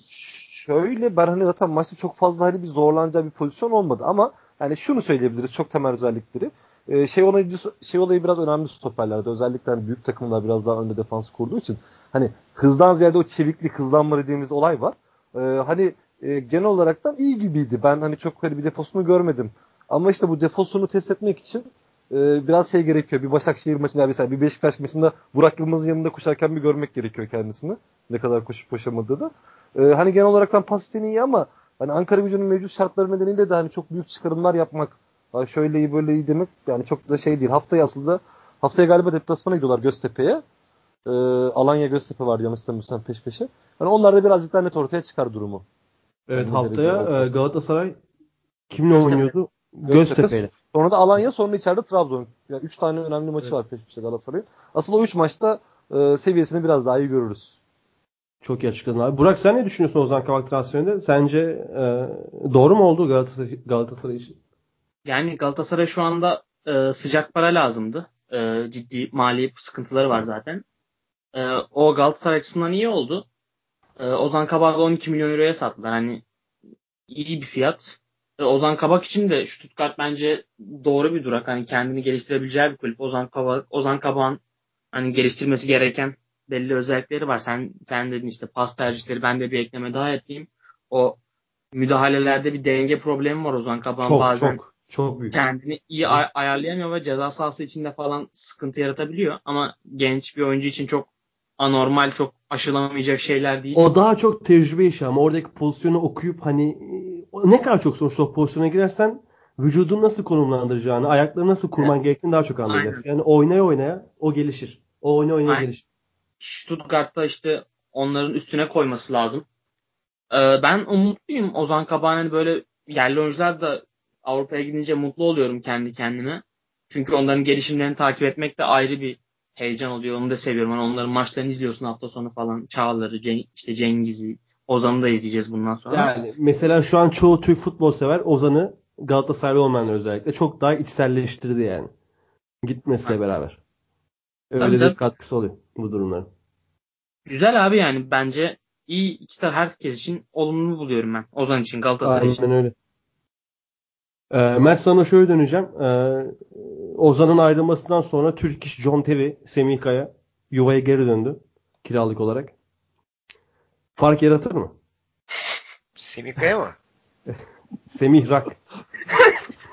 S2: Şöyle ben hani zaten maçta çok fazla hani bir zorlanacağı bir pozisyon olmadı ama yani şunu söyleyebiliriz çok temel özellikleri. Ee, şey olayı şey olayı biraz önemli stoperlerde. Özellikle hani büyük takımlar biraz daha önde defans kurduğu için hani hızdan ziyade o çeviklik, hızlanma dediğimiz olay var. Ee, hani e, genel olaraktan iyi gibiydi. Ben hani çok hani bir defosunu görmedim. Ama işte bu defosunu test etmek için e, biraz şey gerekiyor. Bir Başakşehir maçında mesela bir Beşiktaş maçında Burak Yılmaz'ın yanında koşarken bir görmek gerekiyor kendisini. Ne kadar koşup koşamadığı da. Ee, hani genel olaraktan pas iyi ama hani Ankara gücünün mevcut şartları nedeniyle de hani çok büyük çıkarımlar yapmak, ha şöyle iyi böyle iyi demek yani çok da şey değil. Haftaya aslında haftaya galiba deplasmana gidiyorlar Göztepe'ye. Ee, Alanya Göztepe var yanlış hatırlamıyorsam peş peşe. Hani onlar da birazcık daha net ortaya çıkar durumu.
S1: Evet haftaya e, Galatasaray kimle
S3: Göztepe.
S1: oynuyordu?
S2: Göztepe.
S1: Göztepe'yle.
S2: Sonra da Alanya sonra içeride Trabzon. Yani 3 tane önemli maçı var peş peşe Galatasaray'ın. Asıl o 3 maçta e, seviyesini biraz daha iyi görürüz.
S1: Çok iyi açıkladın abi. Burak sen ne düşünüyorsun Ozan Kabak transferinde? Sence e, doğru mu oldu Galatasaray, Galatasaray için?
S3: Yani Galatasaray şu anda e, sıcak para lazımdı. E, ciddi mali sıkıntıları var zaten. E, o Galatasaray açısından iyi oldu. E, Ozan Kabak'ı 12 milyon euroya sattılar. Hani iyi bir fiyat. E, Ozan Kabak için de Stuttgart bence doğru bir durak. Hani kendini geliştirebileceği bir kulüp. Ozan Kabak, Ozan Kabak'ın hani geliştirmesi gereken belli özellikleri var. Sen sen dedin işte pas tercihleri ben de bir ekleme daha yapayım. O müdahalelerde bir denge problemi var Ozan Kabak'ın
S1: Çok
S3: bazen
S1: çok çok büyük.
S3: kendini iyi ay- ayarlayamıyor ve ceza sahası içinde falan sıkıntı yaratabiliyor. Ama genç bir oyuncu için çok anormal, çok aşılamayacak şeyler değil.
S1: O daha çok tecrübe işi ama oradaki pozisyonu okuyup hani ne kadar çok sonuçta o pozisyona girersen vücudunu nasıl konumlandıracağını, ayakları nasıl kurman gerektiğini daha çok anlayacaksın. Yani oynaya oynaya o gelişir. O oynaya oynaya
S3: Aynen.
S1: gelişir.
S3: Stuttgart'ta işte onların üstüne koyması lazım. Ee, ben umutluyum. Ozan Kabak'ın hani böyle yerli oyuncular da Avrupa'ya gidince mutlu oluyorum kendi kendime. Çünkü onların gelişimlerini takip etmek de ayrı bir heyecan oluyor. Onu da seviyorum. Hani onların maçlarını izliyorsun hafta sonu falan. Çağlar'ı, Ceng- işte Cengiz'i, Ozan'ı da izleyeceğiz bundan sonra.
S1: Yani mesela şu an çoğu Türk futbol sever Ozan'ı Galatasaraylı olmayanlar özellikle çok daha içselleştirdi yani. Gitmesiyle
S3: Ha.
S1: beraber. Öyle de
S3: tabii.
S1: bir katkısı oluyor bu durumların.
S3: Güzel abi yani bence iyi iki taraf herkes için olumlu buluyorum ben. Ozan için, Galatasaray için.
S1: Aynen öyle. Ee, Mert sana şöyle döneceğim. Ee, Ozan'ın ayrılmasından sonra Türk iş John Terry, Semih Kaya yuvaya geri döndü. Kiralık olarak. Fark yaratır mı?
S4: Semih Kaya mı?
S1: Semih Rak.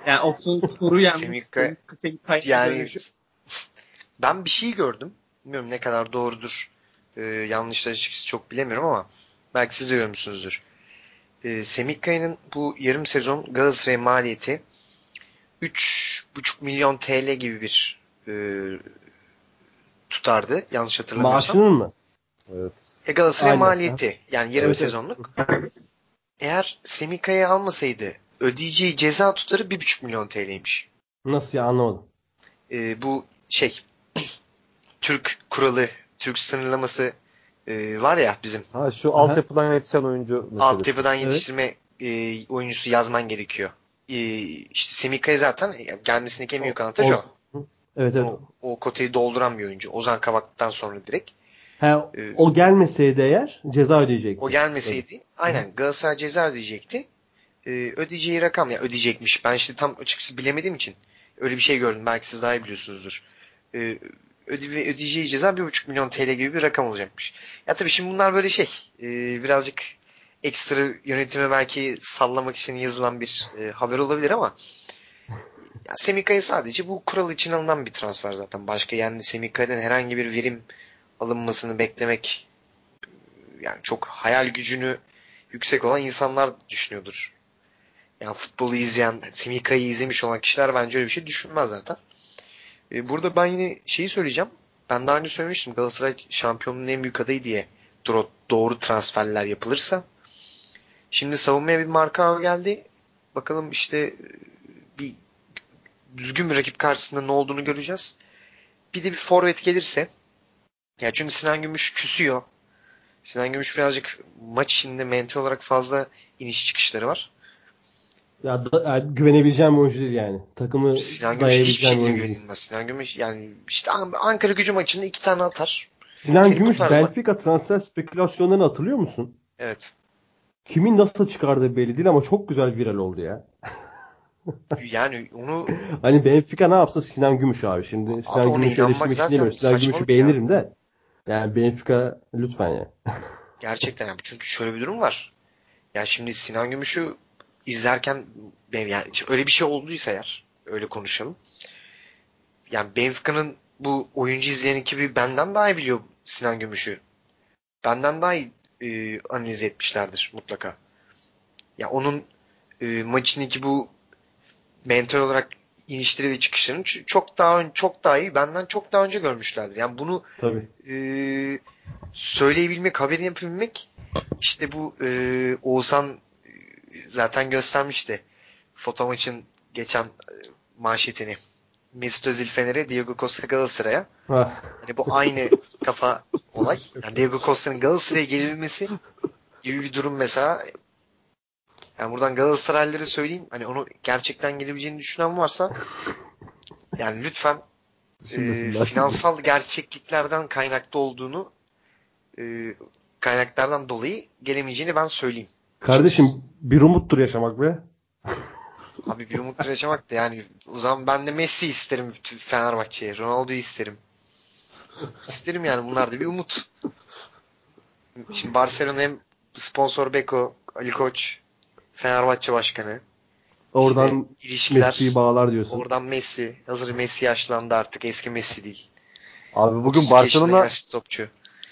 S3: Yani o so- soru yalnız.
S4: Semih Kaya- Yani
S3: dönüşü.
S4: ben bir şey gördüm. Bilmiyorum ne kadar doğrudur. Ee, yanlışlar açıkçası çok bilemiyorum ama belki siz de görmüşsünüzdür. Ee, Semih Kaya'nın bu yarım sezon Galatasaray maliyeti 3,5 milyon TL gibi bir e, tutardı. Yanlış hatırlamıyorsam.
S1: Maaşının mı?
S2: Evet.
S4: E, Galatasaray
S1: Aynen.
S4: maliyeti. Yani yarım
S1: Evet, evet.
S4: sezonluk. Eğer Semih Kaya'yı almasaydı ödeyeceği ceza tutarı 1,5 milyon TL'ymiş.
S1: Nasıl ya anlamadım.
S4: e, bu şey Türk kuralı, Türk sınırlaması e, var ya bizim
S2: Ha şu
S1: Aha.
S2: altyapıdan yetişen oyuncu meselesi.
S4: altyapıdan
S1: Evet.
S4: yetiştirme e, oyuncusu yazman gerekiyor. E, işte Semih Kaya zaten gelmesindeki en büyük avantaj o.
S1: Evet evet.
S4: O, o kotayı dolduran bir oyuncu. Ozan Kabak'tan sonra direkt.
S1: He,
S4: Ee,
S1: o gelmeseydi eğer ceza ödeyecekti.
S4: O gelmeseydi aynen Galatasaray ceza ödeyecekti. e, ödeyeceği rakam ya ödeyecekmiş. Ben işte tam açıkçası bilemediğim için öyle bir şey gördüm. Belki siz daha iyi biliyorsunuzdur. E, öde, ödeyeceği ceza 1,5 milyon TL gibi bir rakam olacakmış. Ya tabii şimdi bunlar böyle şey e, birazcık ekstra yönetime belki sallamak için yazılan bir e, haber olabilir ama ya Semika'yı sadece bu kural için alınan bir transfer zaten. Başka yani Semika'dan herhangi bir verim alınmasını beklemek yani çok hayal gücünü yüksek olan insanlar düşünüyordur. Yani futbolu izleyen, Semika'yı izlemiş olan kişiler bence öyle bir şey düşünmez zaten. Ee, burada ben yine şeyi söyleyeceğim. Ben daha önce söylemiştim Galatasaray şampiyonluğun en büyük adayı diye doğru, transferler yapılırsa. Şimdi savunmaya bir marka geldi. Bakalım işte bir düzgün bir rakip karşısında ne olduğunu göreceğiz. Bir de bir forvet gelirse ya çünkü Sinan Gümüş küsüyor. Sinan Gümüş birazcık maç içinde mental olarak fazla iniş çıkışları var.
S1: Ya da, yani güvenebileceğim bir oyuncu değil yani. Takımı
S4: Sinan Gümüş hiçbir şekilde güvenilmez. Sinan Gümüş yani işte Ankara gücü maçında iki tane atar.
S1: Sinan Seni Gümüş Benfica bak. transfer spekülasyonlarını hatırlıyor musun?
S4: Evet.
S1: Kimin nasıl çıkardığı belli değil ama çok güzel viral oldu ya.
S4: yani onu
S1: hani Benfica ne yapsa Sinan Gümüş abi. Şimdi Sinan Gümüş'ü eleştirmek istemiyorum. Sinan Gümüş'ü beğenirim de. Yani Benfica lütfen ya.
S4: Gerçekten yani çünkü şöyle bir durum var. Ya şimdi Sinan Gümüş'ü izlerken ben yani öyle bir şey olduysa eğer öyle konuşalım. Yani Benfica'nın bu oyuncu izleyen ekibi benden daha iyi biliyor Sinan Gümüş'ü. Benden daha iyi e, analiz etmişlerdir mutlaka. Ya onun e, maçındaki bu mental olarak inişleri ve çıkışlarını çok daha çok daha iyi benden çok daha önce görmüşlerdir. Yani bunu
S1: Tabii.
S4: E, söyleyebilmek, haberini yapabilmek işte bu e, Oğuzhan zaten göstermişti. Foto maçın geçen e, manşetini. Mesut Özil Fener'e, Diego Costa Galatasaray'a. hani bu aynı kafa olay. Yani Diego Costa'nın Galatasaray'a gelebilmesi gibi bir durum mesela. Yani buradan Galatasaraylılara söyleyeyim. Hani onu gerçekten gelebileceğini düşünen varsa yani lütfen e, finansal gerçekliklerden kaynaklı olduğunu e, kaynaklardan dolayı gelemeyeceğini ben söyleyeyim.
S1: Kardeşim bir umuttur yaşamak be.
S4: Abi bir umuttur yaşamak da yani o zaman ben de Messi isterim Fenerbahçe'ye. Ronaldo'yu isterim. İsterim yani bunlar da bir umut. Şimdi Barcelona hem sponsor Beko, Ali Koç, Fenerbahçe başkanı.
S1: Oradan işte ilişkiler, Messi'yi bağlar diyorsun.
S4: Oradan Messi. Hazır Messi yaşlandı artık. Eski Messi değil.
S2: Abi bugün Barcelona topçu.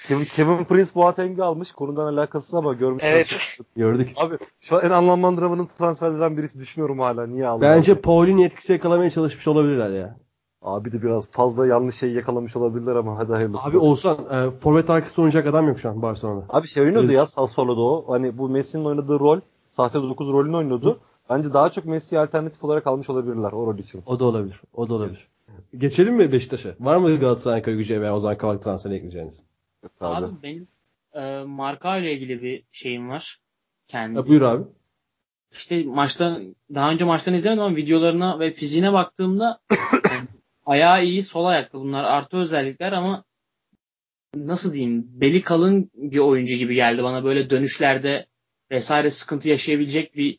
S2: Kevin, Kevin Prince Boateng'i almış. Konudan alakasız ama görmüş.
S4: Evet.
S1: Gördük.
S2: Abi şu an en anlamlandıramadığım transferlerden birisi düşünüyorum hala. Niye aldı?
S1: Bence Paul'in etkisi yakalamaya çalışmış olabilirler ya.
S2: Abi de biraz fazla yanlış şey yakalamış olabilirler ama hadi hayırlısı.
S1: Abi olsan e, forvet arkası oynayacak adam yok şu an Barcelona'da.
S2: Abi şey oynuyordu evet. ya Sassuolo'da o. Hani bu Messi'nin oynadığı rol sahte 9 rolünü oynuyordu. Hı. Bence daha çok Messi'ye alternatif olarak almış olabilirler o rol için.
S1: O da olabilir. O da olabilir. Geçelim mi Beşiktaş'a? Var mı Galatasaray Ankara gücü veya Ozan Kabak transferine ekleyeceğiniz?
S3: Abi, abi benim e, marka ile ilgili bir şeyim var.
S1: Kendi. Ya buyur abi.
S3: İşte maçta daha önce maçlarını izlemedim ama videolarına ve fiziğine baktığımda yani, ayağı iyi, sol ayaklı bunlar artı özellikler ama nasıl diyeyim beli kalın bir oyuncu gibi geldi bana böyle dönüşlerde vesaire sıkıntı yaşayabilecek bir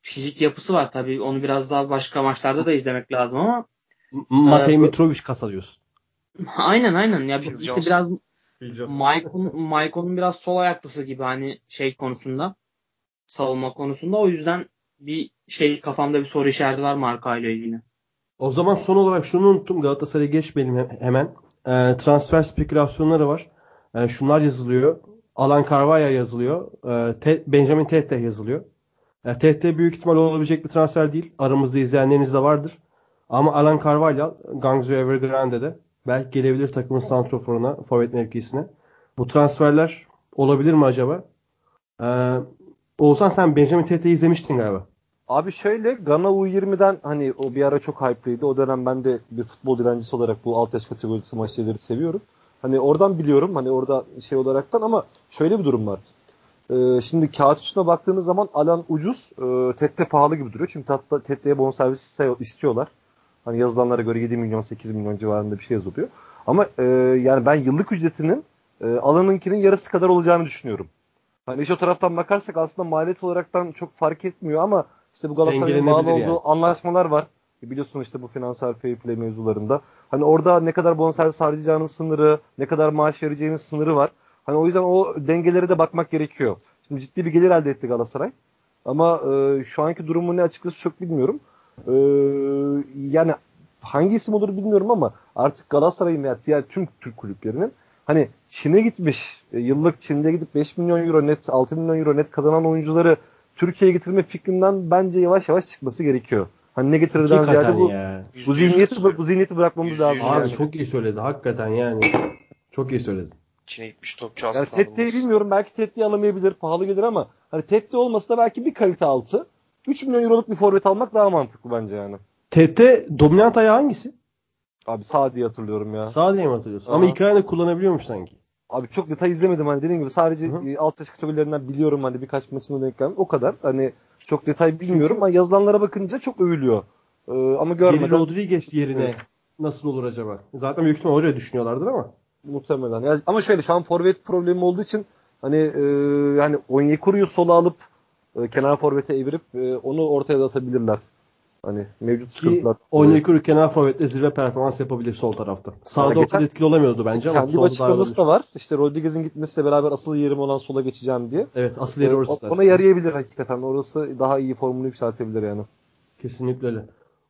S3: fizik yapısı var tabii onu biraz daha başka maçlarda da izlemek lazım ama
S1: Matej e, Mitrovic kasalıyorsun.
S3: Aynen aynen ya bir, işte biraz Maicon, Maicon'un biraz sol ayaklısı gibi hani şey konusunda savunma konusunda. O yüzden bir şey kafamda bir soru işareti var marka ile ilgili.
S1: O zaman son olarak şunu unuttum. Galatasaray'a geçmeyelim hemen. E, transfer spekülasyonları var. E, şunlar yazılıyor. Alan Carvalho yazılıyor. E, Te, Benjamin Tete yazılıyor. E, Tete büyük ihtimal olabilecek bir transfer değil. Aramızda izleyenleriniz de vardır. Ama Alan Carvalho, Gangzhou Evergrande'de belki gelebilir takımın santroforuna, forvet mevkisine. Bu transferler olabilir mi acaba? Ee, Oğuzhan sen Benjamin Tete'yi izlemiştin galiba.
S2: Abi şöyle Gana U20'den hani o bir ara çok hype'lıydı. O dönem ben de bir futbol direncisi olarak bu alt yaş kategorisi maçları seviyorum. Hani oradan biliyorum hani orada şey olaraktan ama şöyle bir durum var. Ee, şimdi kağıt üstüne baktığınız zaman Alan ucuz, e, Tette pahalı gibi duruyor. Çünkü Tette'ye bonservis istiyorlar. Hani yazılanlara göre 7 milyon 8 milyon civarında bir şey yazılıyor. Ama e, yani ben yıllık ücretinin e, alanınkinin yarısı kadar olacağını düşünüyorum. Hani iş o taraftan bakarsak aslında maliyet olaraktan çok fark etmiyor ama işte bu Galatasaray'ın bağlı olduğu
S1: yani.
S2: anlaşmalar var. E Biliyorsun işte bu finansal fair play mevzularında. Hani orada ne kadar bonservis harcayacağınız sınırı, ne kadar maaş vereceğiniz sınırı var. Hani o yüzden o dengelere de bakmak gerekiyor. Şimdi ciddi bir gelir elde etti Galatasaray. Ama e, şu anki durumu ne açıkçası çok bilmiyorum. E, yani hangi isim olur bilmiyorum ama artık Galatasaray'ın veya diğer tüm Türk kulüplerinin hani Çin'e gitmiş, e, yıllık Çin'de gidip 5 milyon euro net, 6 milyon euro net kazanan oyuncuları Türkiye'ye getirme fikrinden bence yavaş yavaş çıkması gerekiyor. Hani ne getirirden ziyade bu,
S1: ya.
S2: bu zihniyeti bu zihniyeti bırakmamız lazım.
S1: Abi
S2: yani.
S1: çok iyi söyledi. Hakikaten yani. Çok iyi söyledi.
S4: Çin'e gitmiş topçu
S2: Yani
S4: asla
S2: Tette'yi bilmiyorum. Belki Tette'yi alamayabilir. Pahalı gelir ama hani Tette olmasa da belki bir kalite altı. 3 milyon euroluk bir forvet almak daha mantıklı bence yani.
S1: TT dominant ayağı hangisi?
S2: Abi sağ diye hatırlıyorum ya.
S1: Sağ diye mi hatırlıyorsun?
S2: Aha.
S1: Ama iki ayağını kullanabiliyormuş sanki.
S2: Abi çok detay izlemedim hani dediğim gibi sadece
S1: Hı hı.
S2: e, alt yaş kategorilerinden biliyorum hani birkaç maçında denk geldim. O kadar. Hani çok detay bilmiyorum
S1: Çünkü-
S2: ama yazılanlara bakınca çok övülüyor. Ee, ama
S1: Geri
S2: görmeden
S1: Rodriguez yerine
S2: Evet.
S1: nasıl olur acaba? Zaten büyük ihtimal öyle düşünüyorlardır ama.
S2: muhtemelen. Ya, ama şöyle şu an forvet problemi olduğu için hani e, yani Onyekuru'yu sola alıp e, kenar forvete evirip e, onu ortaya da atabilirler. Hani mevcut sıkıntılar.
S1: Onyekuru kenar forvetle zirve performans yapabilir sol tarafta. Sağda
S2: Yani
S1: o kadar etkili olamıyordu bence ama
S2: Kendi açıklaması da var. İşte Rodriguez'in gitmesiyle beraber asıl yerim olan sola geçeceğim diye.
S1: Evet asıl
S2: Ee,
S1: yeri
S2: o-
S1: orası.
S2: ona yarayabilir hakikaten. Orası daha iyi formunu yükseltebilir yani.
S1: Kesinlikle öyle.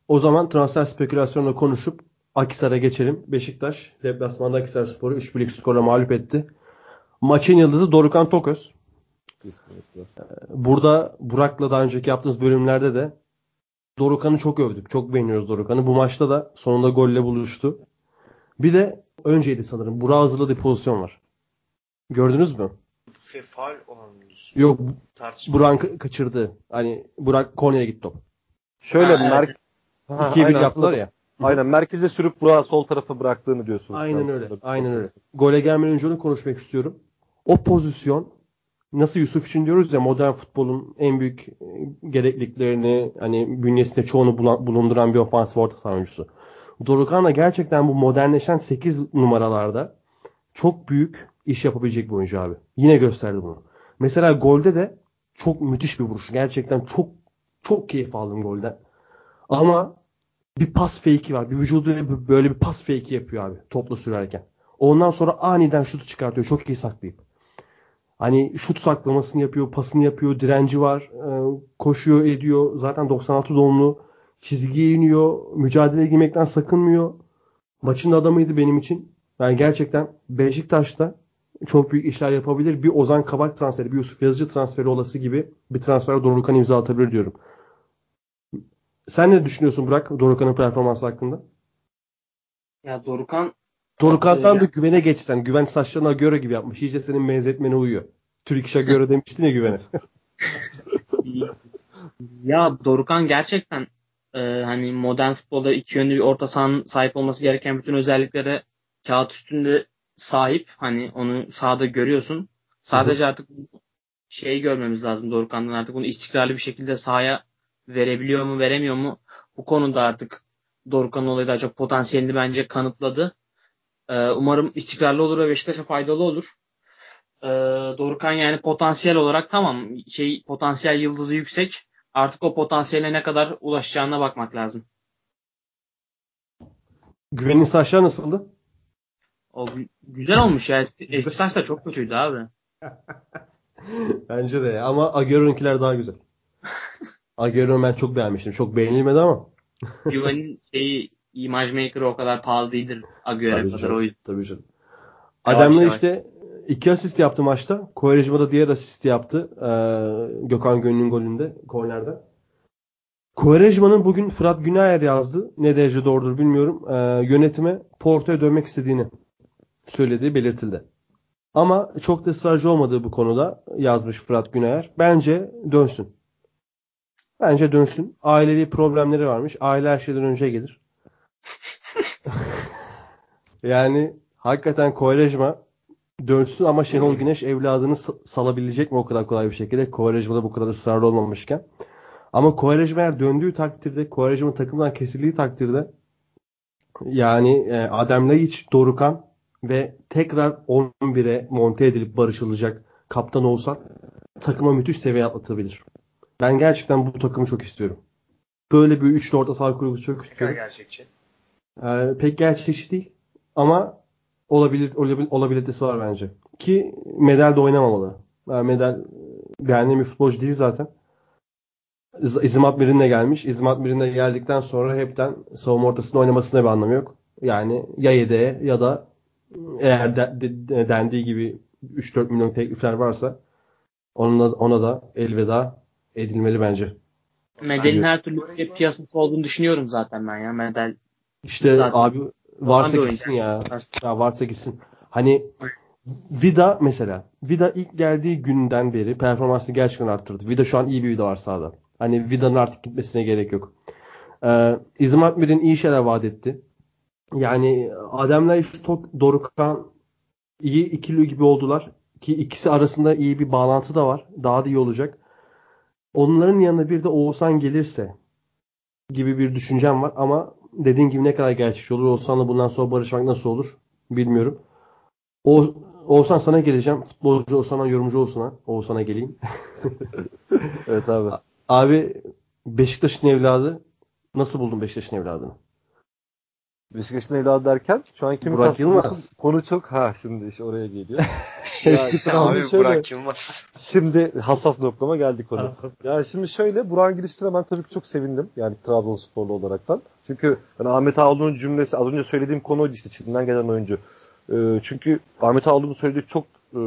S1: O zaman transfer spekülasyonla konuşup Akisar'a geçelim. Beşiktaş deplasmanda Akisar Spor'u 3-1'lik skorla mağlup etti. Maçın yıldızı Dorukan Toköz.
S2: Kesinlikle.
S1: Burada Burak'la daha önceki yaptığımız bölümlerde de Dorukan'ı çok övdük. Çok beğeniyoruz Dorukan'ı. Bu maçta da sonunda golle buluştu. Bir de önceydi sanırım. Burak'ı hazırladığı pozisyon var. Gördünüz mü?
S4: Faal olan?
S1: Yok. Burak kaçırdı. Hani Burak kornere gitti top.
S2: Şöyle
S3: Ha,
S2: mer- Ha,
S1: 2'ye 1
S2: aynen,
S1: yaptılar ya.
S2: Aynen merkeze sürüp Burak'ı sol tarafa bıraktığını diyorsun.
S1: Aynen öyle. Aynen öyle. Gole gelmeden önce onu konuşmak istiyorum. O pozisyon nasıl Yusuf için diyoruz ya modern futbolun en büyük e, gerekliliklerini hani bünyesinde çoğunu bulunduran bir ofansif orta saha oyuncusu. Dorukhan da gerçekten bu modernleşen 8 numaralarda çok büyük iş yapabilecek bir oyuncu abi. Yine gösterdi bunu. Mesela golde de çok müthiş bir vuruş. Gerçekten çok çok keyif aldım golden. Ama bir pas fake'i var. Bir vücuduyla böyle bir pas fake'i yapıyor abi topla sürerken. Ondan sonra aniden şutu çıkartıyor. Çok iyi saklayıp. Hani şut saklamasını yapıyor, pasını yapıyor, direnci var, e, koşuyor, ediyor. Zaten 96 doğumlu. Çizgiye iniyor, mücadeleye girmekten sakınmıyor. Maçın adamıydı benim için. Yani gerçekten Beşiktaş'ta çok büyük işler yapabilir. Bir Ozan Kabak transferi, bir Yusuf Yazıcı transferi olası gibi bir transfer Dorukhan imza atabilir diyorum. Sen ne düşünüyorsun Burak Dorukhan'ın performansı hakkında?
S3: Ya Dorukan
S1: Dorukhan'dan
S3: Ee,
S1: da güvene geçsen. Güven saçlarına göre gibi yapmış. İyice senin benzetmene uyuyor. Türk işe göre demiştin ya güvene.
S3: ya Dorukan gerçekten e, hani modern futbolda iki yönlü bir orta sahanın sahip olması gereken bütün özelliklere kağıt üstünde sahip. Hani onu sahada görüyorsun. Sadece artık şeyi görmemiz lazım Dorukan'dan artık bunu istikrarlı bir şekilde sahaya verebiliyor mu veremiyor mu? Bu konuda artık Dorukan olayı daha çok potansiyelini bence kanıtladı. Ee, umarım istikrarlı olur ve Beşiktaş'a faydalı olur. Ee, Dorukan yani potansiyel olarak tamam şey potansiyel yıldızı yüksek. Artık o potansiyele ne kadar ulaşacağına bakmak lazım.
S1: Güvenin saçları nasıldı?
S3: O gü- güzel olmuş ya. Eski saç da çok kötüydü abi.
S1: Bence de ama Agüero'nunkiler daha güzel. Agüero'yu ben çok beğenmiştim. Çok beğenilmedi ama.
S3: Güven'in şeyi imaj maker'ı o kadar pahalı değildir Agüero
S1: Tabii
S3: kadar
S1: canım.
S3: o yüzden.
S1: Tabii canım. Adem'le işte iki asist yaptı maçta. Kovarejma da diğer asisti yaptı. Ee, Gökhan Gönül'ün golünde. Korner'den. Kovarejma'nın bugün Fırat Günayer yazdı. Ne derece doğrudur bilmiyorum. Ee, yönetime Porto'ya dönmek istediğini söylediği belirtildi. Ama çok da ısrarcı olmadığı bu konuda yazmış Fırat Günayer. Bence dönsün. Bence dönsün. Ailevi problemleri varmış. Aile her şeyden önce gelir. yani hakikaten Kovarejma dönsün ama Şenol Güneş evladını sa- salabilecek mi o kadar kolay bir şekilde? Kovarejma'da bu kadar ısrarlı olmamışken. Ama Kovarejma eğer döndüğü takdirde, Kovarejma takımdan kesildiği takdirde yani e, Adem Laiç, Dorukan ve tekrar 11'e monte edilip barışılacak kaptan olsan takıma müthiş seviye atlatabilir. Ben gerçekten bu takımı çok istiyorum. Böyle bir üçlü orta saha kurgusu çok istiyorum.
S4: gerçekçi.
S1: Ee, pek gerçekçi değil ama olabilir, olabilir olabilitesi var bence. Ki medal de oynamamalı. Yani medal beğendiğim bir futbolcu değil zaten. İz- İzmat Mirin'le gelmiş. İzmat Mirin'le geldikten sonra hepten savunma ortasında oynamasına bir anlamı yok. Yani ya yedeğe ya da eğer de, de- de- dendiği gibi 3-4 milyon teklifler varsa ona, ona da elveda edilmeli bence.
S3: Medel'in her türlü bir piyasası olduğunu düşünüyorum zaten ben ya. Medel
S1: İşte
S3: Zaten-
S1: abi varsa
S3: Hangi
S1: gitsin ya. ya. Varsa gitsin. Hani Vida mesela. Vida ilk geldiği günden beri performansını gerçekten arttırdı. Vida şu an iyi bir Vida var sahada. Hani Vida'nın artık gitmesine gerek yok. Ee, İzmat Mir'in iyi şeyler vaat etti. Yani Adem'le Stok, Dorukhan iyi ikili gibi oldular. Ki ikisi arasında iyi bir bağlantı da var. Daha da iyi olacak. Onların yanına bir de Oğuzhan gelirse gibi bir düşüncem var ama dediğin gibi ne kadar gerçekçi olur. Oğuzhan'la bundan sonra barışmak nasıl olur bilmiyorum. O Oğuzhan sana geleceğim. Futbolcu Oğuzhan'a, yorumcu Oğuzhan'a. Oğuzhan'a geleyim.
S2: Evet abi.
S1: Abi Beşiktaş'ın evladı nasıl buldun Beşiktaş'ın evladını?
S2: Beşiktaş'ın evladı derken şu an kimi
S1: Burak? Yılmaz.
S2: Konu çok ha şimdi iş oraya geliyor. ya,
S4: Abi
S2: şöyle,
S4: Burak Yılmaz.
S2: şimdi hassas noktama geldik konu. Ya şimdi şöyle Burak'ın girişine ben tabii ki çok sevindim. Yani Trabzonsporlu olaraktan. Çünkü hani Ahmet Ağoğlu'nun cümlesi az önce söylediğim konu oydu işte Çin'den gelen oyuncu. Ee, çünkü Ahmet Ağoğlu'nun söylediği çok e,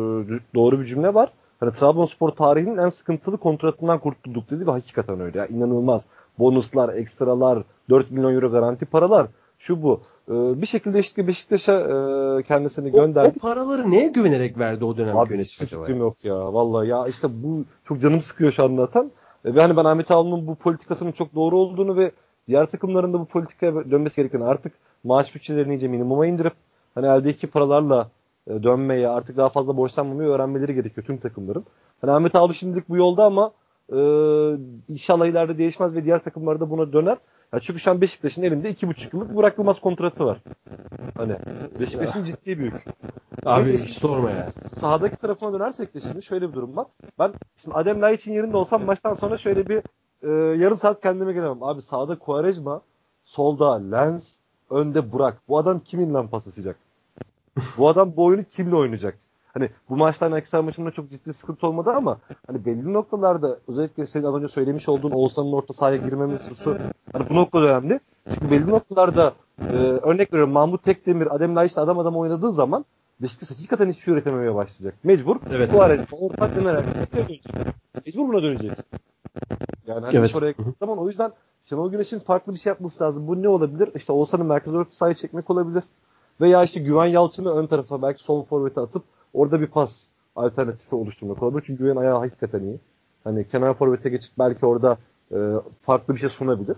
S2: doğru bir cümle var. Hani Trabzonspor tarihinin en sıkıntılı kontratından kurtulduk dedi ve hakikaten öyle. Ya. İnanılmaz. Bonuslar, ekstralar, 4 milyon euro garanti paralar. Şu bu. Ee, bir şekilde işte Beşiktaş'a e, kendisini gönderdi.
S1: o paraları neye güvenerek verdi o dönem
S2: Abi
S1: yönetim
S2: hiçbir
S1: acaba?
S2: fikrim yok ya. Vallahi ya işte bu çok canım sıkıyor şu anlatan. E, Ve hani ben Ahmet Ağaoğlu'nun bu politikasının çok doğru olduğunu ve diğer takımların da bu politikaya dönmesi gerektiğini artık maaş bütçelerini iyice minimuma indirip hani eldeki paralarla e, dönmeye artık daha fazla borçlanmamayı öğrenmeleri gerekiyor tüm takımların. Hani Ahmet Ağaoğlu şimdilik bu yolda ama e, inşallah ileride değişmez ve diğer takımlar da buna döner. Ya çünkü şu an Beşiktaş'ın elinde 2,5 yıllık Burak Yılmaz kontratı var. Hani Beşiktaş'ın ciddi büyük.
S1: Abi hiç sorma ya.
S2: Sahadaki tarafına dönersek de şimdi şöyle bir durum var. Ben şimdi Adem Laiç'in yerinde olsam maçtan sonra şöyle bir e, yarım saat kendime gelemem. Abi sağda Quaresma, solda Lens, önde Burak. Bu adam kiminle paslaşacak? bu adam bu oyunu kimle oynayacak? Hani bu maçtan Aksar maçında çok ciddi sıkıntı olmadı ama hani belli noktalarda özellikle senin az önce söylemiş olduğun Oğuzhan'ın orta sahaya girmemesi hususu hani bu noktada önemli. Çünkü belli noktalarda e, örnek veriyorum Mahmut Tekdemir, Adem Laiç'le adam adam oynadığı zaman Beşiktaş hakikaten hiçbir şey üretememeye başlayacak. Mecbur.
S1: Evet.
S2: Bu arada orta Caner dönecek. Mecbur buna dönecek. Yani hani
S1: Evet.
S2: oraya zaman o yüzden Şenol Güneş'in farklı bir şey yapması lazım. Bu ne olabilir? İşte Oğuzhan'ın merkez orta sahaya çekmek olabilir. Veya işte Güven Yalçın'ı ön tarafa belki sol forvete atıp orada bir pas alternatifi oluşturmak olabilir. Çünkü Güven ayağı hakikaten iyi. Hani kenar forvete geçip belki orada e, farklı bir şey sunabilir.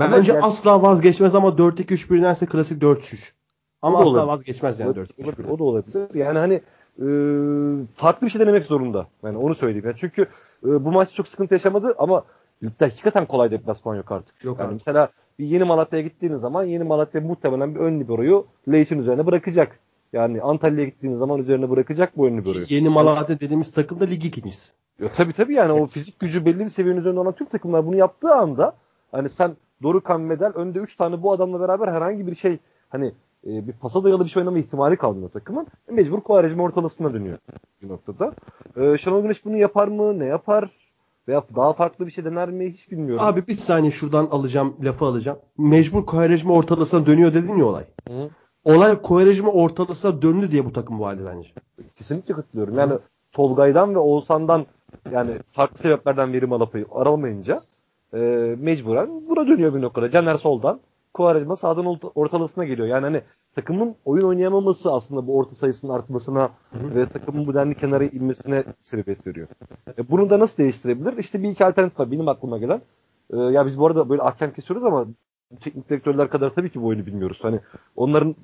S2: Ama
S1: Bence
S2: yani-
S1: asla vazgeçmez ama 4-2-3-1'den ise klasik 4-3. Ama asla
S2: olabilir.
S1: vazgeçmez yani 4
S2: Olabilir, o da olabilir. Yani hani e, farklı bir şey denemek zorunda. Yani onu söyleyeyim. Yani çünkü e, bu maçta çok sıkıntı yaşamadı ama ligde hakikaten kolay deplasman yok artık.
S1: Yok
S2: yani
S1: abi.
S2: mesela bir yeni Malatya'ya gittiğiniz zaman yeni Malatya muhtemelen bir ön liberoyu Leiç'in üzerine bırakacak. Yani Antalya'ya gittiğiniz zaman üzerine bırakacak bu ön liberoyu.
S1: Yeni Malatya dediğimiz takım da lig ikincisi.
S2: Ya, tabii tabii yani o fizik gücü belli bir seviyenin üzerinde olan tüm takımlar bunu yaptığı anda hani sen Dorukhan Medel önde 3 tane bu adamla beraber herhangi bir şey hani e, bir pasa dayalı bir şey oynama ihtimali kalmıyor takımın. Mecbur Kuvarecmi ortalasına dönüyor bir noktada. E, Şenol Güneş bunu yapar mı? Ne yapar? Veya daha farklı bir şey dener mi? Hiç bilmiyorum.
S1: Abi bir saniye şuradan alacağım, lafı alacağım. Mecbur Kovarejme ortalasına dönüyor dedin ya olay.
S2: Hı.
S1: Olay Kovarejme ortalasına döndü diye bu takım bu halde bence.
S2: Kesinlikle katılıyorum. Yani Tolgay'dan ve Oğuzhan'dan yani farklı sebeplerden verim alıp aramayınca e, mecburen buna dönüyor bir noktada. Caner soldan, Kuvarecma sağdan orta- ortalasına geliyor. Yani hani takımın oyun oynayamaması aslında bu orta sayısının artmasına ve takımın bu denli kenara inmesine sebebiyet veriyor. E, bunu da nasıl değiştirebilir? İşte bir iki alternatif var benim aklıma gelen. E, ya biz bu arada böyle ahkam kesiyoruz ama teknik direktörler kadar tabii ki bu oyunu bilmiyoruz. Hani onların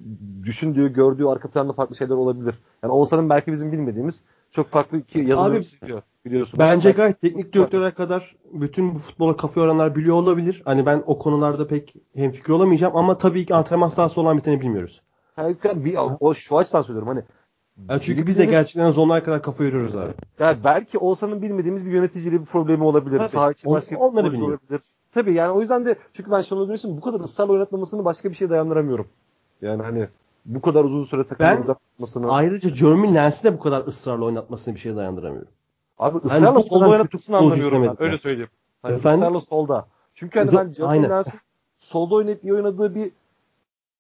S2: düşündüğü, gördüğü arka planda farklı şeyler olabilir. Yani Oğuzhan'ın belki bizim bilmediğimiz çok farklı ki yazılımı
S1: Abi,
S2: çiziyor biliyorsunuz.
S1: Bence
S2: Belki-
S1: gayet teknik direktöre kadar bütün bu futbola kafa yoranlar biliyor olabilir. Hani ben o konularda pek hemfikir olamayacağım ama tabii ki antrenman sahası olan biteni bilmiyoruz.
S2: Harika bir o şu açıdan söylüyorum hani
S1: Yani çünkü biz de gerçekten zonlar kadar kafa yoruyoruz abi.
S2: Yani belki Oğuzhan'ın bilmediğimiz bir yöneticiliği bir problemi olabilir.
S1: Tabii.
S2: Saha içi
S1: On-
S2: başka bir
S1: bilmiyorum.
S2: olabilir. Tabii yani o yüzden de çünkü ben Şenol Güneş'in bu kadar ısrarla oynatmamasını başka bir şeye dayandıramıyorum. Yani hani bu kadar uzun süre takımı
S1: Ben-
S2: oynatmasını.
S1: Ayrıca Jeremy Lens'i de bu kadar ısrarla oynatmasını bir şeye dayandıramıyorum.
S2: Abi ısrarla
S1: kadar
S2: solda oynatmasını anlamıyorum ben. Öyle söyleyeyim. Hani
S1: Efendim?
S2: ısrarla solda. Çünkü hani ben Jeremy. Lens'in solda oynayıp iyi oynadığı bir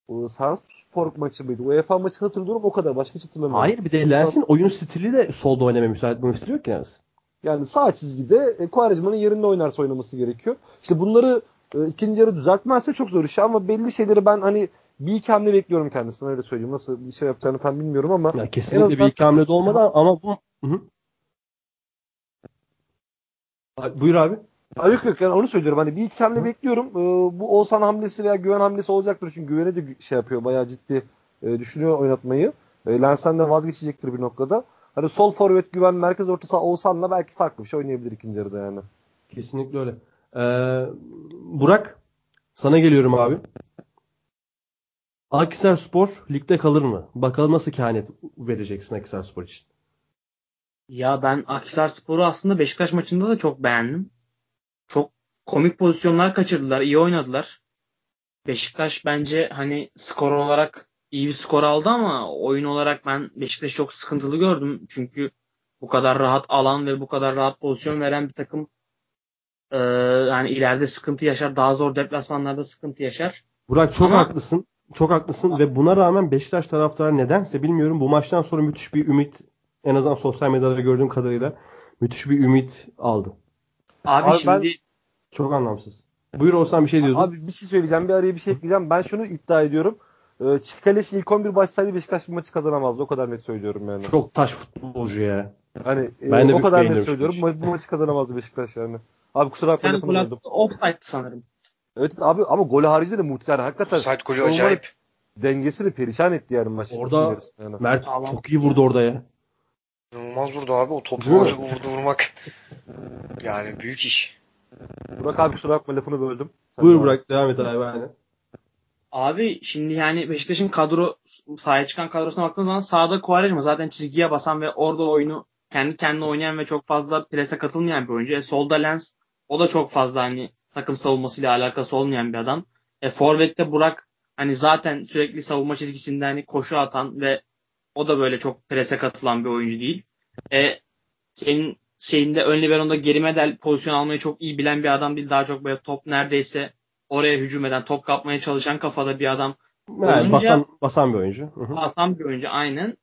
S2: o, Sarpsborg maçı mıydı? UEFA maçı hatırlıyorum o kadar. Başka hiç hatırlamıyorum.
S1: Hayır bir de Lens'in oyun stili de solda oynamaya müsait bir stili yok ki Lens.
S2: Yani sağ çizgide e, Quaresma'nın yerinde oynarsa oynaması gerekiyor. İşte bunları e, ikinci yarı düzeltmezse çok zor iş ama belli şeyleri ben hani bir iki hamle bekliyorum kendisinden öyle söyleyeyim. Nasıl bir şey yapacağını tam bilmiyorum ama
S1: Ya kesinlikle
S2: azından-
S1: bir iki hamlede olmadı ama bu Hı hı. Ay, Buyur abi.
S2: Ha, yok yok yani onu söylüyorum. Hani bir iki hamle bekliyorum. Ee, bu Oğuzhan hamlesi veya güven hamlesi olacaktır. Çünkü güvene de şey yapıyor. Bayağı ciddi e, düşünüyor oynatmayı. E, Lens'ten de vazgeçecektir bir noktada. Hani sol forvet güven merkez orta saha Oğuzhan'la belki farklı bir şey oynayabilir ikinci yarıda yani.
S1: Kesinlikle öyle. Ee, Burak sana geliyorum abi. Akhisar Spor ligde kalır mı? Bakalım nasıl kehanet vereceksin Akhisar Spor için.
S3: Ya ben Akhisar Spor'u aslında Beşiktaş maçında da çok beğendim. Çok komik pozisyonlar kaçırdılar. iyi oynadılar. Beşiktaş bence hani skor olarak iyi bir skor aldı ama oyun olarak ben Beşiktaş'ı çok sıkıntılı gördüm. Çünkü bu kadar rahat alan ve bu kadar rahat pozisyon veren bir takım eee, yani ileride sıkıntı yaşar. Daha zor deplasmanlarda sıkıntı yaşar.
S1: Burak çok
S3: Ama-
S1: haklısın. Çok haklısın ve buna rağmen Beşiktaş taraftarı nedense bilmiyorum bu maçtan sonra müthiş bir ümit en azından sosyal medyada gördüğüm kadarıyla müthiş bir ümit aldı.
S3: Abi,
S2: Abi
S3: şimdi
S1: Çok anlamsız. Buyur olsan bir şey diyordun.
S2: Abi bir şey söyleyeceğim. Bir araya bir şey ekleyeceğim. Ben şunu iddia ediyorum. Ee, Çikaleş ilk 11 başsaydı Beşiktaş bu maçı kazanamazdı. O kadar net söylüyorum yani.
S1: Çok taş futbolcu ya.
S2: Hani e,
S1: Ben de
S2: o kadar net söylüyorum. Ma- Bu maçı kazanamazdı Beşiktaş yani. Abi kusura bakma
S3: sen
S2: lafını böldüm.
S3: attı. Offside'dı sanırım.
S2: Evet abi ama golü haricinde de muhteşem. Yani hakikaten
S4: Offside golü acayip.
S2: dengesini perişan etti yani maç.
S1: Orada-
S2: yani.
S1: Mert
S3: Tamam.
S1: çok iyi vurdu orada ya.
S4: İnanılmaz vurdu abi. O topu öyle vurdu vurmak. Yani büyük iş.
S2: Burak abi kusura bakma lafını böldüm. Sen
S1: Buyur. Burak devam et abi. Aynen.
S3: Abi şimdi yani Beşiktaş'ın kadro sahaya çıkan kadrosuna baktığın zaman sağda Quaresma zaten çizgiye basan ve orada oyunu kendi kendine oynayan ve çok fazla prese katılmayan bir oyuncu. E, solda Lens o da çok fazla hani takım savunmasıyla alakası olmayan bir adam. E, Forvet'te Burak hani zaten sürekli savunma çizgisinde hani koşu atan ve o da böyle çok prese katılan bir oyuncu değil. E, senin şeyinde ön liberonda geri medel pozisyon almayı çok iyi bilen bir adam değil. Daha çok böyle top neredeyse oraya hücum eden, top kapmaya çalışan kafada bir adam.
S1: Yani
S3: Olunca-
S1: basan, basan bir oyuncu. Hı hı.
S3: Aslan bir oyuncu aynen.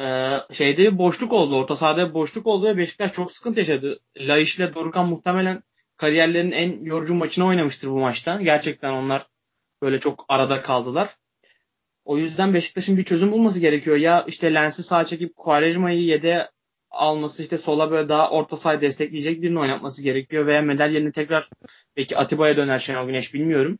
S3: Ee, şeyde bir boşluk oldu. Orta sahada bir boşluk oldu ve Beşiktaş çok sıkıntı yaşadı. Laiş ile Dorukhan muhtemelen kariyerlerinin en yorucu maçını oynamıştır bu maçta. Gerçekten onlar böyle çok arada kaldılar. O yüzden Beşiktaş'ın bir çözüm bulması gerekiyor. Ya işte Lens'i sağa çekip Quaresma'yı yede alması işte sola böyle daha orta sahayı destekleyecek birini oynatması gerekiyor. Veya medal yerine tekrar belki Atiba'ya döner Şenol Güneş bilmiyorum.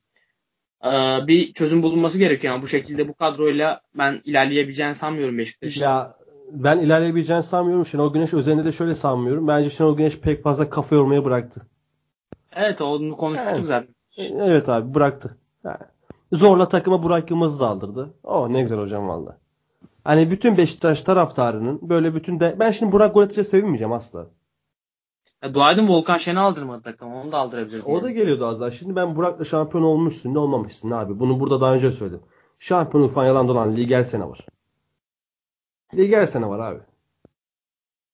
S3: Ee, bir çözüm bulunması gerekiyor. Yani bu şekilde bu kadroyla ben ilerleyebileceğini sanmıyorum Beşiktaş'ın.
S1: Ya ben ilerleyebileceğini sanmıyorum. Şenol Güneş özelinde de şöyle sanmıyorum. Bence Şenol Güneş pek fazla kafa yormaya bıraktı.
S3: Evet onu konuşmuştuk
S1: Evet.
S3: zaten.
S1: Evet abi bıraktı. Yani zorla takıma Burak Yılmaz'ı da aldırdı. Oh ne güzel hocam valla. Hani bütün Beşiktaş taraftarının böyle bütün de ben şimdi Burak atınca sevinmeyeceğim asla.
S3: Ya, dua edin Volkan Şen'i aldırmadı takım. Onu da aldırabilirdi.
S1: O da geliyordu az daha. Şimdi ben Burak'la şampiyon olmuşsun ne olmamışsın abi. Bunu burada daha önce söyledim. Şampiyonluk falan yalan dolan lig her sene var. Lig her sene var abi.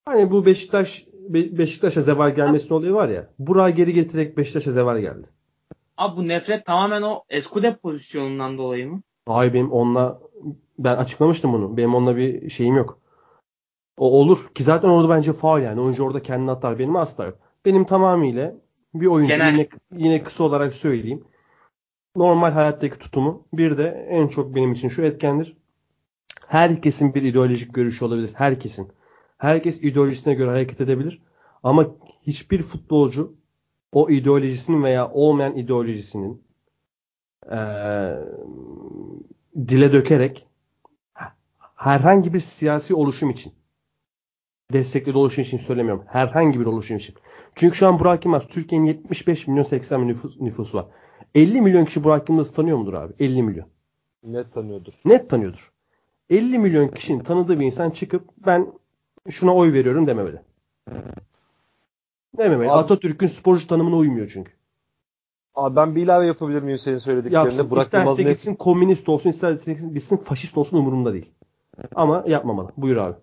S1: Hani bu Beşiktaş Be- Beşiktaş'a zeval gelmesinin olayı var ya. Burak'ı geri getirerek Beşiktaş'a zeval geldi.
S3: Abi bu nefret tamamen o Eskude pozisyonundan dolayı mı?
S1: Hayır benim onunla ben açıklamıştım bunu. Benim onunla bir şeyim yok. O olur ki zaten orada bence faul yani. Oyuncu orada kendini atar. Benim asla yok. Benim tamamıyla bir oyuncu
S3: Genel-
S1: yine, yine kısa olarak söyleyeyim. Normal hayattaki tutumu bir de en çok benim için şu etkendir. Herkesin bir ideolojik görüşü olabilir. Herkesin. Herkes ideolojisine göre hareket edebilir. Ama hiçbir futbolcu o ideolojisinin veya olmayan ideolojisinin eee, dile dökerek herhangi bir siyasi oluşum için destekli oluşum için söylemiyorum. Herhangi bir oluşum için. Çünkü şu an Burak Yılmaz Türkiye'nin 75 milyon 80 milyon nüfus, nüfusu var. 50 milyon kişi Burak Yılmaz'ı tanıyor mudur abi? 50 milyon.
S2: Net tanıyordur.
S1: Net tanıyordur. 50 milyon kişinin tanıdığı bir insan çıkıp ben şuna oy veriyorum dememeli. Dememeli.
S2: Abi-
S1: Atatürk'ün sporcu tanımına uymuyor çünkü.
S2: Abi ben bir ilave yapabilir miyim senin söylediklerine?
S1: Yapsın.
S2: Burak Yılmaz
S1: isterse
S2: net-
S1: gitsin komünist olsun, isterse gitsin faşist olsun umurumda değil. Ama yapmamalı. Buyur abi.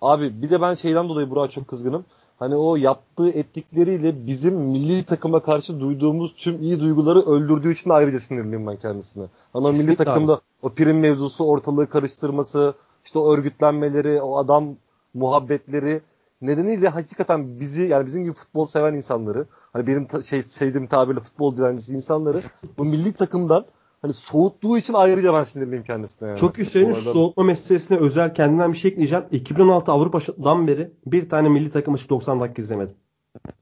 S2: Abi bir de ben şeyden dolayı Burak'a çok kızgınım. Hani o yaptığı ettikleriyle bizim milli takıma karşı duyduğumuz tüm iyi duyguları öldürdüğü için de ayrıca sinirliyim ben kendisine. Hani o milli
S1: Kesinlikle
S2: takımda o prim mevzusu, ortalığı karıştırması, işte o örgütlenmeleri, o adam muhabbetleri nedeniyle hakikaten bizi yani bizim gibi futbol seven insanları hani benim ta- şey sevdiğim tabirle futbol dilencisi insanları bu milli takımdan hani soğuttuğu için ayrıca ben sinirliyim kendisine. Yani.
S1: Çok Hüseyin'in
S2: arada-
S1: soğutma meselesine özel kendinden bir şey ekleyeceğim. 2016 Avrupa'dan beri bir tane milli takım maçı 90 dakika izlemedim.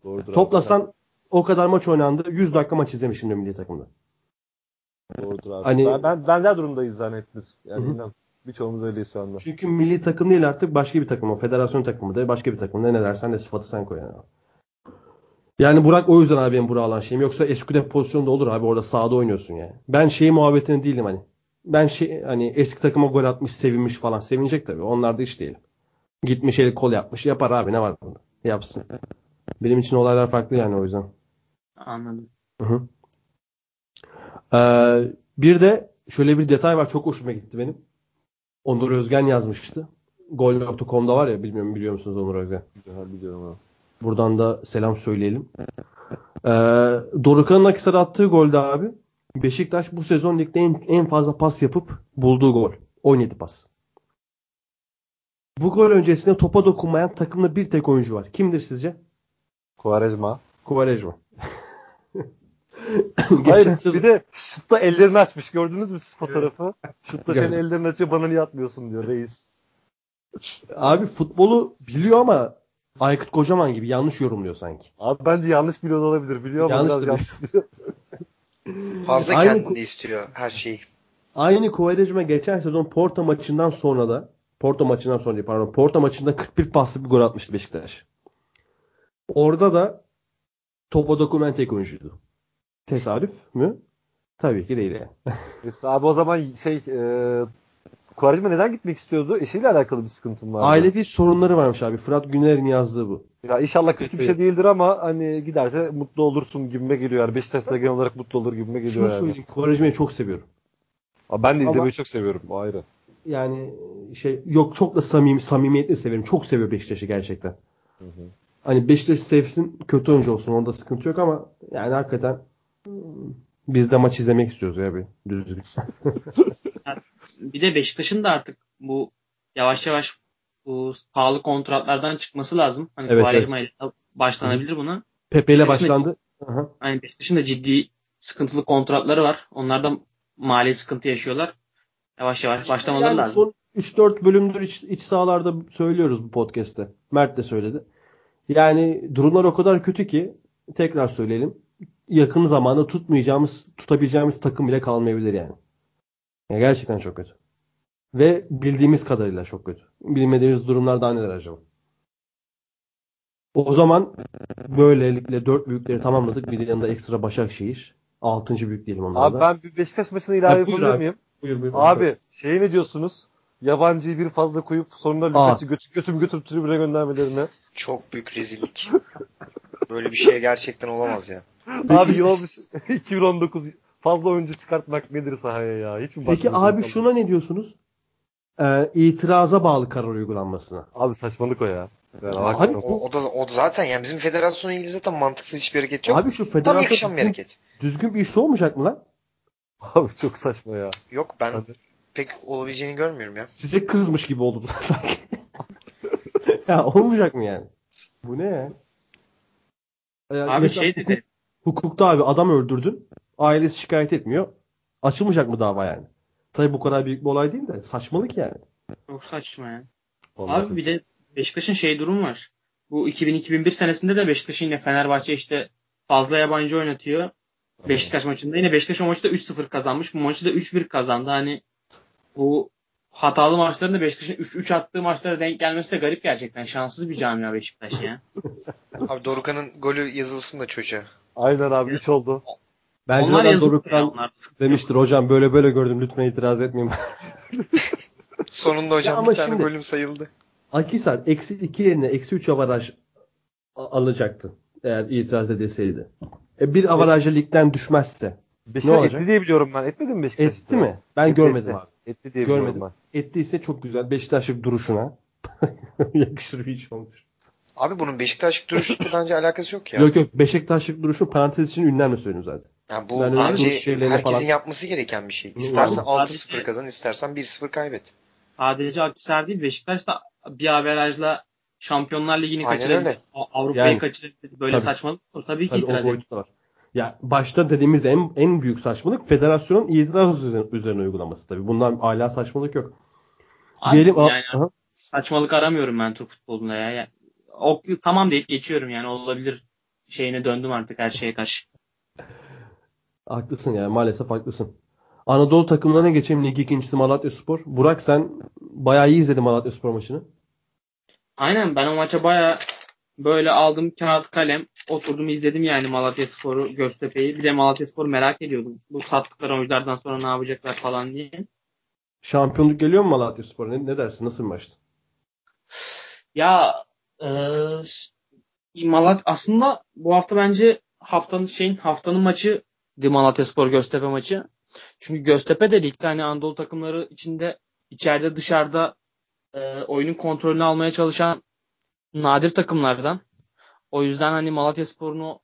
S2: Doğrudur abi.
S1: Toplasan o kadar maç oynandı. 100 dakika maç izlemişimdir milli takımda.
S2: Doğrudur abi.
S1: Hani-
S2: ben, ben benzer durumdayız hepimiz. Yani
S1: Hı hı.
S2: inan. Birçoğumuz öyleyiz şu anda.
S1: Çünkü milli takım değil artık başka bir takım. O federasyon takımı da başka bir takım. Ne ne dersen de sıfatı sen koy yani. Yani Burak o yüzden abi benim Burak'a alan şeyim. Yoksa Esküde pozisyonda olur abi orada sahada oynuyorsun yani. Ben şey muhabbetine değilim hani. Ben şey hani eski takıma gol atmış sevinmiş falan. Sevinecek tabii. Onlar da iş değil. Gitmiş el kol yapmış. Yapar abi ne var bunda. Yapsın. Benim için olaylar farklı yani o yüzden.
S3: Anladım.
S1: Hı hı. Ee, bir de şöyle bir detay var çok hoşuma gitti benim. Onur Özgen yazmıştı. Gol.com'da var ya bilmiyorum biliyor musunuz Onur Özgen?
S2: Güzel biliyorum abi.
S1: Buradan da selam söyleyelim. Ee, Dorukhan'ın Akhisar'a attığı golde abi Beşiktaş bu sezon ligde en, en fazla pas yapıp bulduğu gol. 17 pas. Bu gol öncesinde topa dokunmayan takımda bir tek oyuncu var. Kimdir sizce?
S2: Quaresma.
S1: Quaresma.
S2: Hayır
S1: sezon-
S2: bir de şutta ellerini açmış gördünüz mü siz fotoğrafı? Şutta senin ellerini açıyor bana niye atmıyorsun diyor reis.
S1: Abi futbolu biliyor ama Aykut Kocaman gibi yanlış yorumluyor sanki.
S2: Abi bence yanlış biliyor da olabilir biliyor ama
S1: Yanlış
S2: biraz
S1: da
S2: yanlış biliyor.
S4: Fazla
S1: Aynı-
S4: kendinde istiyor her şeyi.
S1: Aynı Quaresma geçen sezon Porto maçından sonra da Porto maçından sonra değil, pardon Porto maçında 41 paslı bir gol atmıştı Beşiktaş. Orada da topa dokumen tek oyuncuydu. Tesadüf mü? Tabii ki değil yani.
S2: Abi o zaman şey e, Quaresma neden gitmek istiyordu? Eşiyle alakalı bir sıkıntım vardı.
S1: Ailevi sorunları varmış abi. Fırat Güner'in yazdığı bu.
S2: Ya inşallah kötü bir şey değildir ama hani giderse mutlu olursun gibime geliyor. Yani Beşiktaş'ta genel olarak mutlu olur gibime geliyor
S1: Şunu
S2: yani.
S1: söyleyeyim. Quaresma'yı çok seviyorum.
S2: Abi ben de izlemeyi
S1: Ama-
S2: çok seviyorum. O ayrı.
S1: Yani şey yok çok da samimi samimiyetle severim. Çok seviyor Beşiktaş'ı gerçekten.
S2: Hı hı.
S1: Hani Beşiktaş sevsin kötü oyuncu olsun onda sıkıntı yok ama yani hakikaten biz de maç izlemek istiyoruz ya bir düzgün.
S3: Bir de Beşiktaş'ın da artık bu yavaş yavaş bu pahalı kontratlardan çıkması lazım. Hani
S1: Evet,
S3: Quaresma ile başlanabilir buna.
S1: Pepe ile başlandı. Aha.
S3: Hani Beşiktaş'ın da ciddi sıkıntılı kontratları var. Onlar da mali sıkıntı yaşıyorlar. Yavaş yavaş başlamaları
S1: Yani
S3: lazım.
S1: son 3-4 bölümdür iç, iç sahalarda söylüyoruz bu podcast'te. Mert de söyledi. Yani durumlar o kadar kötü ki tekrar söyleyelim. Yakın zamanda tutmayacağımız, tutabileceğimiz takım bile kalmayabilir yani. Ya gerçekten çok kötü. Ve bildiğimiz kadarıyla çok kötü. Bilmediğimiz durumlar daha neler acaba? O zaman böylelikle dört büyükleri tamamladık. Bir de yanında ekstra Başakşehir. Altıncı büyük diyelim onlara
S2: Abi
S1: da.
S2: ben bir Beşiktaş maçına ilave
S1: buyur
S2: yapabilir
S1: abi.
S2: miyim?
S1: Buyur, buyur,
S2: Abi şey ne diyorsunuz? Yabancıyı bir fazla koyup sonra Lukas'ı götü, götüm götüm tribüne göndermelerine.
S4: Çok büyük rezillik. Böyle bir şey gerçekten olamaz ya.
S2: abi yıl olmuş 2019 fazla oyuncu çıkartmak nedir sahaya ya? Hiç mi
S1: Peki abi
S2: falan?
S1: şuna ne diyorsunuz? Ee, itiraza bağlı karar uygulanmasına.
S2: Abi saçmalık o ya. Yani
S1: Abi-.
S4: O, o da o da zaten yani bizim federasyonla ilgili zaten mantıksız hiçbir hareket yok.
S1: Abi şu
S4: Tam
S1: federasyon
S4: yakışan bir
S1: düzgün,
S4: hareket.
S1: düzgün bir iş olmayacak mı lan?
S2: Abi çok saçma ya.
S4: Yok ben
S2: Hadi.
S4: pek olabileceğini görmüyorum ya.
S1: Size kızmış gibi oldu bu sanki. ya olmayacak mı yani? Bu ne ya? Yani
S3: Abi şey
S1: hukuk-
S3: dedi.
S1: hukukta abi adam öldürdün. Ailesi şikayet etmiyor. Açılmayacak mı dava yani? Tabii bu kadar büyük bir olay değil de saçmalık yani.
S3: Çok saçma ya.
S2: Vallahi
S3: Abi bir de Beşiktaş'ın şey durum var. Bu 2000-2001 senesinde de Beşiktaş'ın yine Fenerbahçe işte fazla yabancı oynatıyor. Beşiktaş maçında yine Beşiktaş o maçta 3-0 kazanmış. Bu maçı da 3-1 kazandı. Hani bu hatalı maçların da Beşiktaş'ın 3-3 attığı maçlara denk gelmesi de garip gerçekten. Şanssız bir camia Beşiktaş ya.
S4: Abi Dorukhan'ın golü yazılsın da çocuğa.
S2: Aynen abi 3 oldu.
S1: Bence
S3: onlar
S1: Dorukhan
S3: onlar.
S1: demiştir hocam böyle böyle gördüm lütfen itiraz etmeyin.
S4: Sonunda hocam
S1: Ya ama
S4: bir tane
S1: şimdi-
S4: golüm sayıldı.
S1: Akisar eksi 2 yerine eksi 3 avaraj a- alacaktı. Eğer itiraz edilseydi. E, bir avarajlı ligden düşmezse.
S2: Beşiktaş
S1: olacak?
S2: etti diye biliyorum ben. Etmedi mi Beşiktaş?
S1: Etti
S2: itiraz?
S1: mi? Ben
S2: Etti,
S1: görmedim
S2: etti.
S1: abi.
S2: Etti diye
S1: Görmedim. Ettiyse çok güzel. Beşiktaşlık duruşuna. Yakışır bir iş olmuş.
S4: Abi bunun Beşiktaş duruşuyla bence alakası yok ya.
S1: Yok yok Beşiktaşlık duruşu parantez için ünlemle söylüyorum zaten.
S4: Yani bu
S1: öyle
S4: bence herkesin
S1: falan-
S4: yapması gereken bir şey. İstersen
S3: abi.
S4: 6-0 kazan, istersen 1-0 kaybet.
S3: Sadece Akhisar değil Beşiktaş da bir averajla Şampiyonlar Ligi'ni kaçırabilir. Avrupa'yı
S1: Yani.
S3: kaçırabilir. Böyle
S1: Tabii.
S3: saçmalık. Tabii ki
S1: Tabii
S3: itiraz ederim.
S1: Ya başta dediğimiz en en büyük saçmalık federasyonun itiraz üzerine, üzerine uygulaması tabii. Bundan hala saçmalık yok.
S3: Abi
S1: Diyelim
S3: yani
S1: Aha.
S3: saçmalık aramıyorum ben Türk futbolunda ya. Yani, o, tamam deyip geçiyorum yani olabilir şeyine döndüm artık her şeye karşı.
S1: Haklısın yani maalesef haklısın. Anadolu takımlarına geçelim. Lig ikincisi Malatyaspor. Burak sen bayağı iyi izledin Malatyaspor maçını.
S3: Aynen ben o maça baya böyle aldım kağıt kalem oturdum izledim yani Malatya Sporu Göztepe'yi. Bir de Malatya Sporu merak ediyordum. Bu sattıkları oyunculardan sonra ne yapacaklar falan diye.
S1: Şampiyonluk geliyor mu Malatyaspor'a? Ne, ne dersin? Nasıl bir maçtı?
S3: Ya e, Malat aslında bu hafta bence haftanın şeyin haftanın maçı Di Malatya Spor Göztepe maçı. Çünkü Göztepe de ligde hani Anadolu takımları içinde içeride dışarıda e, oyunun kontrolünü almaya çalışan nadir takımlardan. O yüzden hani Malatya Spor'un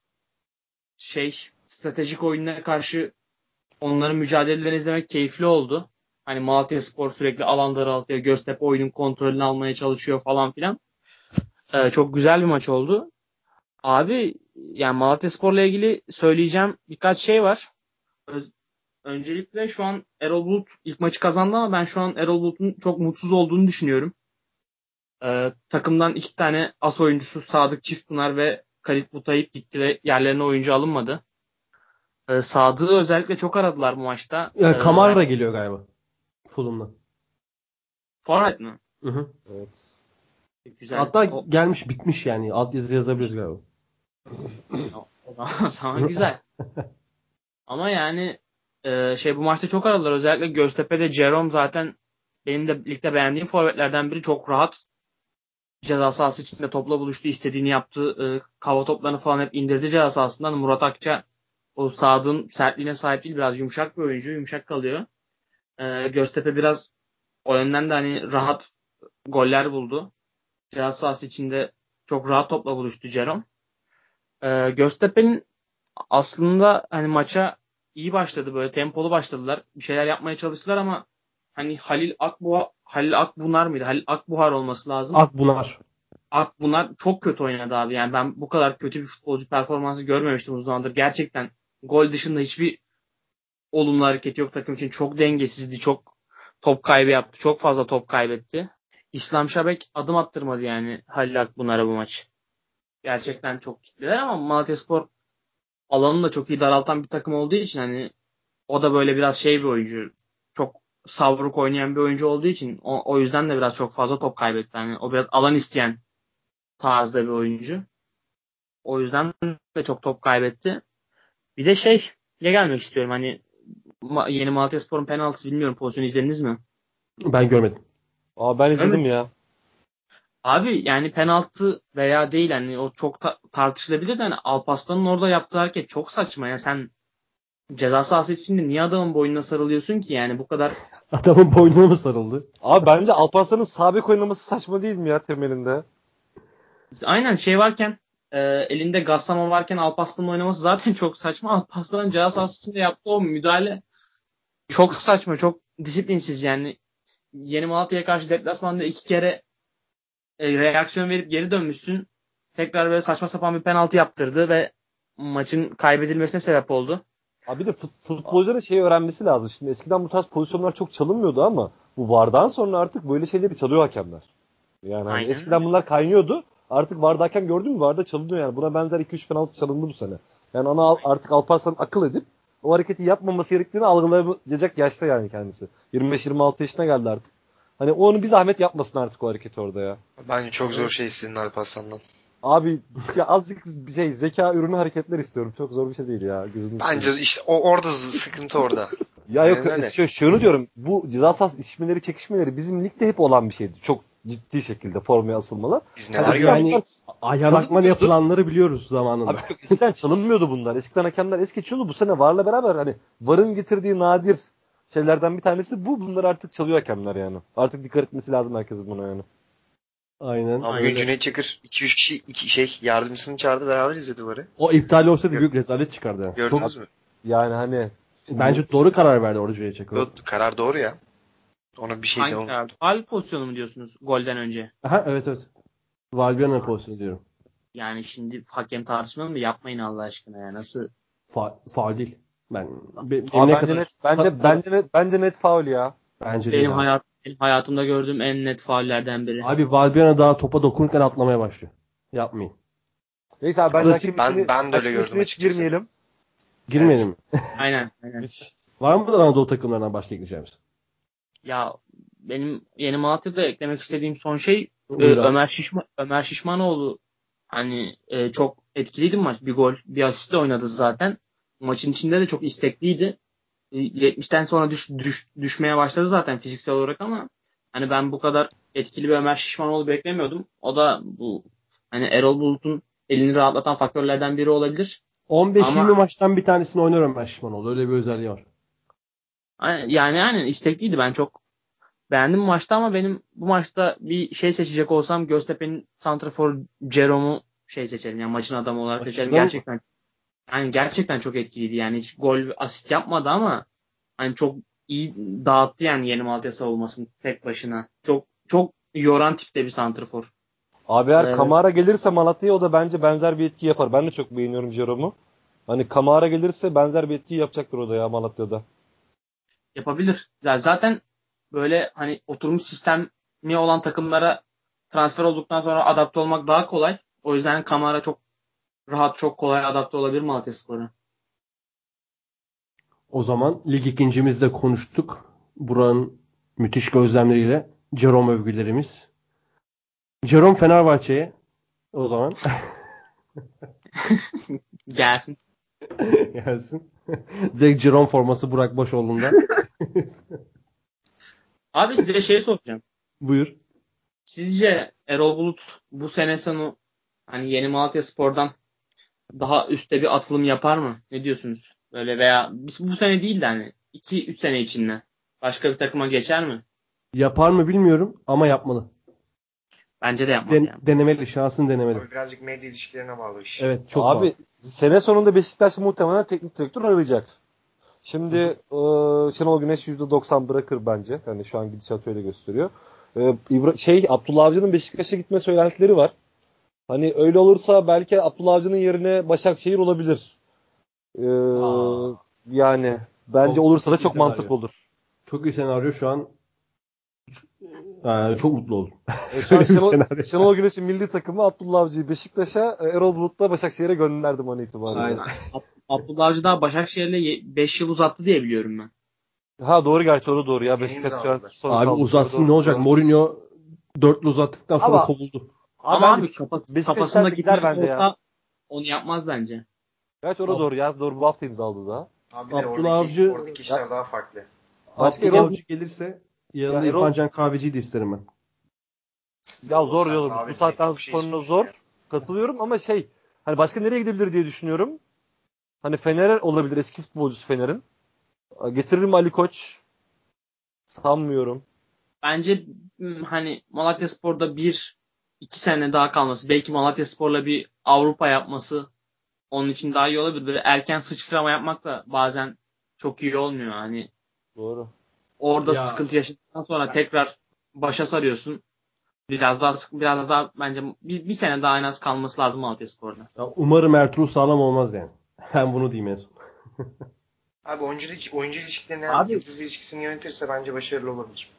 S3: şey stratejik oyununa karşı onların mücadelelerini izlemek keyifli oldu. Hani Malatya Spor sürekli alan daraltıyor. Göztepe oyunun kontrolünü almaya çalışıyor falan filan. Ee, çok güzel bir maç oldu. Abi yani Malatya Spor'la ilgili söyleyeceğim birkaç şey var. Öz- öncelikle şu an Erol Bulut ilk maçı kazandı ama ben şu an Erol Bulut'un çok mutsuz olduğunu düşünüyorum. Ee, takımdan iki tane as oyuncusu Sadık Çiftpınar ve Kalit Butayip gitti ve yerlerine oyuncu alınmadı. Ee, Sadık'ı özellikle çok aradılar bu maçta.
S1: Ya,
S3: Ee,
S1: Kamara da geliyor galiba. Fulham'dan.
S3: Forvet mi?
S1: Hı hı.
S2: Evet.
S3: Güzel.
S1: Hatta
S3: O-
S1: gelmiş bitmiş yani. Alt yazı yazabiliriz galiba.
S3: Zaman güzel. Ama yani e, şey bu maçta çok aradılar. Özellikle Göztepe'de Jerome zaten benim de ligde beğendiğim forvetlerden biri. Çok rahat ceza sahası içinde topla buluştu. istediğini yaptı. E, kava toplarını falan hep indirdi ceza sahasından. Murat Akça o Sadık'ın sertliğine sahip değil. Biraz yumuşak bir oyuncu. Yumuşak kalıyor. E, Göztepe biraz o yönden de hani rahat goller buldu. Ceza sahası içinde çok rahat topla buluştu Jerome. Ee, Göztepe'nin aslında hani maça iyi başladı böyle tempolu başladılar. Bir şeyler yapmaya çalıştılar ama hani Halil Akbuhar Halil Akbunar mıydı? Halil Akbuhar olması lazım.
S1: Akbunar.
S3: Akbunar çok kötü oynadı abi. Yani ben bu kadar kötü bir futbolcu performansı görmemiştim uzun zamandır. Gerçekten gol dışında hiçbir olumlu hareketi yok takım için. Çok dengesizdi. Çok top kaybı yaptı. Çok fazla top kaybetti. İslam Şabek adım attırmadı yani Halil Akbunar'a bu maç. Gerçekten çok kitleler ama Malatyaspor alanını da çok iyi daraltan bir takım olduğu için hani o da böyle biraz şey bir oyuncu. Çok savruk oynayan bir oyuncu olduğu için o, o yüzden de biraz çok fazla top kaybetti. Hani o biraz alan isteyen tarzda bir oyuncu. O yüzden de çok top kaybetti. Bir de şey ne gelmek istiyorum hani yeni Malatyaspor'un penaltısı bilmiyorum pozisyonu izlediniz mi?
S1: Ben görmedim.
S2: Aa ben izledim
S3: Evet.
S2: ya.
S3: Abi yani penaltı veya değil hani o çok ta- tartışılabilir de hani Alpaslan'ın orada yaptığı hareket çok saçma ya sen ceza sahası içinde niye adamın boynuna sarılıyorsun ki yani bu kadar
S1: Adamın boynuna mı sarıldı?
S2: Abi bence Alparslan'ın sağ bek oynaması saçma değil mi ya temelinde?
S3: aynen şey varken e, elinde Gassama varken Alpaslan'ın oynaması zaten çok saçma. Alpaslan'ın ceza sahası içinde yaptığı o müdahale çok saçma çok disiplinsiz yani Yeni Malatya'ya karşı deplasmanda iki kere e, reaksiyon verip geri dönmüşsün. Tekrar böyle saçma sapan bir penaltı yaptırdı ve maçın kaybedilmesine sebep oldu.
S2: Abi bir de fut, futbolcuların şeyi öğrenmesi lazım. Şimdi eskiden bu tarz pozisyonlar çok çalınmıyordu ama bu VAR'dan sonra artık böyle şeyleri çalıyor hakemler. Yani hani
S3: Aynen
S2: eskiden bunlar kaynıyordu. Artık VAR'da hakem gördün mü? VAR'da çalınıyor yani. Buna benzer 2-3 penaltı çalındı bu sene. Yani ona al- artık Alparslan akıl edip o hareketi yapmaması gerektiğini algılayacak yaşta yani kendisi. 25-26 yaşına geldi artık. Hani onu bir zahmet yapmasın artık o hareketi orada ya.
S4: Bence çok zor şey istedin Alparslan'dan.
S2: Abi ya azıcık bir şey zeka ürünü hareketler istiyorum. Çok zor bir şey değil ya. Gözünü
S4: Bence
S2: seveyim.
S4: işte o orada sıkıntı orada.
S2: Ya yok
S4: öyle.
S2: şu, şunu diyorum. Bu ceza sahası içmeleri çekişmeleri bizim ligde hep olan bir şeydi. Çok ciddi şekilde formaya asılmalı.
S4: Biz
S2: Yani
S4: neler
S1: yani ayarlatma
S2: Çalınmıyordu.
S1: yapılanları biliyoruz zamanında.
S2: Abi çok eskiden çalınmıyordu bunlar. Eskiden hakemler es geçiyordu. Bu sene VAR'la beraber hani VAR'ın getirdiği nadir şeylerden bir tanesi bu. Bunlar artık çalıyor hakemler yani. Artık dikkat etmesi lazım herkesin buna yani.
S1: Aynen.
S4: Ama bugün Cüneyt Çakır 2-3 kişi iki şey yardımcısını çağırdı beraber izledi varı.
S1: O iptal olsaydı büyük rezalet çıkardı.
S4: Gördünüz
S1: Çok,
S4: mü?
S2: Yani hani
S1: bence doğru karar verdi Orju'ya Çakır.
S4: Yo, Karar doğru ya. Ona bir şey
S3: Hangi
S4: de
S3: karar? Pozisyonu mu diyorsunuz golden önce?
S1: Aha, evet evet. Valbuena pozisyonu diyorum.
S3: Yani şimdi hakem tartışmalı mı? Yapmayın Allah aşkına ya. Nasıl?
S1: Fa faul değil. Ben be- benim
S2: Abi
S1: ne
S2: bence
S1: kadar-
S2: net bence bence net bence net faul ya.
S1: Bence
S3: Benim, hayat, benim hayatımda gördüğüm en net faullerden biri.
S1: Abi Valbuena daha topa dokunurken atlamaya başlıyor. Yapmayın.
S2: Neyse abi ben
S1: Klasik-
S4: Ben- ben de öyle gördüm açıkçası.
S2: Girmeyelim.
S1: Girmeyelim mi?
S3: Aynen. aynen.
S1: Var mıdır Anadolu takımlarından başka ekleyeceğimiz?
S3: Ya benim yeni Malatya'da eklemek istediğim son şey e. Ömer Şişman Ömer Şişmanoğlu hani e, çok etkiliydi maç. Bir gol, bir asistle oynadı zaten. Maçın içinde de çok istekliydi. E, 70'ten sonra düş, düş, düşmeye başladı zaten fiziksel olarak ama hani ben bu kadar etkili bir Ömer Şişmanoğlu beklemiyordum. O da bu hani Erol Bulut'un elini rahatlatan faktörlerden biri olabilir.
S1: 15-20
S3: Ama-
S1: maçtan bir tanesini oynar Ömer Şişmanoğlu. Öyle bir özelliği var.
S3: Yani yani istekliydi. Ben çok beğendim maçta ama benim bu maçta bir şey seçecek olsam Göztepe'nin santrafor Jerome'u şey seçerim. Yani maçın adamı olarak
S1: Maçın
S3: seçerim. Gerçekten yani gerçekten çok etkiliydi. Yani hiç gol asist yapmadı ama hani çok iyi dağıttı yani yeni Malatya savunmasını tek başına. Çok çok yoran tipte bir santrafor.
S2: Abi eğer
S3: Evet.
S2: Kamara gelirse Malatya'ya o da bence benzer bir etki yapar. Ben de çok beğeniyorum Jerome'u. Hani Kamara gelirse benzer bir etki yapacaktır o da ya Malatya'da.
S3: yapabilir. Ya zaten böyle hani oturmuş sistemi olan takımlara transfer olduktan sonra adapte olmak daha kolay. O yüzden Kamara çok rahat, çok kolay adapte olabilir Malatya Spor'a.
S1: O zaman lig ikincimizde konuştuk. Buranın müthiş gözlemleriyle Jerome övgülerimiz. Jerome Fenerbahçe'ye o zaman
S3: Gelsin.
S1: gelsin. Direkt Jerome forması Burak Başoğlu'nda.
S3: Abi size şey soracağım.
S1: Buyur.
S3: Sizce Erol Bulut bu sene sonu hani yeni Malatya Spor'dan daha üstte bir atılım yapar mı? Ne diyorsunuz? Böyle veya biz bu sene değil de hani 2-3 sene içinde başka bir takıma geçer mi?
S1: Yapar mı bilmiyorum ama yapmalı.
S3: Bence de yapmaz
S1: Den-
S3: yani.
S1: denemeli, şansını denemeli.
S4: Abi birazcık medya ilişkilerine bağlı iş.
S1: Evet çok
S2: Abi
S1: Abi,
S2: sene sonunda Beşiktaş muhtemelen teknik direktör arayacak. Şimdi e, Şenol Güneş %90 bırakır bence. Yani şu an gidişat öyle gösteriyor. E, şey Abdullah Avcı'nın Beşiktaş'a gitme söylentileri var. Hani öyle olursa belki Abdullah Avcı'nın yerine Başakşehir olabilir. E,
S1: Aa.
S2: yani bence
S1: Çok
S2: olursa da çok
S1: senaryo.
S2: mantıklı olur.
S1: Çok iyi senaryo şu an. Ee, çok mutlu oldum.
S2: E, şu an Şenol. Şenol Güneş'in milli takımı Abdullah Avcı'yı Beşiktaş'a, e, Erol Bulut'la Başakşehir'e gönderdim an itibariyle.
S1: Aynen.
S3: Ab- Abdullah Avcı daha Başakşehir'le 5 yıl uzattı diye biliyorum ben.
S2: Ha doğru gerçi o da doğru ya. Beşiktaş şu an son
S1: Abi
S2: kaldı.
S1: uzatsın
S2: Doğru,
S1: ne olacak?
S2: doğru.
S1: Mourinho dörtlü uzattıktan sonra
S2: Ama-
S1: kovuldu.
S3: Ama
S2: bence
S3: abi kafa,
S2: Beşiktaşlar
S3: kafasında
S2: da gider bence ya.
S3: onu yapmaz bence.
S2: Gerçi o da doğru ya. Doğru bu hafta imzaladı daha.
S4: Abi de
S1: Abdullah
S4: oradaki,
S1: Avcı-
S4: oradaki işler daha farklı.
S2: Başka
S1: Abdullah
S2: Erol-
S1: Avcı gelirse yanında
S2: Ya Erol-
S1: İrfan Can Kahveci'yi de isterim ben.
S2: Ya zor
S4: Sen abi
S2: Bu saatten
S4: çok şey
S2: sonra
S4: istiyorsun
S2: zor.
S4: ya.
S2: Katılıyorum ama şey hani başka nereye gidebilir diye düşünüyorum. Hani Fener olabilir eski futbolcusu Fener'in. Getirir mi Ali Koç? Sanmıyorum.
S3: Bence hmm, hani Malatya Spor'da bir iki sene daha kalması. Belki Malatya Spor'la bir Avrupa yapması onun için daha iyi olabilir. Böyle erken sıçrama yapmak da bazen çok iyi olmuyor. Hani
S2: Doğru.
S3: orada
S1: Ya.
S3: sıkıntı yaşadıktan sonra tekrar başa sarıyorsun. Biraz daha sık- biraz daha bence bir, bir sene daha en az kalması lazım Malatya Spor'da.
S1: Ya umarım Ertuğrul sağlam olmaz yani. Ben bunu diyeyim en son.
S4: Abi oyuncu, oyuncu ilişkilerini
S3: Abi-
S4: yıldız ilişkisini yönetirse bence başarılı olabilir.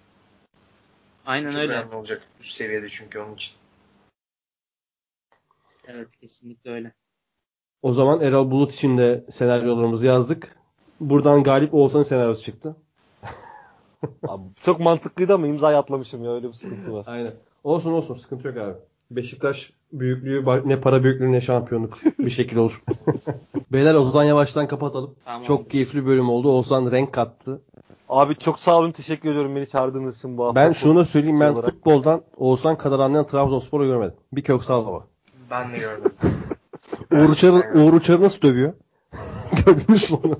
S3: Aynen
S4: Çok
S3: öyle.
S4: önemli olacak üst seviyede çünkü onun için.
S3: Evet kesinlikle öyle.
S1: O zaman Erol Bulut için de senaryolarımızı yazdık. Buradan Galip Oğuzhan'ın senaryosu çıktı.
S2: Abi, çok mantıklıydı ama imzayı atlamışım ya öyle bir sıkıntı var.
S1: Aynen. Olsun olsun sıkıntı yok abi. Beşiktaş büyüklüğü ne para büyüklüğü ne şampiyonluk bir şekil olur. Beyler Ozan yavaştan kapatalım.
S3: Tamam.
S1: Çok keyifli bölüm oldu. Oğuzhan renk kattı.
S2: Abi çok sağ olun. Teşekkür ediyorum beni çağırdığınız için bu hafta.
S1: Ben şunu söyleyeyim
S2: şey
S1: ben
S2: olarak.
S1: futboldan Oğuzhan kadar anlayan Trabzonspor'u görmedim. Bir Köksal baba.
S4: Ben de gördüm.
S1: Uğur Uçar'ı Uğur Uçar'ı nasıl dövüyor? Gördünüz mü onu?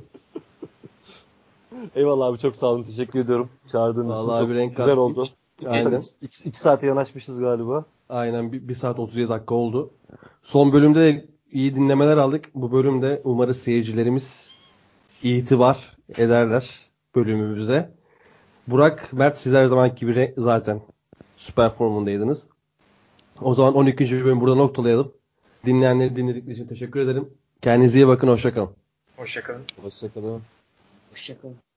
S2: Eyvallah abi çok sağ olun. Teşekkür ediyorum. Çağırdığınız için çok
S1: bir renk
S2: güzel
S1: kattık.
S2: oldu.
S1: Aynen.
S2: 2 iki saate yanaşmışız galiba.
S1: Aynen 1 saat 37 dakika oldu. Son bölümde de iyi dinlemeler aldık. Bu bölümde umarız seyircilerimiz itibar ederler bölümümüze. Burak, Mert siz her zamanki gibi zaten süper formundaydınız. O zaman 12. bölüm burada noktalayalım. Dinleyenleri dinledikleri için teşekkür ederim. Kendinize iyi bakın. Hoşçakalın.
S4: Hoşçakalın.
S2: Hoşçakalın.
S3: Hoşçakalın.